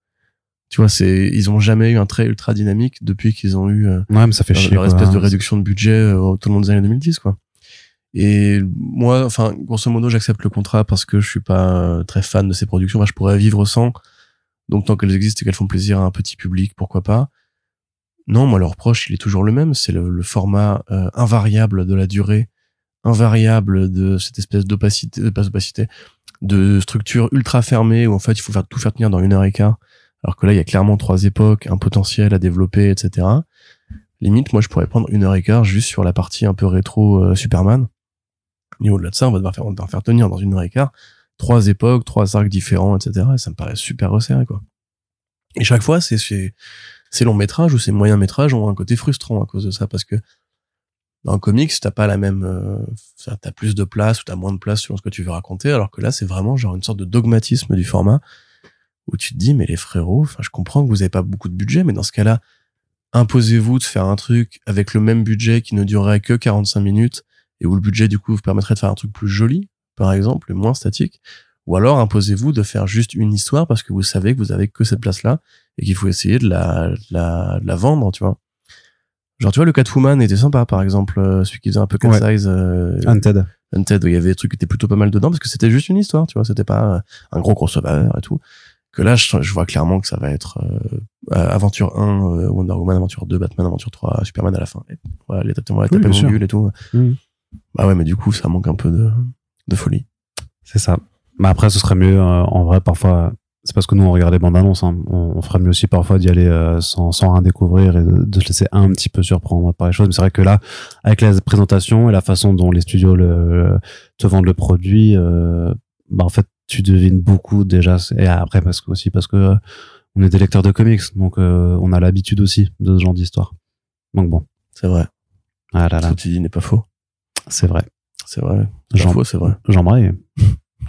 Tu vois, c'est, ils ont jamais eu un trait ultra dynamique depuis qu'ils ont eu euh, Ouais, mais ça fait leur, chier. leur quoi. espèce de réduction de budget euh, tout le monde des années 2010, quoi. Et moi, enfin, grosso modo, j'accepte le contrat parce que je suis pas euh, très fan de ces productions. Je pourrais vivre sans. Donc, tant qu'elles existent et qu'elles font plaisir à un petit public, pourquoi pas. Non, moi, le reproche, il est toujours le même. C'est le, le format euh, invariable de la durée, invariable de cette espèce d'opacité, de pas d'opacité, de structure ultra fermée où en fait, il faut faire tout faire tenir dans une heure et quart. Alors que là, il y a clairement trois époques, un potentiel à développer, etc. Limite, moi, je pourrais prendre une heure et quart juste sur la partie un peu rétro euh, Superman. Et au-delà de ça, on va devoir faire, on va devoir faire tenir dans une heure et quart trois époques, trois arcs différents, etc. Et ça me paraît super resserré, quoi. Et chaque fois, c'est, c'est, ces longs métrages ou ces moyens métrages ont un côté frustrant à cause de ça parce que dans un comics, t'as pas la même, euh, t'as plus de place ou t'as moins de place selon ce que tu veux raconter, alors que là, c'est vraiment genre une sorte de dogmatisme du format où tu te dis, mais les frérots, enfin, je comprends que vous avez pas beaucoup de budget, mais dans ce cas-là, imposez-vous de faire un truc avec le même budget qui ne durerait que 45 minutes et où le budget, du coup, vous permettrait de faire un truc plus joli, par exemple, et moins statique. Ou alors, imposez-vous de faire juste une histoire parce que vous savez que vous avez que cette place-là et qu'il faut essayer de la, de la, de la vendre, tu vois. Genre, tu vois, le Catwoman était sympa, par exemple, euh, celui qui faisait un peu cat Ouais. size, euh, Hunted. Unted, où il y avait des trucs qui étaient plutôt pas mal dedans parce que c'était juste une histoire, tu vois, c'était pas euh, un gros crossover et tout. Que là, je, je vois clairement que ça va être euh, euh, Aventure 1, euh, Wonder Woman, Aventure 2, Batman, Aventure 3, Superman à la fin. Et voilà, les tapes, les Oui, et tout. Mhm. Bah ouais, mais du coup, ça manque un peu de, de folie. C'est ça. Mais après, ce serait mieux, euh, en vrai, parfois, c'est parce que nous, on regarde les bandes annonces, hein. on, on ferait mieux aussi parfois d'y aller euh, sans, sans rien découvrir et de, de se laisser un petit peu surprendre par les choses. Mais c'est vrai que là, avec la présentation et la façon dont les studios le, te vendent le produit, euh, bah, en fait, tu devines beaucoup déjà. Et après, parce que aussi parce que on est des lecteurs de comics, donc on a l'habitude aussi de ce genre d'histoire. Donc bon, C'est vrai. ah là Ce que tu dis n'est pas faux. C'est vrai. C'est vrai. Pas faux, c'est vrai. J'embraye.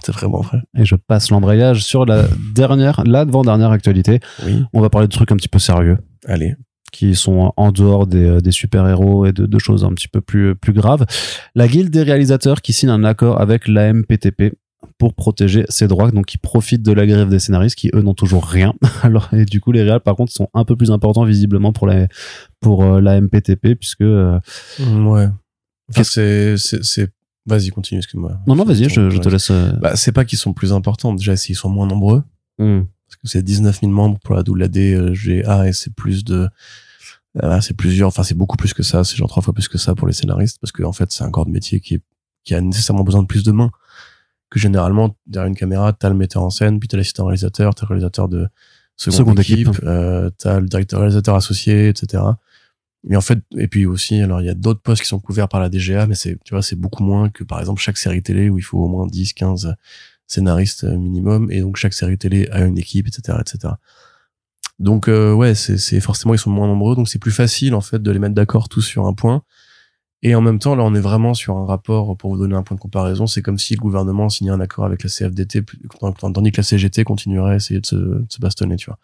C'est vraiment vrai. Et je passe l'embrayage sur la dernière, la devant-dernière actualité. Oui. On va parler de trucs un petit peu sérieux. Allez. qui sont en dehors des, euh, des super-héros et de, de choses un petit peu plus, plus graves. La guilde des réalisateurs qui signe un accord avec l'AMPTP pour protéger ses droits, donc qui profitent de la grève des scénaristes qui eux n'ont toujours rien. Alors et du coup les réals par contre sont un peu plus importants visiblement pour la pour euh, la MPTP puisque euh, Ouais. Enfin, c'est, c'est, c'est, vas-y, continue, excuse-moi. non non vas-y je, je te laisse. euh, Bah, c'est pas qu'ils sont plus importants. Déjà, s'ils sont moins nombreux. hmm. Parce que c'est 19 000 membres pour la WAD, GA, et c'est plus de, euh, c'est plusieurs, enfin, c'est beaucoup plus que ça. C'est genre trois fois plus que ça pour les scénaristes. Parce que, en fait, c'est un corps de métier qui est, qui a nécessairement besoin de plus de mains. Que généralement, derrière une caméra, t'as le metteur en scène, puis t'as l'assistant réalisateur, t'as le réalisateur de seconde, Seconde équipe, équipe. euh, t'as le directeur réalisateur associé, etc. Et en fait, et puis aussi, alors il y a d'autres postes qui sont couverts par la DGA, mais c'est, tu vois, c'est beaucoup moins que par exemple chaque série télé où il faut au moins 10, 15 scénaristes euh, minimum, et donc chaque série télé a une équipe, etc., etc. Donc euh, ouais, c'est, forcément ils sont moins nombreux, donc c'est plus facile en fait de les mettre d'accord tous sur un point. Et en même temps, là, on est vraiment sur un rapport, pour vous donner un point de comparaison, c'est comme si le gouvernement signait un accord avec la CFDT, tandis que la CGT continuerait à essayer de se, de se bastonner, tu vois.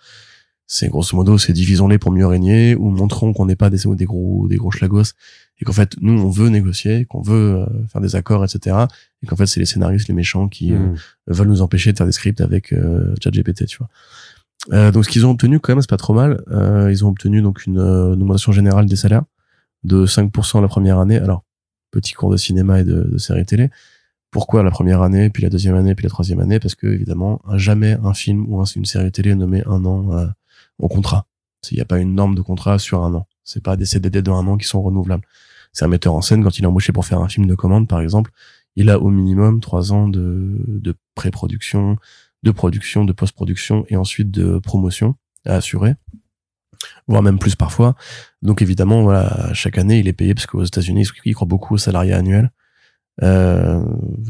C'est grosso modo, c'est divisons-les pour mieux régner, ou montrons qu'on n'est pas des, des gros, des gros schlagos, et qu'en fait, nous, on veut négocier, qu'on veut euh, faire des accords, etc. Et qu'en fait, c'est les scénaristes, les méchants qui euh, Hmm. veulent nous empêcher de faire des scripts avec euh, ChatGPT, tu vois. Euh, donc, ce qu'ils ont obtenu, quand même, c'est pas trop mal. Euh, ils ont obtenu donc une, euh, augmentation générale des salaires de 5% la première année. Alors, petit cours de cinéma et de, de série télé. Pourquoi la première année, puis la deuxième année, puis la troisième année? Parce que évidemment, jamais un film ou un- une série télé met un an euh, au contrat. Il n'y a pas une norme de contrat sur un an. C'est pas des CDD de un an qui sont renouvelables. C'est un metteur en scène quand il est embauché pour faire un film de commande, par exemple, il a au minimum trois ans de, de pré-production, de production, de post-production et ensuite de promotion à assurer, voire même plus parfois. Donc évidemment, voilà, chaque année, il est payé parce qu'aux États-Unis, ils croient beaucoup au salariat annuel. Euh,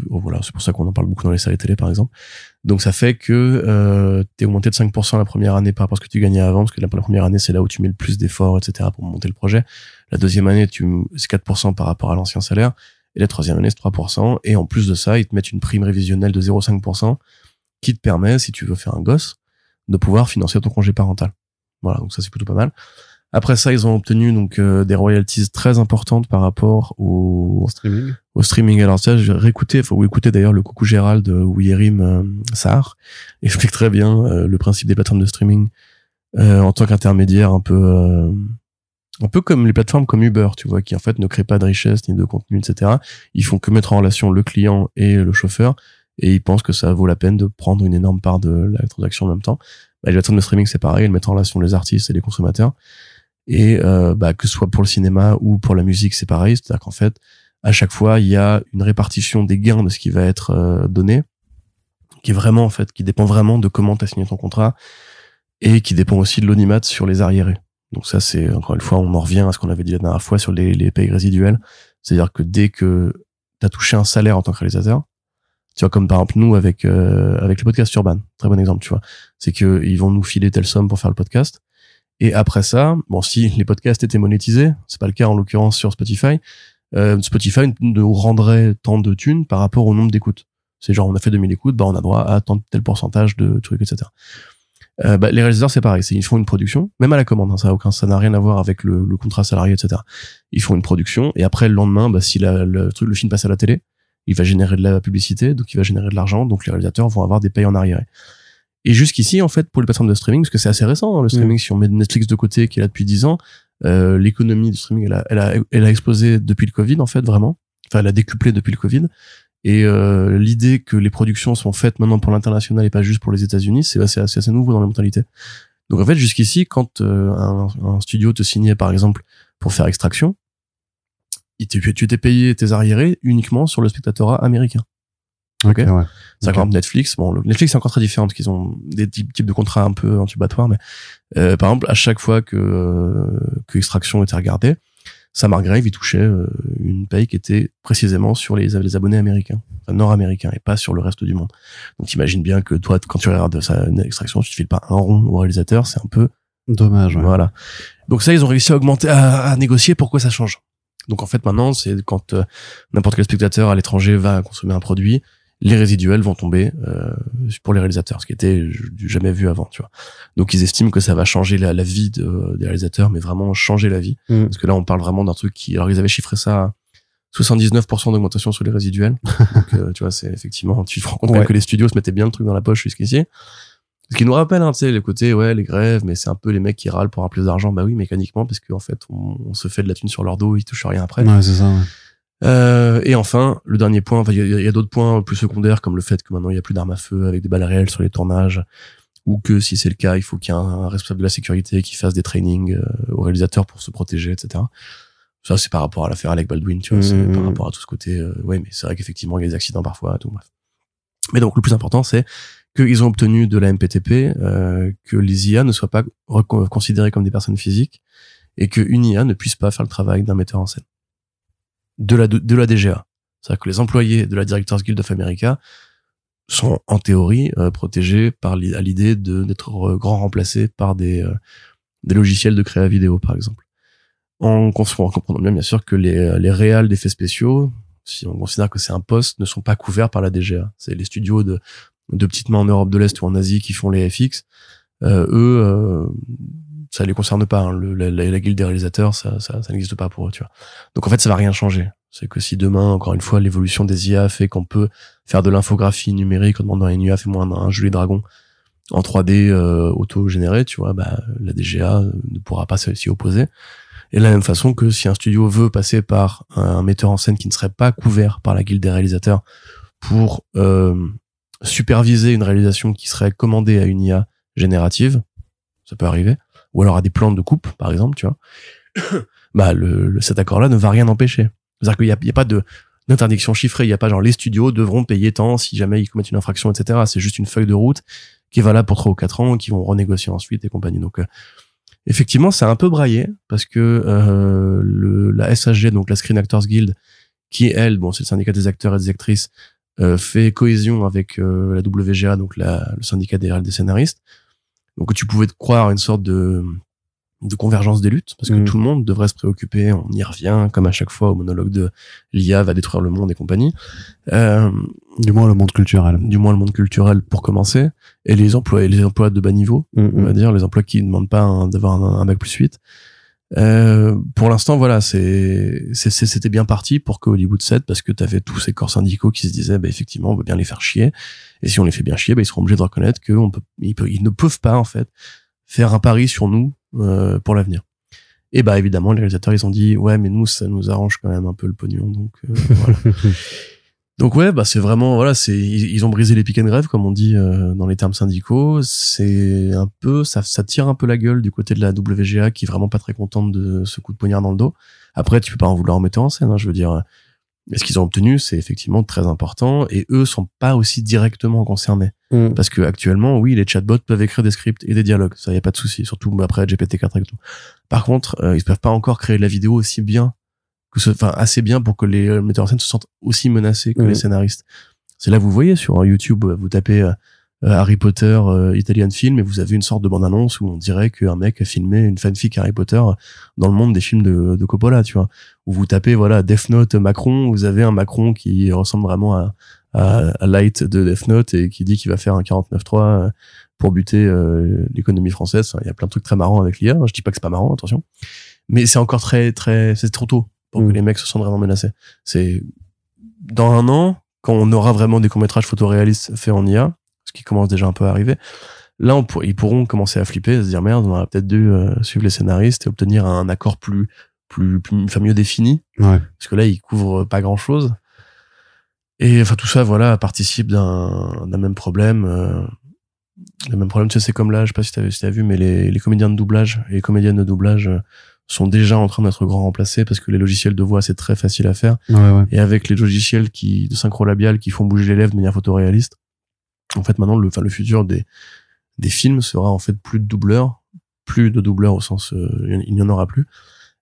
voilà, c'est pour ça qu'on en parle beaucoup dans les séries télé, par exemple. Donc ça fait que euh, t'es augmenté de 5% la première année par rapport à ce que tu gagnais avant, parce que la, la première année, c'est là où tu mets le plus d'efforts, etc., pour monter le projet. La deuxième année, tu c'est 4% par rapport à l'ancien salaire. Et la troisième année, c'est 3%. Et en plus de ça, ils te mettent une prime révisionnelle de 0,5% qui te permet, si tu veux faire un gosse, de pouvoir financer ton congé parental. Voilà, donc ça, c'est plutôt pas mal. Après ça, ils ont obtenu donc euh, des royalties très importantes par rapport au, streaming. au streaming. Alors ça, j'ai réécouté, faut écouter d'ailleurs le coucou Gérald de Ouyerim euh, Sahar, explique très bien euh, le principe des plateformes de streaming euh, en tant qu'intermédiaire un peu euh, un peu comme les plateformes comme Uber, tu vois, qui en fait ne créent pas de richesse ni de contenu, etc. Ils font que mettre en relation le client et le chauffeur, et ils pensent que ça vaut la peine de prendre une énorme part de la transaction en même temps. Bah, les plateformes de streaming, c'est pareil, elles mettent en relation les artistes et les consommateurs. Et euh, bah, que ce soit pour le cinéma ou pour la musique, c'est pareil. C'est-à-dire qu'en fait, à chaque fois, il y a une répartition des gains de ce qui va être euh, donné, qui est vraiment en fait, qui dépend vraiment de comment tu as signé ton contrat et qui dépend aussi de l'audimat sur les arriérés. Donc ça, c'est encore une fois, on en revient à ce qu'on avait dit la dernière fois sur les, les payes résiduelles. C'est-à-dire que dès que tu as touché un salaire en tant que réalisateur, tu vois, comme par exemple nous avec euh, avec le podcast Urban, très bon exemple, tu vois, c'est que ils vont nous filer telle somme pour faire le podcast. Et après ça, bon, si les podcasts étaient monétisés, c'est pas le cas en l'occurrence sur Spotify, euh, Spotify nous rendrait tant de thunes par rapport au nombre d'écoutes. C'est genre, on a fait 2000 écoutes, bah, on a droit à tant tel pourcentage de trucs, etc. Euh, bah, les réalisateurs, c'est pareil. Ils font une production, même à la commande, hein, ça a aucun, ça n'a rien à voir avec le, le contrat salarié, etc. Ils font une production, et après, le lendemain, bah, si la, le, truc, le film passe à la télé, il va générer de la publicité, donc il va générer de l'argent, donc les réalisateurs vont avoir des payes en arrière. Et jusqu'ici, en fait, pour les plateformes de streaming, parce que c'est assez récent, hein, le streaming, si on met Netflix de côté, qui est là depuis 10 ans, euh, l'économie du streaming, elle a, elle, a, elle a explosé depuis le Covid, en fait, vraiment. Enfin, elle a décuplé depuis le Covid. Et euh, l'idée que les productions sont faites maintenant pour l'international et pas juste pour les États-Unis, c'est assez, assez, assez nouveau dans la mentalité. Donc en fait, jusqu'ici, quand euh, un, un, studio te signait, par exemple, pour faire Extraction, il tu t'es payé tes arriérés uniquement sur le spectatorat américain. Ok, ouais. C'est okay. exemple Netflix. Bon, le Netflix c'est encore très différent parce qu'ils ont des types, de contrats un peu intubatoires, mais euh, par exemple, à chaque fois que euh, que Extraction était regardée, Sam Hargrave il touchait euh, une paye qui était précisément sur les, les abonnés américains, enfin, nord-américains, et pas sur le reste du monde. Donc t'imagines bien que toi, quand tu regardes sa Extraction, tu te files pas un rond au réalisateur, c'est un peu dommage. Ouais. Voilà. Donc ça, ils ont réussi à augmenter, à, à négocier. Pourquoi ça change Donc en fait, maintenant, c'est quand euh, n'importe quel spectateur à l'étranger va consommer un produit, les résiduels vont tomber euh, pour les réalisateurs, ce qui était jamais vu avant, tu vois. Donc ils estiment que ça va changer la, la vie de- des réalisateurs, mais vraiment changer la vie. Mm. Parce que là, on parle vraiment d'un truc qui, alors ils avaient chiffré ça à 79% d'augmentation sur les résiduels. Donc, euh, tu vois, c'est effectivement, tu te rends compte Ouais. que les studios se mettaient bien le truc dans la poche jusqu'ici. Ce qui nous rappelle, hein, tu sais, les côtés, ouais, les grèves, mais c'est un peu les mecs qui râlent pour avoir plus d'argent. Bah oui, mécaniquement, parce qu'en fait, on, on se fait de la thune sur leur dos, ils touchent rien après. Ouais, c'est ça. ouais. Euh, et enfin, le dernier point, enfin, il y a, d'autres points plus secondaires, comme le fait que maintenant il y a plus d'armes à feu avec des balles réelles sur les tournages, ou que si c'est le cas, il faut qu'il y ait un, un responsable de la sécurité qui fasse des trainings euh, aux réalisateurs pour se protéger, etc. Ça, c'est par rapport à l'affaire Alec Baldwin, tu vois, c'est Mhm. par rapport à tout ce côté. Euh, ouais, mais c'est vrai qu'effectivement, il y a des accidents parfois, tout bref. Mais donc, le plus important, c'est qu'ils ont obtenu de la MPTP euh, que les IA ne soient pas considérées comme des personnes physiques et que une IA ne puisse pas faire le travail d'un metteur en scène de la de la DGA. C'est-à-dire que les employés de la Directors Guild of America sont en théorie euh, protégés par à l'idée d'être grand remplacés par des euh, des logiciels de créa vidéo par exemple. En, en comprenant bien bien sûr que les les réals d'effets spéciaux, si on considère que c'est un poste, ne sont pas couverts par la DGA. C'est les studios de de petites mains en Europe de l'Est ou en Asie qui font les FX. Euh, eux, euh, ça les concerne pas. hein. Le- la, la- guilde des réalisateurs, ça, ça, ça n'existe pas pour eux, tu vois. Donc en fait, ça va rien changer. C'est que si demain, encore une fois, l'évolution des IA fait qu'on peut faire de l'infographie numérique en demandant à une IA fais-moi un, un joli dragon en 3D euh, auto-généré, tu vois, bah, la DGA ne pourra pas s'y opposer. Et de la même façon que si un studio veut passer par un metteur en scène qui ne serait pas couvert par la guilde des réalisateurs pour euh, superviser une réalisation qui serait commandée à une IA générative, ça peut arriver, ou alors à des plans de coupe, par exemple, tu vois, bah le, le- cet accord-là ne va rien empêcher. C'est-à-dire qu'il n'y a, a pas de d'interdiction chiffrée, il n'y a pas genre les studios devront payer tant si jamais ils commettent une infraction, etc. C'est juste une feuille de route qui est valable pour trois ou quatre ans, qui vont renégocier ensuite et compagnie. Donc euh, effectivement, c'est un peu braillé parce que euh, le, la SAG, donc la Screen Actors Guild, qui elle, bon, c'est le syndicat des acteurs et des actrices, euh, fait cohésion avec euh, la WGA, donc la, le syndicat des, des scénaristes. Donc tu pouvais te croire une sorte de, de convergence des luttes, parce que Mhm. tout le monde devrait se préoccuper, on y revient, comme à chaque fois au monologue de l'IA va détruire le monde et compagnie. Euh, Du moins le monde culturel. du moins le monde culturel pour commencer, et les emplois, et les emplois de bas niveau, Mm, on va mm. dire, les emplois qui ne demandent pas d'avoir un, un bac plus 8. Euh, pour l'instant, voilà, c'est, c'était bien parti pour que Hollywood cède parce que tu avais tous ces corps syndicaux qui se disaient, bah, effectivement, on veut bien les faire chier. Et si on les fait bien chier, bah, ils seront obligés de reconnaître on peut, ils, peuvent- ils ne peuvent pas, en fait, faire un pari sur nous, euh, pour l'avenir. Et bah, évidemment, les réalisateurs, ils ont dit, ouais, mais nous, ça nous arrange quand même un peu le pognon, donc, euh, voilà. Donc ouais, bah c'est vraiment voilà, c'est ils, ils ont brisé les pick and grève comme on dit euh, dans les termes syndicaux. C'est un peu ça, ça tire un peu la gueule du côté de la WGA qui est vraiment pas très contente de ce coup de poignard dans le dos. Après, tu peux pas en vouloir en mettre en scène. Hein, je veux dire, et ce qu'ils ont obtenu, c'est effectivement très important et eux sont pas aussi directement concernés Mm. parce que actuellement, oui, les chatbots peuvent écrire des scripts et des dialogues, ça y a pas de souci. Surtout après GPT-4 et tout. Par contre, euh, ils peuvent pas encore créer de la vidéo aussi bien que ce, enfin assez bien pour que les euh, metteurs en scène se sentent aussi menacés que les scénaristes. C'est là vous voyez sur euh, YouTube, vous tapez euh, euh, Harry Potter euh, Italian film et vous avez une sorte de bande annonce où on dirait qu'un mec a filmé une fanfic Harry Potter dans le monde des films de, de Coppola, tu vois. Où vous tapez voilà Death Note Macron, vous avez un Macron qui ressemble vraiment à, à, à Light de Death Note et qui dit qu'il va faire un 49.3 euh, pour buter euh, l'économie française. Enfin, Il y a plein de trucs très marrants avec l'IA. Je dis pas que c'est pas marrant, attention. Mais c'est encore très, très, c'est trop tôt pour Mm. que les mecs se sentent vraiment menacés. C'est dans un an, quand on aura vraiment des courts-métrages photoréalistes faits en IA, ce qui commence déjà un peu à arriver, là, on pour- ils pourront commencer à flipper, à se dire merde, on aurait peut-être dû euh, suivre les scénaristes et obtenir un accord plus, plus, plus, enfin, mieux défini. Ouais. parce que là il couvre pas grand chose et enfin tout ça voilà participe d'un d'un même problème euh, le même problème. Tu sais c'est comme là je sais pas si t'as si t'as vu mais les, les comédiens de doublage et les comédiennes de doublage euh, sont déjà en train d'être grand remplacés parce que les logiciels de voix c'est très facile à faire. Ouais, ouais. et avec les logiciels qui de synchro labial qui font bouger les lèvres de manière photoréaliste en fait maintenant le enfin le futur des des films sera en fait plus de doubleurs plus de doubleurs au sens euh, il n'y en aura plus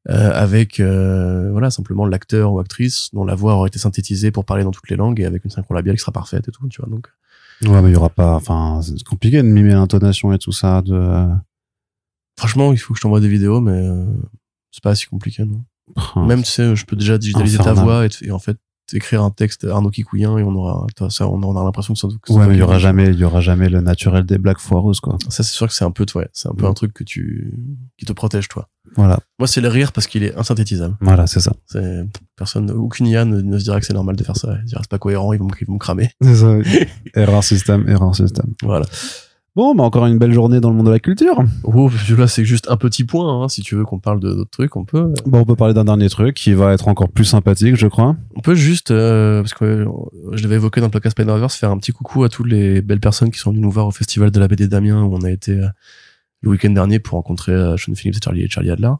euh, avec euh, voilà simplement l'acteur ou actrice dont la voix aura été synthétisée pour parler dans toutes les langues et avec une synchro labiale qui sera parfaite et tout tu vois donc Ouais, mais il y aura pas, enfin, c'est compliqué de mimer l'intonation et tout ça, de, franchement il faut que je t'envoie des vidéos mais euh, c'est pas si compliqué non. Même tu sais je peux déjà digitaliser ta voix et en fait écrire un texte Arnaud Kikouyen et on aura, ça, on aura l'impression que ça. que Ouais, mais il y aura jamais, il y aura jamais le naturel des blagues foireuses, quoi. Ça, c'est sûr que c'est un peu, ouais, c'est un peu Mm. un truc que tu, qui te protège, toi. Voilà, Moi, c'est le rire parce qu'il est insynthétisable. voilà, c'est ça. C'est, personne, aucune IA ne, ne se dira que c'est normal de faire ça. Il dira, c'est pas cohérent, ils vont, ils vont me cramer. Ça. erreur système, erreur système. Voilà. Bon, bah encore une belle journée dans le monde de la culture. Oh, là, c'est juste un petit point, hein. Si tu veux qu'on parle d'autres trucs, on peut. Bon, on peut parler d'un dernier truc qui va être encore plus sympathique, je crois. On peut juste, euh, parce que euh, je l'avais évoqué dans le podcast Spider-Verse, faire un petit coucou à toutes les belles personnes qui sont venues nous voir au festival de la BD d'Amiens où on a été euh, le week-end dernier pour rencontrer euh, Sean Phillips et Charlie, et Charlie Adler.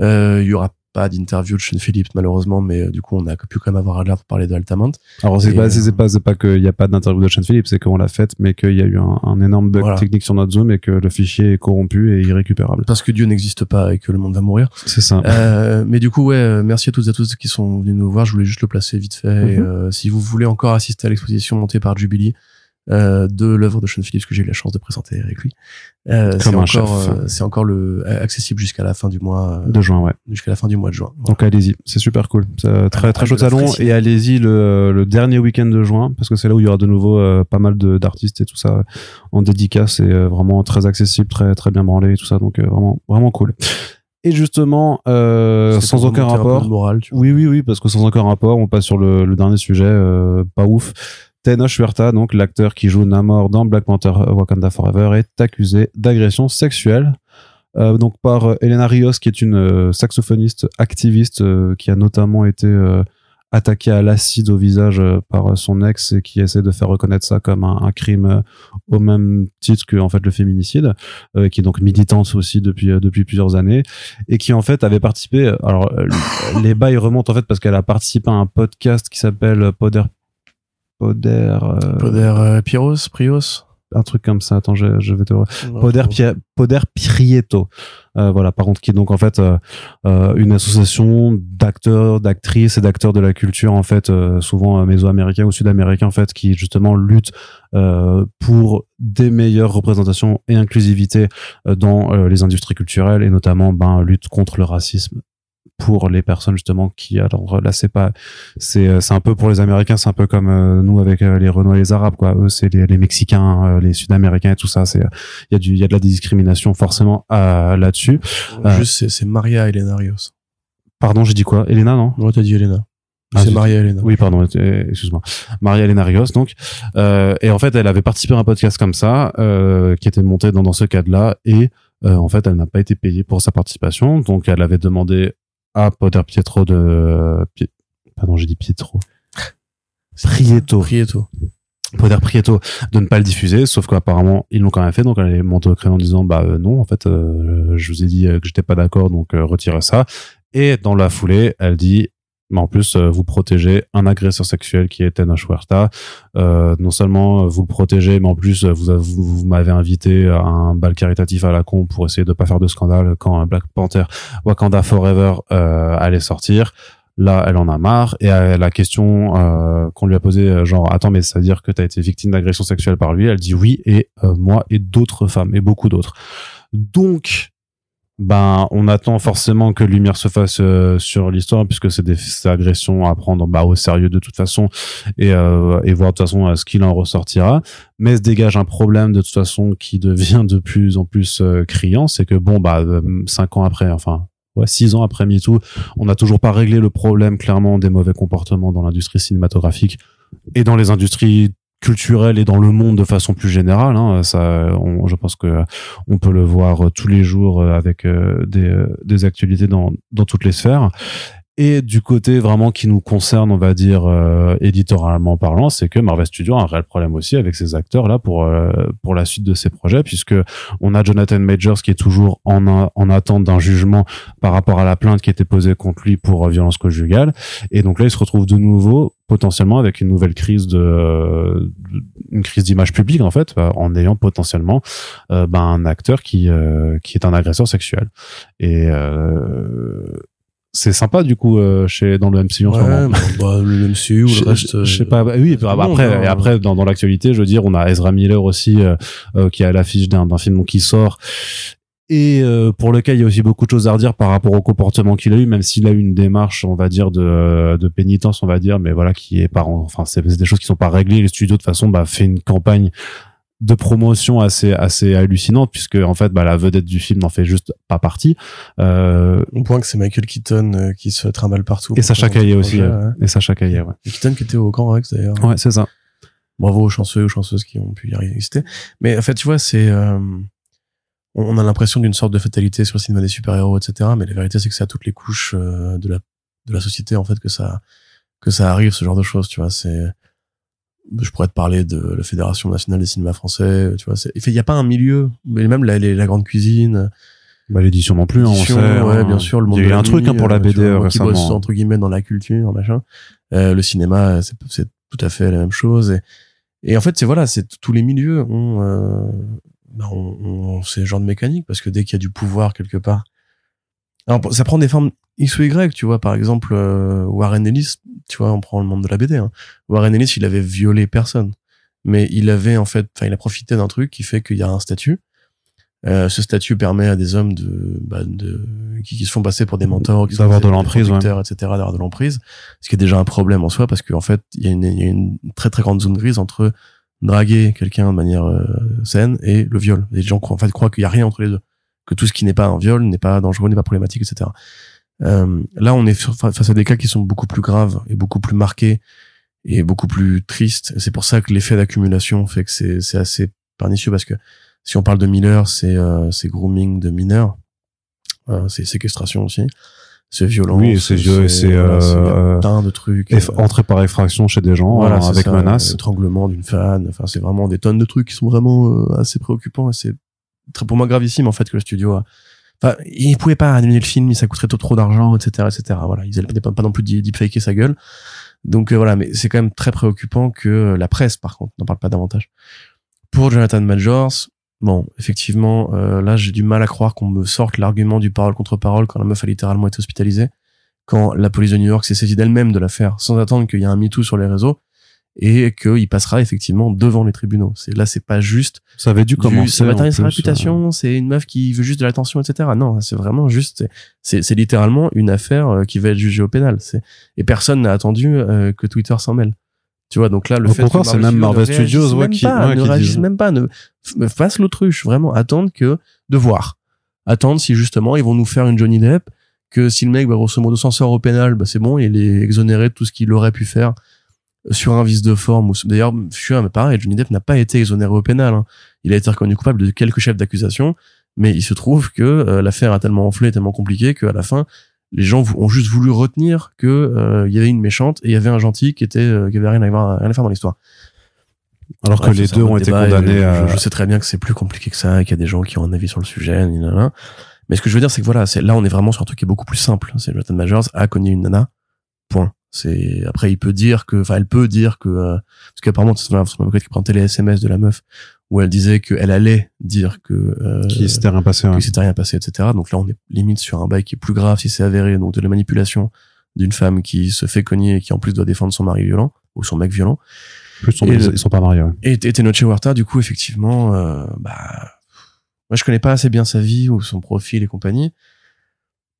Euh, Il y aura pas d'interview de Sean Phillips malheureusement, mais euh, du coup on a pu quand même avoir Adler pour parler de Altamont. Alors, c'est pas, euh, pas, qu'il y a pas d'interview de Sean Phillips, c'est qu'on l'a faite, mais qu'il y a eu un, un énorme bug Voilà. technique sur notre Zoom et que le fichier est corrompu et irrécupérable. Parce que Dieu n'existe pas et que le monde va mourir. C'est ça. Euh, mais du coup, ouais, euh, merci à toutes et à tous qui sont venus nous voir. Je voulais juste le placer vite fait. Mhm. euh, si vous voulez encore assister à l'exposition montée par Jubilee euh, de l'œuvre de Sean Phillips que j'ai eu la chance de présenter avec lui, euh, c'est encore, euh, c'est encore le accessible jusqu'à la fin du mois, de juin, ouais. jusqu'à la fin du mois de juin. Voilà. Donc allez-y, c'est super cool. Très Ah, très je chouette la salon et allez-y le, le dernier week-end de juin parce que c'est là où il y aura de nouveau pas mal de- d'artistes et tout ça en dédicace et vraiment très accessible, très très bien branlé et tout ça donc vraiment vraiment cool. Et justement euh, sans aucun rapport. moral. Oui oui oui parce que sans aucun rapport, on passe sur le, le dernier sujet euh, pas ouf. Tenoch Huerta, donc l'acteur qui joue Namor dans Black Panther Wakanda Forever, est accusé d'agression sexuelle. euh, donc par euh, Elena Rios, qui est une euh, saxophoniste activiste qui a notamment été attaquée à l'acide au visage par son ex et qui essaie de faire reconnaître ça comme un, crime au même titre que en fait le féminicide, qui est donc militante aussi depuis depuis plusieurs années et qui en fait avait participé. Alors les bails remontent en fait parce qu'elle a participé à un podcast qui s'appelle Poder Poder, euh, Poder euh, Pyros, Prios. un truc comme ça. Attends, je, je vais te le Poder, Pia- Poder Prieto. Euh, voilà, par contre, qui est donc en fait euh, euh, une association d'acteurs, d'actrices et d'acteurs de la culture, en fait, euh, souvent méso-américains ou sud-américains, en fait, qui justement luttent euh, pour des meilleures représentations et inclusivité dans les industries culturelles et notamment ben, lutte contre le racisme pour les personnes justement qui alors là c'est pas c'est euh, c'est un peu pour les américains c'est un peu comme euh, nous avec euh, les Renois et les arabes quoi eux c'est les, les mexicains euh, les sud-américains et tout ça c'est il y a du il y a de la discrimination forcément là-dessus Juste, c'est- Maria Elena Rios. pardon j'ai dit quoi? Elena non? Non, t'as dit Elena. Ah, c'est Maria Elena. oui, pardon, excuse-moi. Maria Elena Rios, donc. Et en fait, elle avait participé à un podcast comme ça, qui était monté dans, dans ce cadre-là, et euh, en fait, elle n'a pas été payée pour sa participation, donc elle avait demandé à Poder Pietro de... Pardon, j'ai dit Pietro. Prieto. Prieto. Poder Prieto de ne pas le diffuser, sauf qu'apparemment ils l'ont quand même fait, donc elle est montée au créneau en disant bah euh, non, en fait euh, je vous ai dit euh, que j'étais pas d'accord, donc euh, retirez ça. Et dans la foulée, elle dit mais en plus euh, vous protégez un agresseur sexuel qui est Tenoch Huerta. Euh, non seulement euh, vous le protégez, mais en plus euh, vous, vous, vous m'avez invité à un bal caritatif à la con pour essayer de pas faire de scandale quand euh, Black Panther Wakanda Forever euh, allait sortir. Là, elle en a marre et à la question euh, qu'on lui a posée, euh, genre attends, mais ça veut dire que tu as été victime d'agression sexuelle par lui Elle dit oui et euh, moi et d'autres femmes et beaucoup d'autres. Donc, ben, on attend forcément que lumière se fasse euh, sur l'histoire puisque c'est des, agressions à prendre bah, au sérieux de toute façon et, euh, voir de toute façon euh, ce qu'il en ressortira. Mais se dégage un problème de toute façon qui devient de plus en plus criant, c'est que bon bah cinq ans après, enfin ouais six ans après MeToo, on n'a toujours pas réglé le problème clairement des mauvais comportements dans l'industrie cinématographique et dans les industries culturelles et dans le monde de façon plus générale. Hein, ça, on- je pense que on peut le voir tous les jours euh, avec euh, des, euh, des actualités dans, dans toutes les sphères. Et du côté vraiment qui nous concerne, on va dire euh, éditorialement parlant, c'est que Marvel Studios a un réel problème aussi avec ses acteurs là pour euh, pour la suite de ses projets, puisque on a Jonathan Majors qui est toujours en en attente d'un jugement par rapport à la plainte qui était posée contre lui pour euh, violence conjugale, et donc là il se retrouve de nouveau potentiellement avec une nouvelle crise de, une crise d'image publique en fait, euh, en ayant potentiellement euh, ben, un acteur qui euh, qui est un agresseur sexuel. Et euh, c'est sympa du coup euh, chez dans le MCU en. Ouais, bah, bah, le MCU ou le reste. je, je sais euh, pas bah, oui bah, après hein. et après dans, dans l'actualité je veux dire on a Ezra Miller aussi euh, euh, qui est à l'affiche d'un d'un film qui sort et euh, pour lequel il y a aussi beaucoup de choses à redire par rapport au comportement qu'il a eu, même s'il a eu une démarche, on va dire de, de pénitence, on va dire, mais voilà, qui est pas, enfin c'est c'est des choses qui sont pas réglées. Les studios de toute façon bah, fait une campagne de promotion assez assez hallucinante puisque en fait bah, la vedette du film n'en fait juste pas partie. Euh, Au point que c'est Michael Keaton euh, qui se trimballe partout. et Sacha Caillé aussi. euh. Et Sacha Caillé, ouais. Et Keaton qui était au Grand Rex d'ailleurs. Ouais, c'est ça. Bravo aux chanceux et aux chanceuses qui ont pu y résister. Mais en fait, tu vois, c'est euh, on on a l'impression d'une sorte de fatalité sur le cinéma des super-héros, etc. Mais la vérité, c'est que c'est à toutes les couches euh, de la de la société en fait que ça que ça arrive ce genre de choses. Tu vois, c'est je pourrais te parler de la Fédération nationale des cinémas français. Tu vois, c'est il y a pas un milieu, mais même la, la grande cuisine. Bah, l'édition non plus, hein, on sait. ouais, hein. bien sûr. Le monde Il y a eu un truc hein, pour la BD vois, moi qui récemment. bosse, entre guillemets dans la culture, machin. Euh, le cinéma, c'est c'est tout à fait la même chose. Et, et en fait, c'est voilà, c'est tous les milieux ont, euh, bah, ont, ont ces genres de mécanique parce que dès qu'il y a du pouvoir quelque part, alors ça prend des formes X ou Y. Tu vois, par exemple, euh, Warren Ellis. Tu vois, on prend le monde de la BD. Hein. Warren Ellis, il avait violé personne, mais il avait en fait, enfin, il a profité d'un truc qui fait qu'il y a un statut. Euh, ce statut permet à des hommes de, bah, de qui, qui se font passer pour des mentors, qui D'avoir de l'emprise, ouais. etc., d'avoir de l'emprise, ce qui est déjà un problème en soi parce qu'en fait, il y, a une- y a une très très grande zone grise entre draguer quelqu'un de manière euh, saine et le viol. Les gens croient, en fait, croient qu'il y a rien entre les deux, que tout ce qui n'est pas un viol n'est pas dangereux, n'est pas problématique, etc. Euh, là, on est face à des cas qui sont beaucoup plus graves et beaucoup plus marqués et beaucoup plus tristes. C'est pour ça que l'effet d'accumulation fait que c'est assez pernicieux parce que si on parle de Miller, c'est euh, grooming de mineurs, euh, c'est séquestration aussi, c'est violence, Oui, c'est c'est, euh, plein de trucs. Euh, Entrée par effraction chez des gens voilà, hein, avec ça, menace. étranglement d'une fan. Enfin, c'est vraiment des tonnes de trucs qui sont vraiment euh, assez préoccupants et c'est très pour moi gravissime en fait que le studio a. Enfin, ils pouvaient pas annuler le film, ça coûterait trop, trop d'argent, etc., etc. Voilà, ils allaient pas, non plus deep deepfaker sa gueule. Donc euh, voilà, mais c'est quand même très préoccupant que euh, la presse, par contre, n'en parle pas davantage. Pour Jonathan Majors, bon, effectivement, euh, là, j'ai du mal à croire qu'on me sorte l'argument du parole contre parole quand la meuf a littéralement été hospitalisée, quand la police de New York s'est saisie d'elle-même de l'affaire, sans attendre qu'il y ait un MeToo sur les réseaux et qu'il passera effectivement devant les tribunaux. C'est là, c'est pas juste Ça avait dû commencer. ça va tarir sa réputation, c'est une meuf qui veut juste de l'attention, etc. Non, c'est vraiment juste, c'est, littéralement une affaire euh, qui va être jugée au pénal. Et personne n'a attendu euh, que Twitter s'en mêle. Tu vois, donc là, le fait que c'est même Marvel Studios, ouais, qui- pas, ouais, ne qui réagisse disent- même pas, ne fasse l'autruche, vraiment attendre que de voir, attendre si justement ils vont nous faire une Johnny Depp, que si le mec, bah, grosso modo, s'en sort au pénal, bah, c'est bon, il est exonéré de tout ce qu'il aurait pu faire sur un vice de forme. ou D'ailleurs, je suis un- mais pareil, Johnny Depp n'a pas été exonéré au pénal. hein. Il a été reconnu coupable de quelques chefs d'accusation, mais il se trouve que euh, l'affaire a tellement enflé, tellement compliqué qu'à la fin, les gens ont juste voulu retenir que euh, il y avait une méchante et il y avait un gentil qui était euh, qui avait rien à, voir, rien à faire dans l'histoire. Alors que les deux ont été condamnés je, à. je, je sais très bien que c'est plus compliqué que ça, et qu'il y a des gens qui ont un avis sur le sujet, ni nanana. Mais ce que je veux dire, c'est que voilà, c'est là on est vraiment sur un truc qui est beaucoup plus simple. C'est Jonathan Majors a cogné une nana. Point. C'est après il peut dire que, enfin elle peut dire que euh, parce qu'apparemment c'est son son avocate qui présentait les SMS de la meuf où elle disait qu'elle allait dire que euh, Qui s'était rien passé. ouais. que s'était rien passé, etc. Donc là, on est limite sur un bail qui est plus grave si c'est avéré, donc de la manipulation d'une femme qui se fait cogner et qui en plus doit défendre son mari violent ou son mec violent. Plus, sont, Et ils, le- ils sont pas mariés. ouais. Et, et Tenoch Huerta, du coup, effectivement, euh, bah, moi, je connais pas assez bien sa vie ou son profil et compagnie.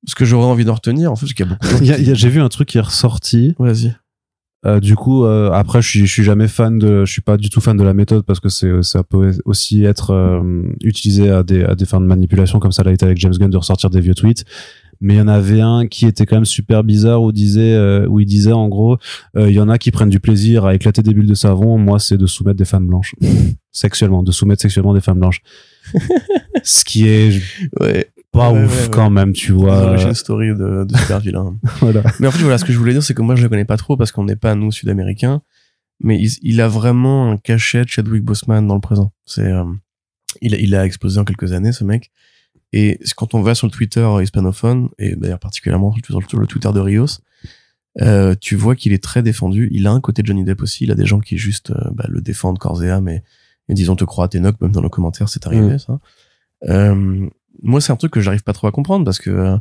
Ce que j'aurais envie d'en retenir, en fait, parce qu'il y a beaucoup de gens Il y a- qui- il y a- J'ai vu un truc qui est ressorti. Vas-y. Euh, du coup, euh, après, je suis, je suis jamais fan de, je suis pas du tout fan de la méthode parce que c'est, ça peut aussi être euh, utilisé à des, à des fins de manipulation, comme ça l'a été avec James Gunn de ressortir des vieux tweets. Mais il y en avait un qui était quand même super bizarre où disait, où il disait en gros, il y en a qui prennent du plaisir à éclater des bulles de savon. Moi, c'est de soumettre des femmes blanches sexuellement, de soumettre sexuellement des femmes blanches. Ce qui est Ouais. Pas Ouais, ouf ouais, ouais. quand même, tu vois. Origin story de, de super vilain. Voilà. Mais en fait, voilà, ce que je voulais dire, c'est que moi, je le connais pas trop parce qu'on n'est pas, nous, sud-américains. Mais il, il a vraiment un cachet de Chadwick Boseman dans le présent. C'est, euh, il, a- il a explosé en quelques années, ce mec. Et quand on va sur le Twitter hispanophone, et d'ailleurs particulièrement sur le, Twitter de Rios, euh, tu vois qu'il est très défendu. Il a un côté Johnny Depp aussi. Il a des gens qui juste euh, bah, le défendent corps et âme et, et disons te crois, Tenoch, même dans nos commentaires, c'est arrivé Mm. ça. Euh, moi, c'est un truc que j'arrive pas trop à comprendre parce que euh,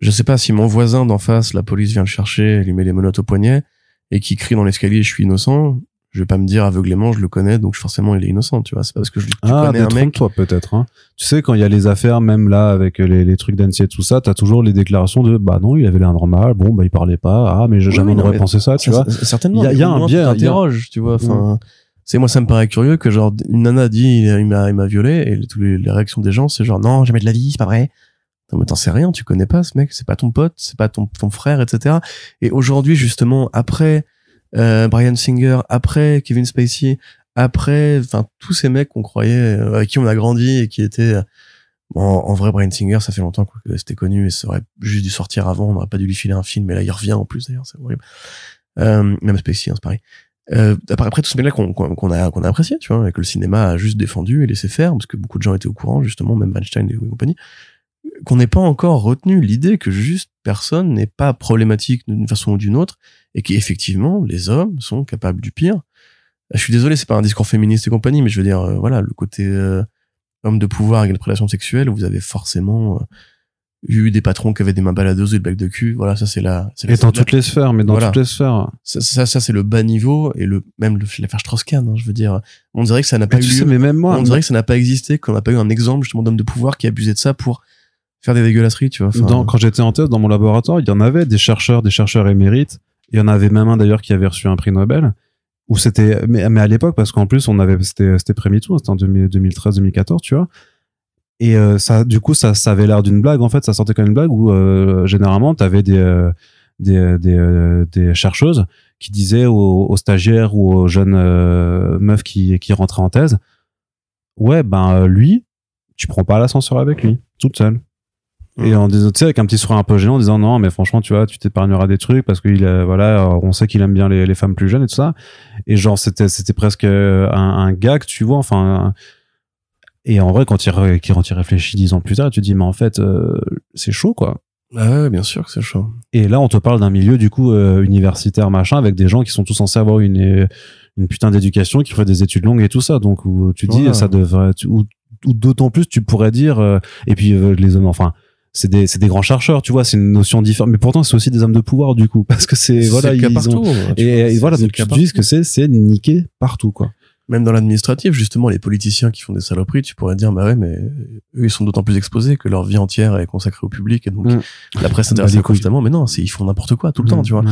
je sais pas si mon voisin d'en face, la police vient le chercher, lui met les menottes au poignet et qui crie dans l'escalier je suis innocent. je vais pas me dire aveuglément je le connais donc forcément il est innocent tu vois c'est parce que je tu Ah, connais un mec détrompe-toi peut-être. Hein. Tu sais, quand il y a les affaires, même là, avec les, les trucs et tout ça, t'as toujours les déclarations de bah non, il avait l'air normal, bon, bah il parlait pas, ah, mais j'ai Oui, jamais pensé ça, tu vois. certainement Il y a- y a un biais, tu t'interroges, tu vois enfin c'est moi ça me paraît curieux que genre une nana dit il, m'a il m'a violé et tous les, réactions des gens c'est genre non jamais de la vie c'est pas vrai. Non mais t'en sais rien tu connais pas ce mec c'est pas ton pote c'est pas ton ton frère etc et aujourd'hui justement après euh, Brian Singer après Kevin Spacey après enfin tous ces mecs qu'on croyait euh, avec qui on a grandi et qui étaient euh, bon, en vrai Brian Singer ça fait longtemps que c'était connu et ça aurait juste dû sortir avant on n'aurait pas dû lui filer un film mais là il revient en plus d'ailleurs c'est horrible. Euh, même Spacey hein, c'est pareil euh, après, tous ces mecs-là qu'on a qu'on a apprécié, tu vois, et que le cinéma a juste défendu et laissé faire, parce que beaucoup de gens étaient au courant, justement, même Weinstein et compagnie, qu'on n'ait pas encore retenu l'idée que juste personne n'est pas problématique d'une façon ou d'une autre, et qu'effectivement, les hommes sont capables du pire. Je suis désolé, c'est pas un discours féministe et compagnie, mais je veux dire, euh, voilà, le côté euh, homme de pouvoir avec la prédation sexuelle, vous avez forcément eu des patrons qui avaient des mains baladeuses et le bec de cul. Voilà, ça c'est la. c'est la- Et dans toutes les sphères, mais dans Voilà. toutes les sphères. ça, ça, ça, c'est le bas niveau et le même le- l'affaire Strauss-Kahn. Hein, je veux dire, on dirait que ça n'a pas eu lieu. mais même moi, on dirait que ça n'a pas existé, qu'on n'a pas eu un exemple justement d'homme de pouvoir qui abusait de ça pour faire des dégueulasseries, tu vois. Enfin, dans- quand j'étais en thèse dans mon laboratoire, il y en avait des chercheurs, des chercheurs émérites. Il y en avait même un d'ailleurs qui avait reçu un prix Nobel. Où c'était, mais, mais à l'époque, parce qu'en plus, on avait, c'était, c'était pré-MeToo, c'était en 2013-2014, tu vois. Et euh, ça, du coup, ça, ça avait l'air d'une blague. En fait, ça sortait comme une blague où euh, généralement, t'avais des, euh, des, des, euh, des chercheuses qui disaient aux, aux stagiaires ou aux jeunes euh, meufs qui, qui rentraient en thèse, ouais, ben euh, lui, tu prends pas l'ascenseur avec lui, toute seule. Et en disant, tu sais, avec un petit sourire un peu gênant, en disant non, mais franchement, tu vois, tu t'épargneras des trucs parce qu'il, euh, voilà, euh, on sait qu'il aime bien les, les femmes plus jeunes et tout ça. Et genre, c'était, c'était presque euh, un, un gag, tu vois, enfin. un- Et en vrai, quand il, quand il réfléchit dix ans plus tard, tu te dis, mais en fait, euh, c'est chaud, quoi. Ah ouais, bien sûr que c'est chaud. Et là, on te parle d'un milieu, du coup, euh, universitaire, machin, avec des gens qui sont tous censés avoir une, euh, une putain d'éducation, qui feraient des études longues et tout ça. Donc, où tu dis, ça devrait, ou, d'autant plus, tu pourrais dire, euh, et puis euh, les hommes, enfin, c'est des, c'est des grands chercheurs, tu vois, c'est une notion différente. Mais pourtant, c'est aussi des hommes de pouvoir, du coup, parce que c'est, voilà, ils ont, partout. tu et, vois, et c'est- voilà, donc tu te dis ce que c'est, c'est niquer partout, quoi. Même dans l'administratif, justement, les politiciens qui font des saloperies, tu pourrais dire, bah ouais, mais eux, ils sont d'autant plus exposés que leur vie entière est consacrée au public et donc Mm. la presse Bah, couilles. constamment. Mais non, ils font n'importe quoi tout le temps, tu vois. Ouais.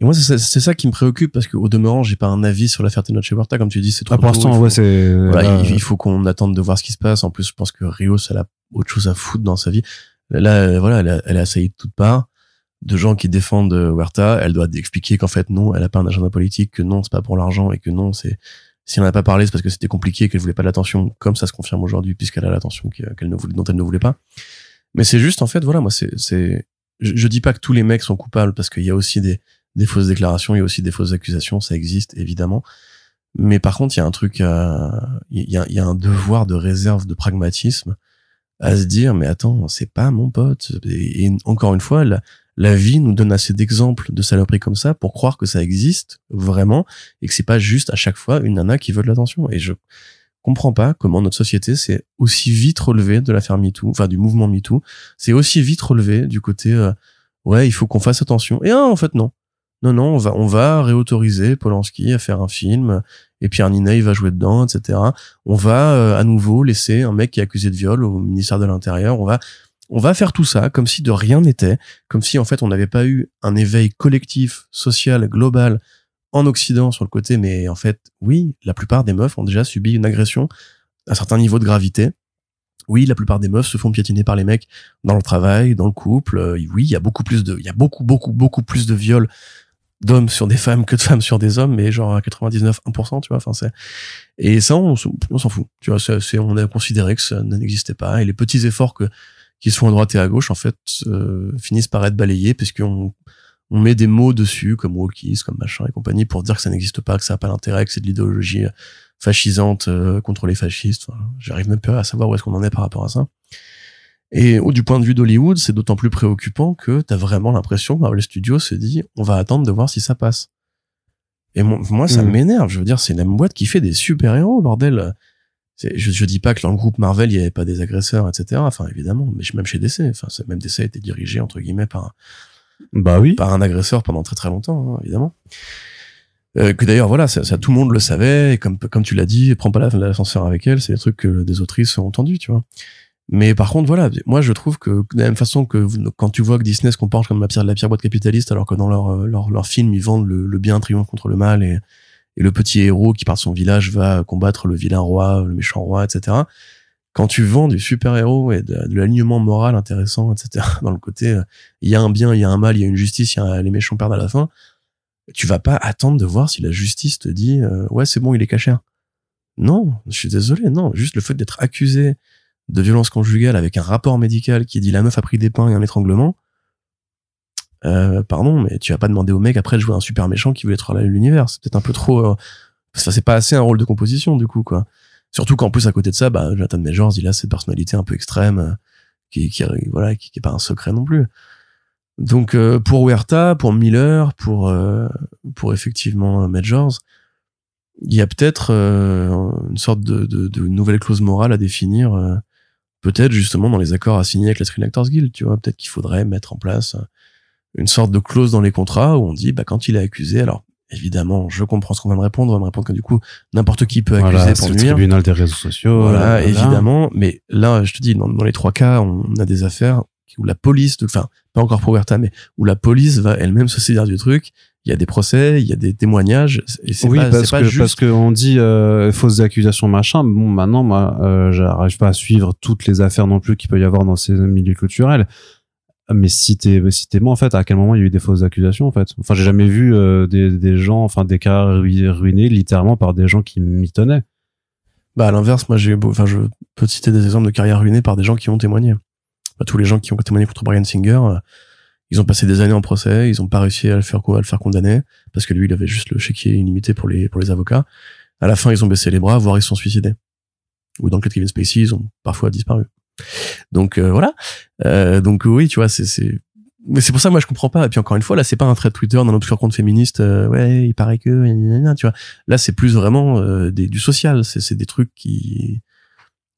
Et moi, c'est ça- qui me préoccupe parce qu'au demeurant, j'ai pas un avis sur l'affaire Tenoch Huerta, comme tu dis, c'est trop Ah, pour l'instant, il faut- ouais, c'est, Voilà, là, il, il faut qu'on attende de voir ce qui se passe. En plus, je pense que Rios, elle a autre chose à foutre dans sa vie. Là, euh, voilà, elle, a- elle est assaillie de toutes parts de gens qui défendent euh, Huerta. Elle doit expliquer qu'en fait, non, elle a pas un agenda politique, que non, c'est pas pour l'argent et que non, c'est si on n'a pas parlé, c'est parce que c'était compliqué, qu'elle voulait pas l'attention, comme ça se confirme aujourd'hui, puisqu'elle a l'attention qu'elle qu'elle ne voulait, dont elle ne voulait pas. Mais c'est juste, en fait, voilà, moi, c'est, je, je dis pas que tous les mecs sont coupables, parce qu'il y a aussi des, des fausses déclarations, il y a aussi des fausses accusations, ça existe, évidemment. Mais par contre, il y a un truc, à- il y a, y a un devoir de réserve, de pragmatisme à se dire, mais attends, c'est pas mon pote. Et, et encore une fois, la, la vie nous donne assez d'exemples de saloperies comme ça pour croire que ça existe vraiment et que c'est pas juste à chaque fois une nana qui veut de l'attention. Et je comprends pas comment notre société s'est aussi vite relevée de l'affaire MeToo, enfin du mouvement MeToo, c'est aussi vite relevé du côté, euh, ouais, il faut qu'on fasse attention. Et ah, en fait, non. Non, non, on va, on va réautoriser Polanski à faire un film, et Pierre Ninet, va jouer dedans, etc. On va euh, à nouveau laisser un mec qui est accusé de viol au ministère de l'Intérieur. On va, on va faire tout ça comme si de rien n'était, comme si en fait on n'avait pas eu un éveil collectif, social, global en Occident sur le côté. Mais en fait, oui, la plupart des meufs ont déjà subi une agression à un certain niveau de gravité. Oui, la plupart des meufs se font piétiner par les mecs dans le travail, dans le couple. Euh, oui, il y a beaucoup plus de, il y a beaucoup, beaucoup, beaucoup plus de viols d'hommes sur des femmes que de femmes sur des hommes, mais genre à 99, 1%, tu vois, enfin c'est, et ça, on, on s'en fout, tu vois, c'est- on a considéré que ça n'existait pas, et les petits efforts que, qui se font à droite et à gauche, en fait, euh, finissent par être balayés, puisqu'on, on met des mots dessus, comme wokisme, comme machin et compagnie, pour dire que ça n'existe pas, que ça n'a pas d'intérêt, que c'est de l'idéologie fascisante euh, contre les fascistes. Enfin, J'arrive même pas à savoir où est-ce qu'on en est par rapport à ça. Et au- du point de vue d'Hollywood, c'est d'autant plus préoccupant que t'as vraiment l'impression que Marvel Studios se dit, on va attendre de voir si ça passe. Et mon- moi, ça Mhm. m'énerve. Je veux dire, c'est la même boîte qui fait des super-héros, bordel. Je, je dis pas que dans le groupe Marvel, il y avait pas des agresseurs, etc. Enfin, évidemment, mais même chez DC. Enfin, même DC a été dirigé, entre guillemets, par un, Bah oui. par un agresseur pendant très très longtemps, hein, évidemment. Euh, que d'ailleurs voilà ça, ça, tout le monde le savait et comme comme tu l'as dit prends pas la- l'ascenseur avec elle c'est des trucs que des autrices ont entendu tu vois mais par contre voilà moi je trouve que de la même façon que quand tu vois que Disney se comporte comme la pire la pire boîte capitaliste alors que dans leur euh, leur, leur film ils vendent le, le bien triomphe contre le mal et et le petit héros qui part de son village va combattre le vilain roi le méchant roi etc quand tu vends du super héros et de, l'alignement moral intéressant etc dans le côté euh, il y a un bien il y a un mal il y a une justice y a les méchants perdent à la fin tu vas pas attendre de voir si la justice te dit euh, ouais c'est bon il est caché. Non je suis désolé non. Juste le fait d'être accusé de violence conjugale avec un rapport médical qui dit la meuf a pris des pains et un étranglement euh, pardon mais tu vas pas demander au mec après de jouer un super méchant qui veut être l'univers c'est peut-être un peu trop euh, ça c'est pas assez un rôle de composition du coup quoi surtout qu'en plus à côté de ça bah Jonathan Majors il a cette personnalité un peu extrême euh, qui, qui voilà qui, qui est pas un secret non plus donc euh, pour Huerta, pour Miller, pour pour effectivement Majors, il y a peut-être une sorte de, de, de nouvelle clause morale à définir, peut-être justement dans les accords à signer avec la Screen Actors Guild. Tu vois, peut-être qu'il faudrait mettre en place une sorte de clause dans les contrats où on dit, bah quand il est accusé, alors évidemment, je comprends ce qu'on va me répondre, on va me répondre que du coup n'importe qui peut accuser Voilà, pour le nuire. tribunal des réseaux sociaux. Voilà, évidemment. Mais là, je te dis, dans, dans les trois cas, on a des affaires où la police, enfin, pas encore pour Huerta, mais où la police va elle-même se saisir du truc. Il y a des procès, il y a des témoignages. Et c'est Oui, pas, parce pas que juste. parce qu'on dit euh, fausses accusations machin. Bon, maintenant, moi, euh, j'arrive pas à suivre toutes les affaires non plus qu'il peut y avoir dans ces milieux culturels. Mais si t'es si t'es moi en fait, à quel moment il y a eu des fausses accusations en fait? Enfin, j'ai jamais vu euh, des des gens, enfin des cas ru- ruinés littéralement par des gens qui m'y tenaient. Bah, à l'inverse, moi, j'ai, enfin, je peux te citer des exemples de carrières ruinées par des gens qui ont témoigné. Bah, tous les gens qui ont témoigné contre Brian Singer, euh, ils ont passé des années en procès, ils ont pas réussi à le faire, à le faire condamner, parce que lui, il avait juste le chéquier illimité pour les, pour les avocats. À la fin, ils ont baissé les bras, voire ils se sont suicidés. Ou dans le cas de Kevin Spacey, ils ont parfois disparu. Donc, euh, voilà. Euh, donc, oui, tu vois, c'est, c'est, mais c'est pour ça, moi, je comprends pas. Et puis, encore une fois, là, c'est pas un trait de Twitter d'un obscur compte féministe, euh, ouais, il paraît que, tu vois. Là, c'est plus vraiment euh, du social. C'est, c'est des trucs qui,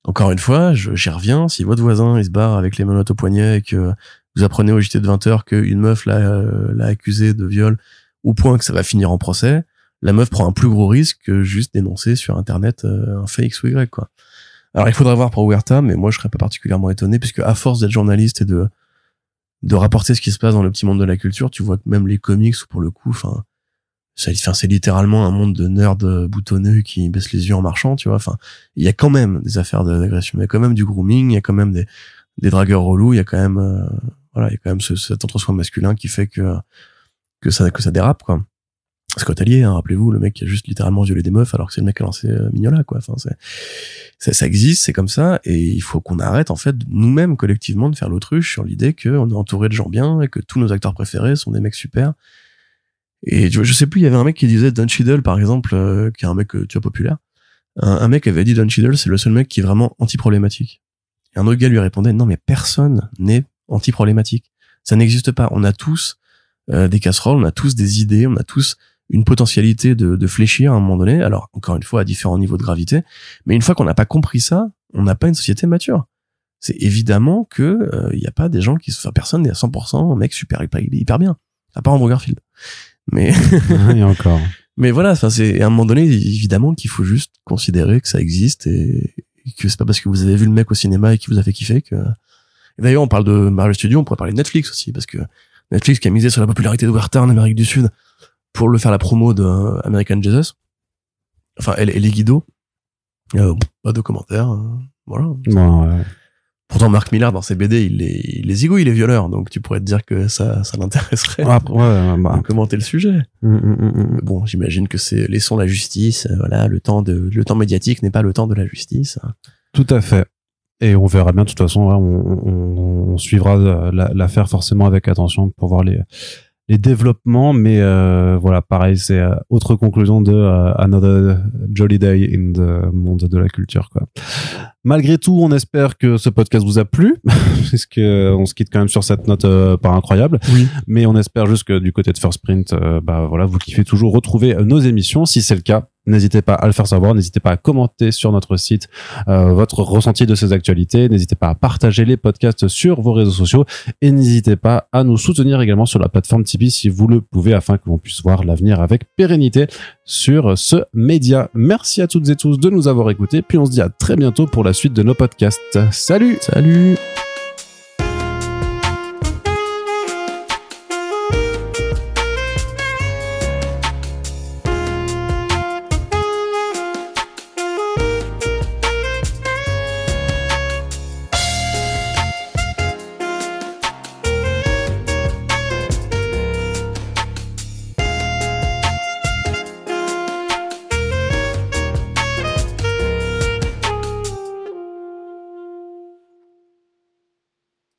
encore une fois, j'y reviens. Si votre voisin il se barre avec les menottes au poignet et que vous apprenez au JT de 20 heures qu'une meuf l'a, euh, l'a accusé de viol au point que ça va finir en procès, la meuf prend un plus gros risque que juste dénoncer sur internet euh, un fait X ou Y quoi. Alors il faudra voir pour Huerta, mais moi je serais pas particulièrement étonné puisque à force d'être journaliste et de de rapporter ce qui se passe dans le petit monde de la culture, tu vois que même les comics pour le coup, enfin c'est littéralement un monde de nerds boutonneux qui baissent les yeux en marchant, tu vois. Enfin, il y a quand même des affaires d'agression, il y a quand même du grooming, il y a quand même des, des dragueurs relous, il y a quand même, euh, voilà, il y a quand même ce, cet entre-soi masculin qui fait que que ça que ça dérape, quoi. Scott Allier, hein, rappelez-vous, le mec qui a juste littéralement violé des meufs alors que c'est le mec qui a lancé euh, Mignola, quoi. Enfin, ça, ça existe, c'est comme ça, et il faut qu'on arrête en fait nous-mêmes collectivement de faire l'autruche sur l'idée qu'on est entouré de gens bien et que tous nos acteurs préférés sont des mecs super. Et vois, je sais plus, il y avait un mec qui disait Don par exemple, euh, qui est un mec euh, tu vois populaire. Un, mec avait dit Don c'est le seul mec qui est vraiment anti-problématique. Et un autre gars lui répondait non mais personne n'est anti-problématique. Ça n'existe pas. On a tous euh, des casseroles, on a tous des idées, on a tous une potentialité de, de fléchir à un moment donné. Alors encore une fois à différents niveaux de gravité. Mais une fois qu'on n'a pas compris ça, on n'a pas une société mature. C'est évidemment que euh, il n'y a pas des gens qui, enfin personne n'est à 100% un mec super hyper, hyper bien. À part Andrew Garfield. Mais Et encore. mais voilà, enfin c'est à un moment donné évidemment qu'il faut juste considérer que ça existe et, et que c'est pas parce que vous avez vu le mec au cinéma et qu'il vous a fait kiffer que. D'ailleurs, on parle de Marvel Studios, on pourrait parler de Netflix aussi parce que Netflix qui a misé sur la popularité de Huerta en Amérique du Sud pour le faire la promo de American Jesus. Enfin, elle les Guido. Euh, pas de commentaires. euh, voilà. Ouais. Pourtant, Marc Millard dans ses BD, il les, il les zigouille les violeurs, donc tu pourrais te dire que ça, ça l'intéresserait ouais, bah, de commenter le sujet. hum, hum. Mais bon, j'imagine que c'est laissons la justice. euh, voilà, le temps de le temps médiatique n'est pas le temps de la justice. Tout à fait. Et on verra bien, de toute façon, on, on, on suivra euh, la- l'affaire forcément avec attention pour voir les, les développements. Mais euh, voilà, pareil, c'est euh, autre conclusion de euh, Another Jolly Day in the monde de la culture. Quoi. Malgré tout, on espère que ce podcast vous a plu, puisque on se quitte quand même sur cette note euh, pas incroyable. Oui. Mais on espère juste que du côté de First Print, euh, bah voilà, vous kiffez toujours retrouver euh, nos émissions. Si c'est le cas, n'hésitez pas à le faire savoir. N'hésitez pas à commenter sur notre site euh, votre ressenti de ces actualités. N'hésitez pas à partager les podcasts sur vos réseaux sociaux et n'hésitez pas à nous soutenir également sur la plateforme Tipeee si vous le pouvez afin que l'on puisse voir l'avenir avec pérennité sur ce média. Merci à toutes et tous de nous avoir écoutés. Puis on se dit à très bientôt pour la suite de nos podcasts. Salut Salut